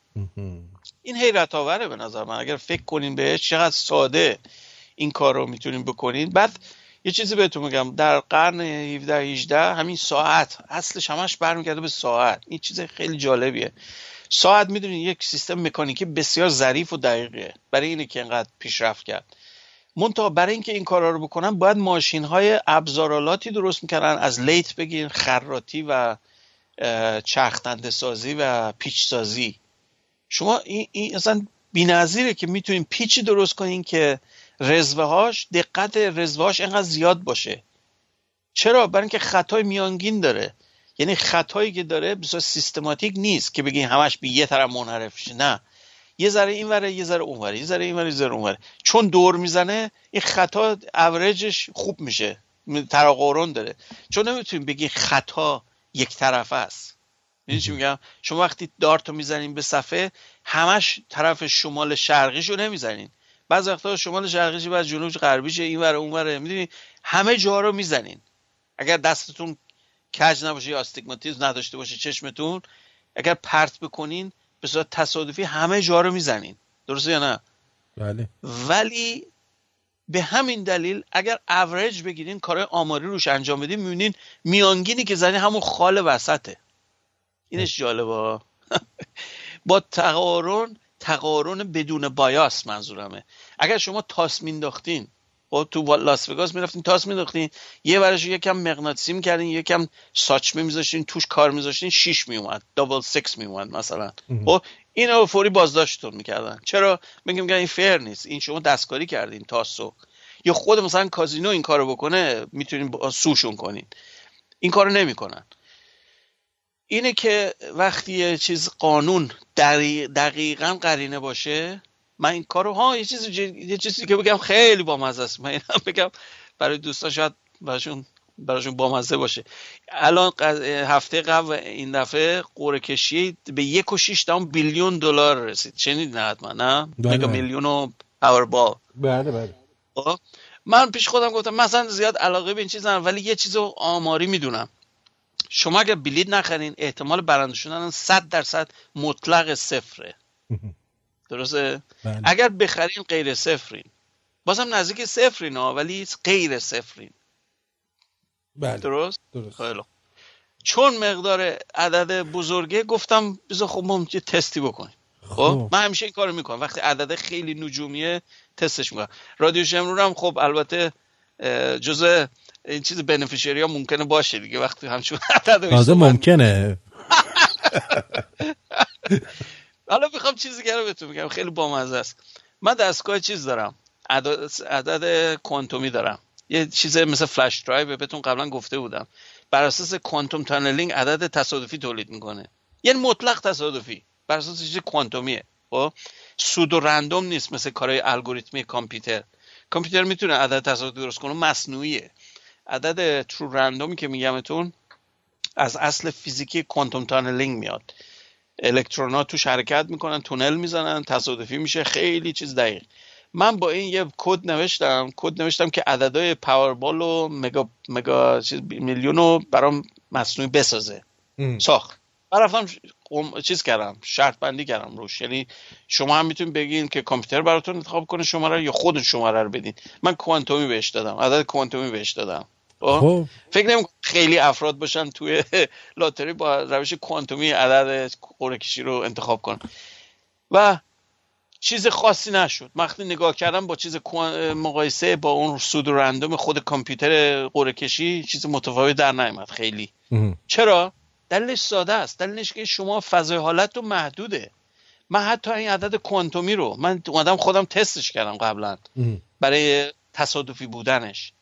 این حیرت آوره به نظر من. اگر فکر کنین بهش چقدر ساده این کار رو می‌تونین بکنین بعد یه چیزی بهتون میگم در قرن 17 18 همین ساعت اصلش همش برمیگرده به ساعت. این چیز خیلی جالبیه. ساعت می‌دونین یک سیستم مکانیکی بسیار ظریف و دقیقه برای اینه که اینقدر پیشرفت کرد. منتها برای اینکه این کارا رو بکنن باید ماشین های ابزارالاتی درست می‌کردن. از لیت بگیرین خراتی و چرخدنده سازی و پیچ سازی شما این, این اصلا بی‌نظیره که می‌تونین پیچی درست کنین که رزوه هاش دقت رزوه هاش اینقدر زیاد باشه. چرا؟ برای اینکه خطای میانگین داره. یعنی خطایی که داره بسیار سیستماتیک نیست که بگین همش به یه طرف منحرف نه. یه ذره این وره یه ذره اون وره یه ذره این وره یه ذره اون وره چون دور می‌زنه این خطا اوریجش خوب میشه. تراقورون داره. چون نمی‌تونیم بگی خطا یک طرف است. می‌دونی چی میگم؟ شما وقتی دارتو می‌زنین به صفحه همش طرف شمال شرقیشو نمی‌زنین. بعض وقتا شمال شرقیش بعد جنوب غربیش این ور اون ور می‌دونی؟ همه جا رو می‌زنین. اگر دستتون کج نباشه یا آستیگماتیزم نداشته باشه چشمتون اگر پرت بکنین به صورت تصادفی همه جا رو می‌زنین. درسته یا نه؟ بله. ولی به همین دلیل اگر اوریج بگیرین کارهای آماری روش انجام بدین می‌بینین میانگینی که زنی همون خال وسطه. اینش جالبه. با تقارن تقارن بدون بایاس منظورمه. اگر شما تاس مینداختین خب تو لاس وگاس می‌رفتین تاس مینداختین یه ورش یکم مغناطیسی می‌کردین یکم ساچمه میذاشتین توش کار میذاشتین شیش میومد دابل سکس میومد مثلا. خب اینو فوری بازداشتتون می‌کردن. چرا؟ میگم این فیر نیست. این شما دستکاری کردین تاسو. یا خود مثلا کازینو این کارو بکنه می‌تونین سوشون کنین. این کارو نمی‌کنن. اینه که وقتی یه چیز قانون دقیقا قرینه باشه من این کارو ها یه چیزی یه چیزی که بگم خیلی بامزه است. من اینم بگم برای دوستان شاید براشون براشون بامزه باشه. الان هفته قبل این دفعه قوره کشی به یک و شیش بیلیون دلار رسید. شنید نه حتما نه؟ بله. میلیون و پاور بال. بله بله. خب؟ من پیش خودم گفتم مثلا زیاد علاقه به این چیز ولی یه چیز آماری می‌دونم. شما اگر بلیت نخرین احتمال برنده شدن 100 درصد مطلق صفره. درسته؟ بله. اگر بخرین غیر صفرین. بازم نزدیک صفرین ها ولی غیر صفرین. بله. درست؟ درست. خیلی چون مقدار عدد بزرگه گفتم بذار خب ما یه تستی بکنیم. خب؟ خب. من همیشه این کارو می‌کنم. وقتی عدد خیلی نجومیه تستش می‌کنم. رادیو شمرون هم خب البته جزء این چیز بنفیشری ها ممکنه باشه دیگه وقتی همچون عدد تازه ممکنه. حالا می‌خوام چیزی دیگه رو بهتون میگم خیلی بامزه است. من دستگاه چیز دارم عدد, عدد کوانتومی دارم. یه چیز مثل flash drive بهتون قبلا گفته بودم. بر اساس quantum tunneling عدد تصادفی تولید می‌کنه. یعنی مطلق تصادفی. بر اساس چیز کوانتومیه. خب؟ pseudo random نیست مثل کارهای الگوریتمی کامپیوتر. کامپیوتر می‌تونه عدد تصادفی درست کنه مصنوعیه. عدد true random ی که میگمتون از اصل فیزیکی quantum tunneling میاد. الکترونا توش حرکت می‌کنن تونل می‌زنن تصادفی میشه خیلی چیز دقیق. من با این یه کد نوشتم کد نوشتم که عددهای پاوربال و مگا مگا میلیون رو برام مصنوعی بسازه. ساخت. رفتم چیز کردم شرط بندی کردم روش. یعنی شما هم می‌تونید بگین که کامپیوتر براتون انتخاب کنه شماره یا خود شماره رو بدین. من کوانتومی بهش دادم عدد کوانتومی بهش دادم. خب, خب. فکر نمی خیلی افراد باشن توی لاتری با روش کوانتومی عدد قرعه کشی رو انتخاب کنن. و چیز خاصی نشد. وقتی نگاه کردم با چیز مقایسه با اون سود رندوم خود کامپیوتر قرعه کشی چیز متفاوت در نیامد خیلی. چرا؟ دلیلش ساده است. دلیلش که شما فضای حالت رو محدوده. من حتی این عدد کوانتومی رو من اومدم خودم تستش کردم قبلا. برای تصادفی بودنش.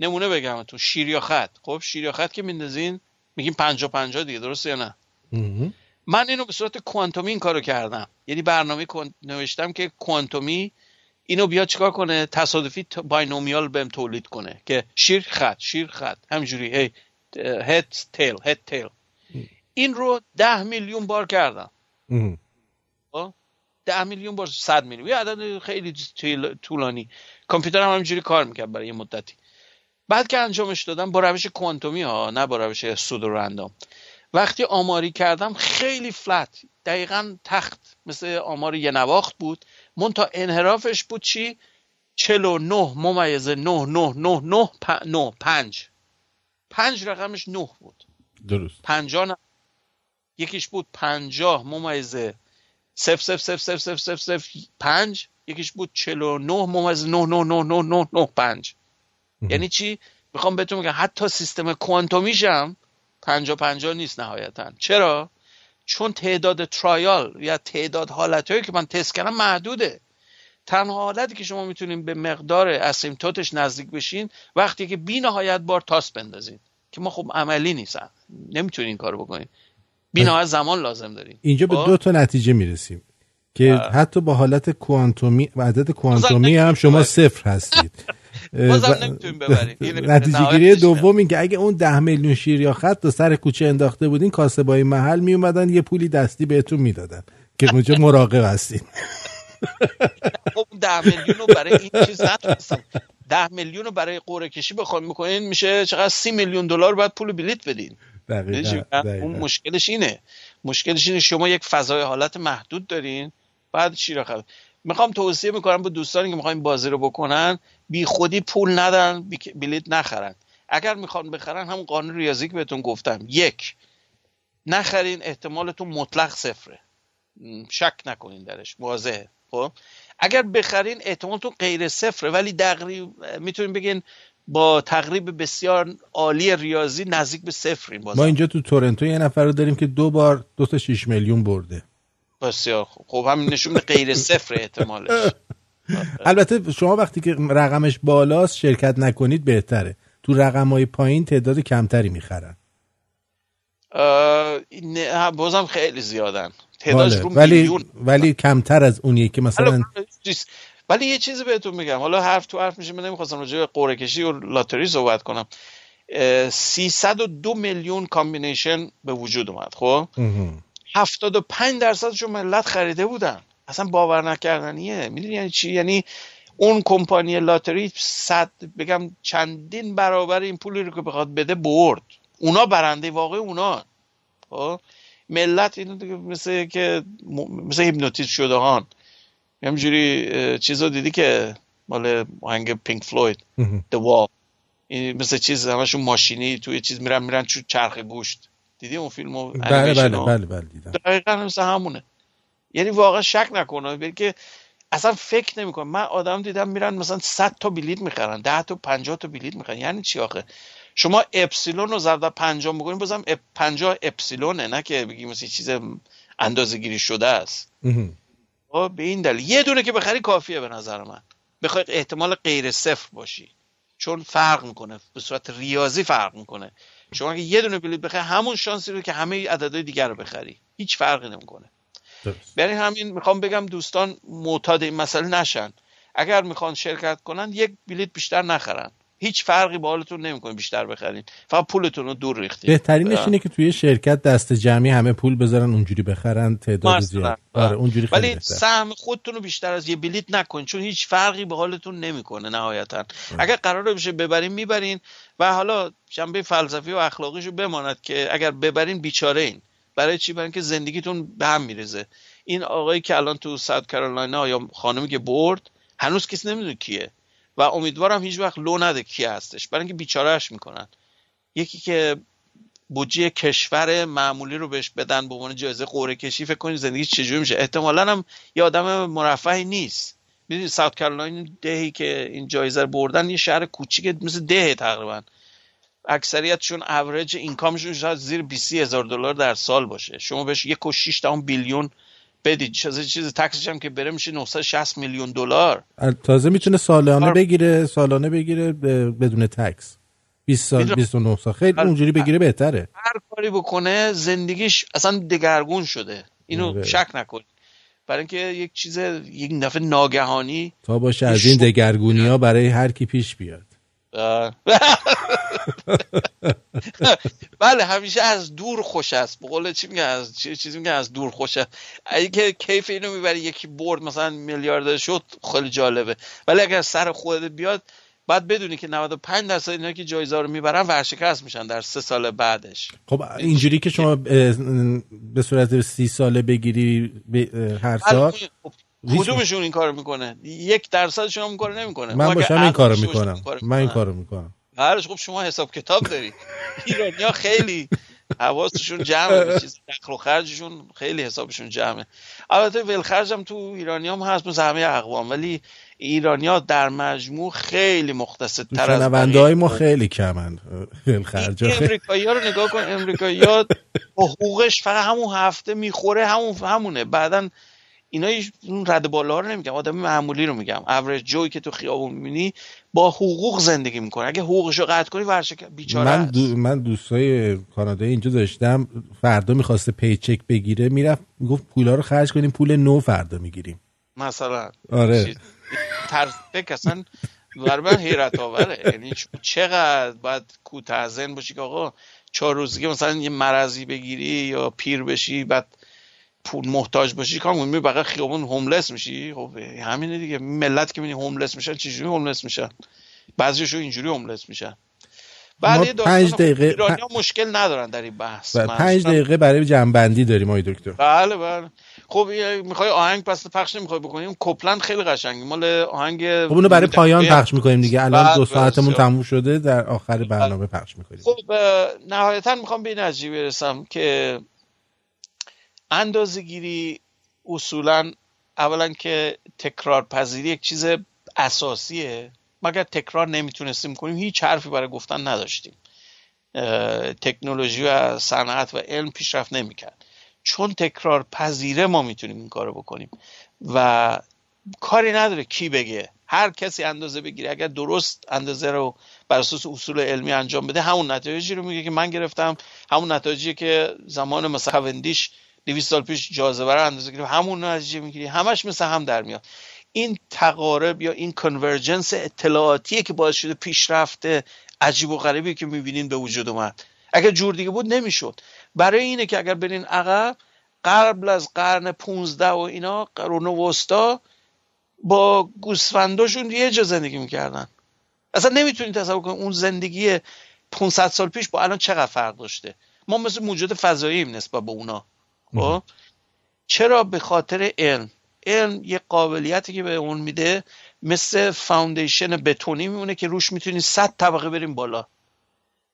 نمونه بگم تو شیر یا خط. خب شیر یا خط که میندازین میگیم پنجا پنجا دیگه درسته یا نه؟ من اینو به صورت کوانتومی این کارو کردم. یعنی برنامه نوشتم که کوانتومی اینو بیا چیکار کنه؟ تصادفی باینومیال بهم تولید کنه. که شیر خط. شیر خط. همجوری. هی هت تیل هت تیل این رو ده میلیون بار کردم. خب؟ ده میلیون بار صد میلیون. یه عدد خیلی طولانی. کامپیوتر هم همینجوری کار می‌کرد برای یه مدتی. بعد که انجامش دادم با روش کوانتومی ها نه با روش سود و رندام. وقتی آماری کردم خیلی فلت دقیقا تخت مثل آمار یه نواخت بود. تا انحرافش بود چی؟ 49 ممیز 9 9 9 9 9 5 5 رقمش 9 بود. درست. 50 یکیش بود 50 ممیز 0 0 0 0 0 0 0 0 5 یکیش بود 49 ممیز 9 9 9 9 9 9 5 یعنی چی؟ می‌خوام بهتون بگم حتی سیستم کوانتومیش هم 50 50 نیست نهایتا. چرا؟ چون تعداد ترایال یا تعداد حالتهایی که من تست کردم محدوده. تنها حالتی که شما می‌تونین به مقدار اسیمتوتش نزدیک بشین وقتی که بی نهایت بار تاس بندازین که ما خب عملی نیستن. نمی‌تونین این کارو بکنین. بی نهایت زمان لازم داریم. اینجا به خب؟ دو تا نتیجه می‌رسیم که حتی با حالت کوانتومی و عدد کوانتومی هم شما صفر هستید. نتیجه گیری دوم این که اگه اون ده میلیون شیر یا خط رو سر کوچه انداخته بودین کاسبای محل می اومدن یه پولی دستی بهتون می‌دادن که اونجا مراقب هستین. خب ده میلیون رو برای این چیز نتونستم ده میلیون رو برای قوره کشی بخوایم می‌کنین میشه چقدر سی میلیون دلار باید پول بلیت بدین. اون مشکلش اینه. مشکلش اینه شما یک فضای حالت محدود دارین. بعد شیر خط می‌خوام توصیه می‌کنم به دوستانی که می‌خوایم بازی رو بکنن بی خودی پول ندن بلیت نخرن. اگر می‌خوان بخرن همون قانون ریاضی که بهتون گفتم. یک نخرین احتمالتون مطلق صفره. شک نکنین درش. واضحه. خب؟ اگر بخرین احتمالتون غیر صفره ولی دقیق می‌تونین بگین با تقریب بسیار عالی ریاضی نزدیک به صفرین ما اینجا تو تورنتو یه نفر رو داریم که دو بار دو تا 6 میلیون برده. بسیار خوب. خب همین نشون غیر صفر احتمالش. البته شما وقتی که رقمش بالاست شرکت نکنید بهتره. تو رقم های پایین تعداد کمتری می‌خرن. بازم خیلی زیادن. تعدادش رو ولی میلیون. ولی کمتر از اونیه که مثلا ولی یه چیزی بهتون میگم. حالا حرف تو حرف میشه من نمی‌خواستم راجع به قرعه کشی و lottery صحبت کنم. 302 میلیون combination به وجود اومد خب؟ 75 درصدشو ملت خریده بودن. اصلا باور نکردنیه. می‌دونی یعنی چی؟ یعنی اون کمپانی لاتری صد بگم چندین برابر این پولی رو که بخواد بده برد. اونا برنده واقعی اونا. خب؟ ملت اینو مثل که مثل هیپنوتیزم شده هان. همینجوری چیزا دیدی که مال آهنگ پینک فلوید The Wall. مثل چیز همشون ماشینی توی چیز میرن میرن چون چرخ گوشت. دیدی اون فیلمو؟ بله بله بله بله دیدم. دقیقا مثل همونه. یعنی واقعا شک نکنه که اصلا فکر نمی‌کنه من آدم دیدم میرن مثلا 100 تا بلیت می‌خرن 10 تا 50 تا بلیت می‌خرن. یعنی چی آخه؟ شما اپسیلون رو ضرب 50 بکنید بازم 50 اپسیلونه نه که بگیم مثل چیز اندازه گیری شده است. به این دلیل. یه دونه که بخری کافیه به نظر من. بخوای احتمال غیر صفر باشی. چون فرق می‌کنه به صورت ریاضی فرق می‌کنه. شما اگه یه دونه بلیت بخری همون شانسی رو که همه عددهای دیگر رو بخری. هیچ فرقی نمی‌کنه. برای همین می‌خوام بگم دوستان معتاد این مسئله نشن. اگر می‌خوان شرکت کنن یک بلیت بیشتر نخرن. هیچ فرقی با حالتون نمی‌کنه بیشتر بخرین. فقط پولتون رو دور ریختین. بهترینش اینه که توی شرکت دست جمعی همه پول بذارن اونجوری بخرن تعداد زیاد. آره اونجوری خیلی ولی سهم خودتون رو بیشتر از یه بلیت نکنین چون هیچ فرقی به حالتون نمی‌کنه نهایتا. اگر قرار بشه ببرین می‌برین و حالا جنبه فلسفی و اخلاقیشو بماند که اگر ببرین بیچاره این. برای چی؟ برای که زندگیتون به هم میرزه این آقایی که الان تو ساوت کارولاینا یا خانمی که برد هنوز کسی نمی‌دونه کیه. و امیدوارم هیچ وقت لو نده کی هستش. برای اینکه بیچارهش می‌کنن. یکی که بودجه کشور معمولی رو بهش بدن به عنوان جایزه قوره کشی فکر کنید زندگی چجوری میشه. احتمالا هم یه آدم مرفهی نیست. می‌دونید South Carolina دهی که این جایزه رو بردن یه شهر کوچیک مثل ده تقریبا. اکثریتشون average income شون شاید زیر 20 هزار دلار در سال باشه. شما بهش یک و 6 billion بدید. چیز چیز tax ش هم که بره میشه 960 میلیون دلار. تازه می‌تونه سالانه آر... بگیره سالانه بگیره بدون tax. 20 سال 29 سال. خیلی هر... اونجوری بگیره بهتره. هر کاری بکنه زندگیش اصلا دگرگون شده. اینو آره. شک نکنید برای اینکه یک چیز یک دفعه ناگهانی تا باشه از این دگرگونی ها برای هر کی پیش بیاد. بله همیشه از دور خوش است. بقول چی میگه از چیزی میگه از دور خوشه اگه که کیف اینو می‌بری یکی برد مثلا میلیارد شد خیلی جالبه. ولی اگر سر خودت بیاد بعد بدونی که 95 درصد اینا که جایزه رو می‌برن ورشکست میشن در سه سال بعدش. خب اینجوری که شما به صورت سی ساله بگیری هر سال؟ خب کدومشون این کارو می‌کنه؟ یک درصدشون هم کارو نمی‌کنه. من باشم این کارو می‌کنم. من این کارو می‌کنم. هرش خب شما حساب کتاب داری. ایرانیا خیلی حواسشون جمعه چیز. دخل و خرجشون خیلی حسابشون جمعه. البته ول هم تو ایرانی هم هست مثل همه اقوام. ولی ایرانیا در مجموع خیلی مختصر تر از های ما خیلی کمن ول خرج امریکایی ها رو نگاه کن. امریکایی ها حقوقش فقط همون هفته می‌خوره همون همونه. بعدا اینا اون رد بالا رو نمیگم آدم معمولی رو میگم. اوریج جوی که تو خیابون می‌بینی با حقوق زندگی می‌کنه. اگه حقوقش رو قطع کنی ورشه بیچاره من دو من دوستای کانادایی اینجا داشتم. فردا می‌خواسته پیچک بگیره می‌رفت می‌گفت پولا رو خرج کنیم پول نو فردا می‌گیریم. مثلا. آره. طرز اصلا بر من حیرت آوره. یعنی چقدر باید کوتاه باشی که آقا چهار روزی مثلا یه مرضی بگیری یا پیر بشی بعد پول محتاج باشی کام می بغل خیابون هوملس میشی؟ خب همینه دیگه. ملت که می‌بینی هوملس میشن چجوری هوملس میشن؟ بعضیشو اینجوری هوملس میشن. بعد پنج دقیقه ایرانی مشکل ندارن در این بحث. پنج دقیقه برای جنبندی داریم آقای دکتر. بله بله. خب می‌خوای آهنگ پس پخش نمی‌خوای بکنیم؟ کپلند خیلی قشنگه. مال آهنگ خب اونو برای پایان پخش می‌کنیم دیگه. الان دو بله، ساعتمون تموم شده. در آخر برنامه پخش می‌کنیم. خب نهایتا می‌خوام به این برسم که اندازه گیری اصولا اولا که تکرار پذیری یک چیز اساسیه. مگر تکرار نمی‌تونستیم کنیم هیچ حرفی برای گفتن نداشتیم. تکنولوژی و صنعت و علم پیشرفت نمی‌کرد. چون تکرار پذیره ما می‌تونیم این کارو بکنیم. و کاری نداره کی بگه. هر کسی اندازه بگیره. اگر درست اندازه رو بر اساس اصول علمی انجام بده همون نتایجی رو میگه که من گرفتم. همون نتایجی که زمان مثلا خوندیش 200 سال پیش جاذبه رو اندازه گرفت. همون نتیجه می‌گیری. همش مثل هم در میاد. این تقارب یا این کنورجنس اطلاعاتیه که باعث شده پیشرفت عجیب و غریبی که می‌بینین به وجود اومد. اگر جور دیگه بود نمی‌شد. برای اینه که اگر برین عقب قبل از قرن 15 و اینا قرون وسطا با گوسفنداشون یه جا زندگی می‌کردن. اصلا نمی‌تونید تصور کنید اون زندگی 500 سال پیش با الان چقدر فرق داشته. ما مثل موجود فضاییم نسبت به اونا. خب؟ چرا به خاطر علم؟ علم یه قابلیتی که به اون میده مثل فاوندیشن بتونی میمونه که روش می‌تونی صد طبقه بریم بالا.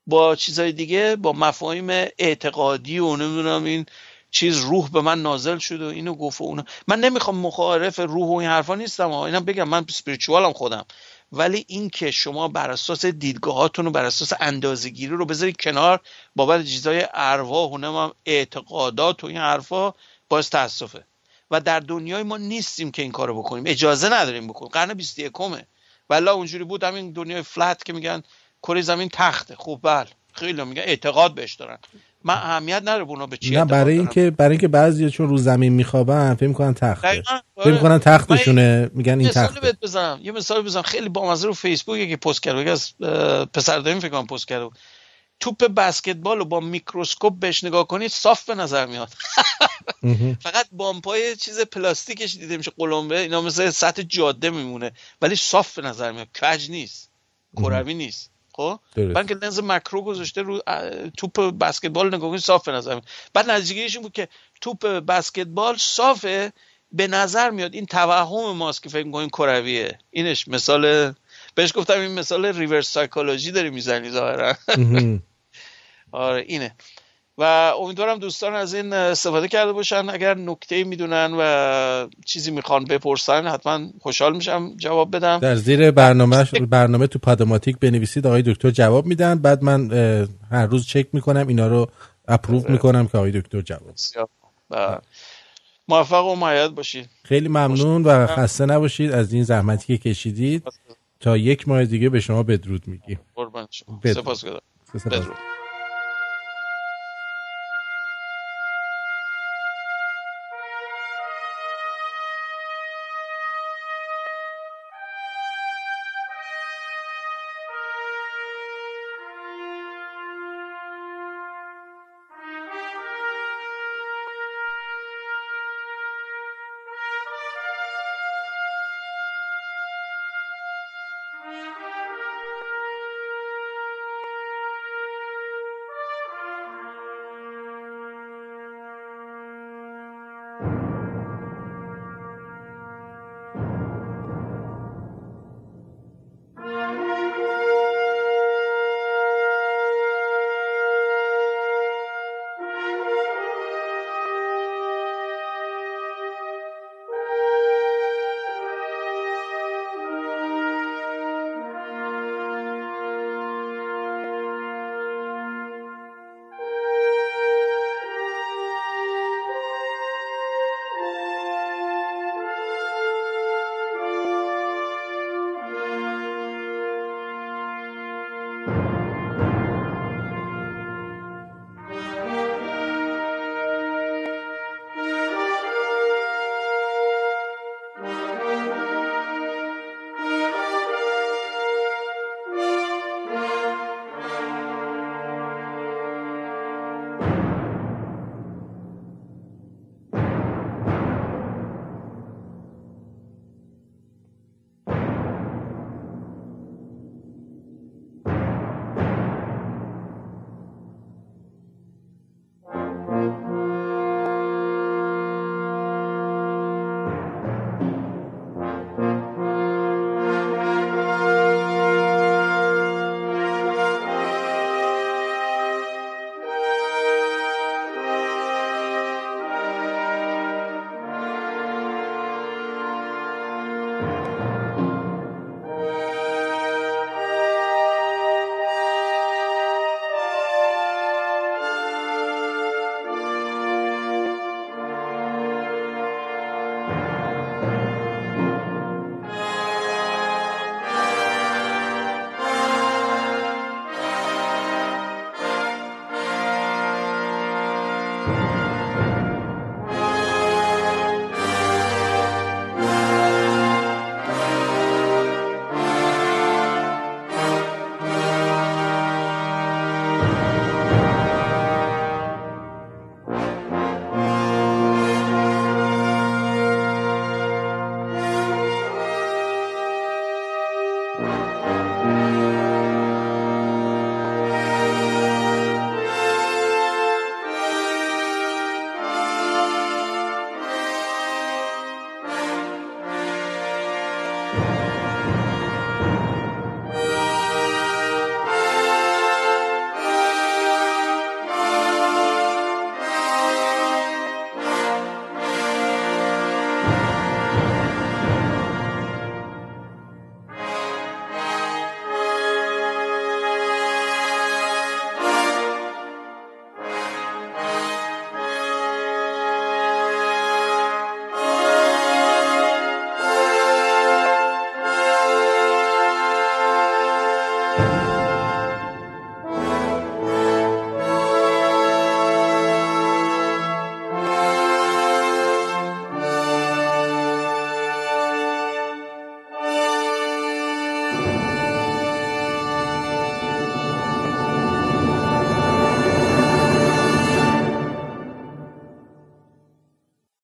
با چیزای دیگه با مفاهیم اعتقادی و نمی‌دونم این چیز روح به من نازل شد و اینو گفت و اونو من نمی‌خوام مخالف روح و این حرفا نیستم اینا بگم من سپریچوالم خودم. ولی اینکه شما بر اساس دیدگاهاتون رو بر اساس اندازه‌گیری رو بذارید کنار بابت چیزای ارواح و هم اعتقادات و این حرفا باز تاسفه. و در دنیای ما نیستیم که این کارو بکنیم. اجازه نداریم بکنیم. قرن 21 ولی اونجوری بود. همین دنیای فلت که میگن کره زمین تخته. خوب بله. خیلی میگن. اعتقاد بهش دارن. من اهمیت نداره اونا به چی نه برای. اینکه برای اینکه بعضی چون رو زمین میخوابن فکر می‌کنن تخته. فکر می‌کنن تختشونه میگن این تخته. بهت بزنم. یه مثال بزنم. خیلی بامزه رو فیسبوک یکی پست کرد. از پسر داریم فکر کنم پست کرد توپ بسکتبال رو با میکروسکوپ بهش نگاه کنید صاف به نظر میاد. فقط bump ای چیز پلاستیکش دیده میشه قلمبه اینا مثل سطح جاده میمونه. ولی صاف به نظر میاد. کج نیست. کروی نیست. خب. بعد که لنز مکرو گذاشته رو توپ بسکتبال نگاه کنید صاف به نظر. میاد بعد نتیجهش این بود که توپ بسکتبال صافه به نظر میاد این توهم ماست که فکر می‌کنین کرویه. اینش مثال بهش گفتم این مثال ریورس سایکولوژی داری می‌زنی ظاهرا. آره اینه. و امیدوارم دوستان از این استفاده کرده باشن. اگر نکته می‌دونن و چیزی می‌خوان بپرسن حتما خوشحال میشم جواب بدم. در زیر برنامه برنامه تو پادماتیک بنویسید. آقای دکتر جواب میدن. بعد من هر روز چک می‌کنم. اینا رو اپروو می‌کنم که آقای دکتر جواب موفق و معید باشید. خیلی ممنون و خسته نباشید از این زحمتی که کشیدید. تا یک ماه دیگه به شما بدرود میگیم. قربان شما. بدرود. سپاس گذارم سپاس. بدرود.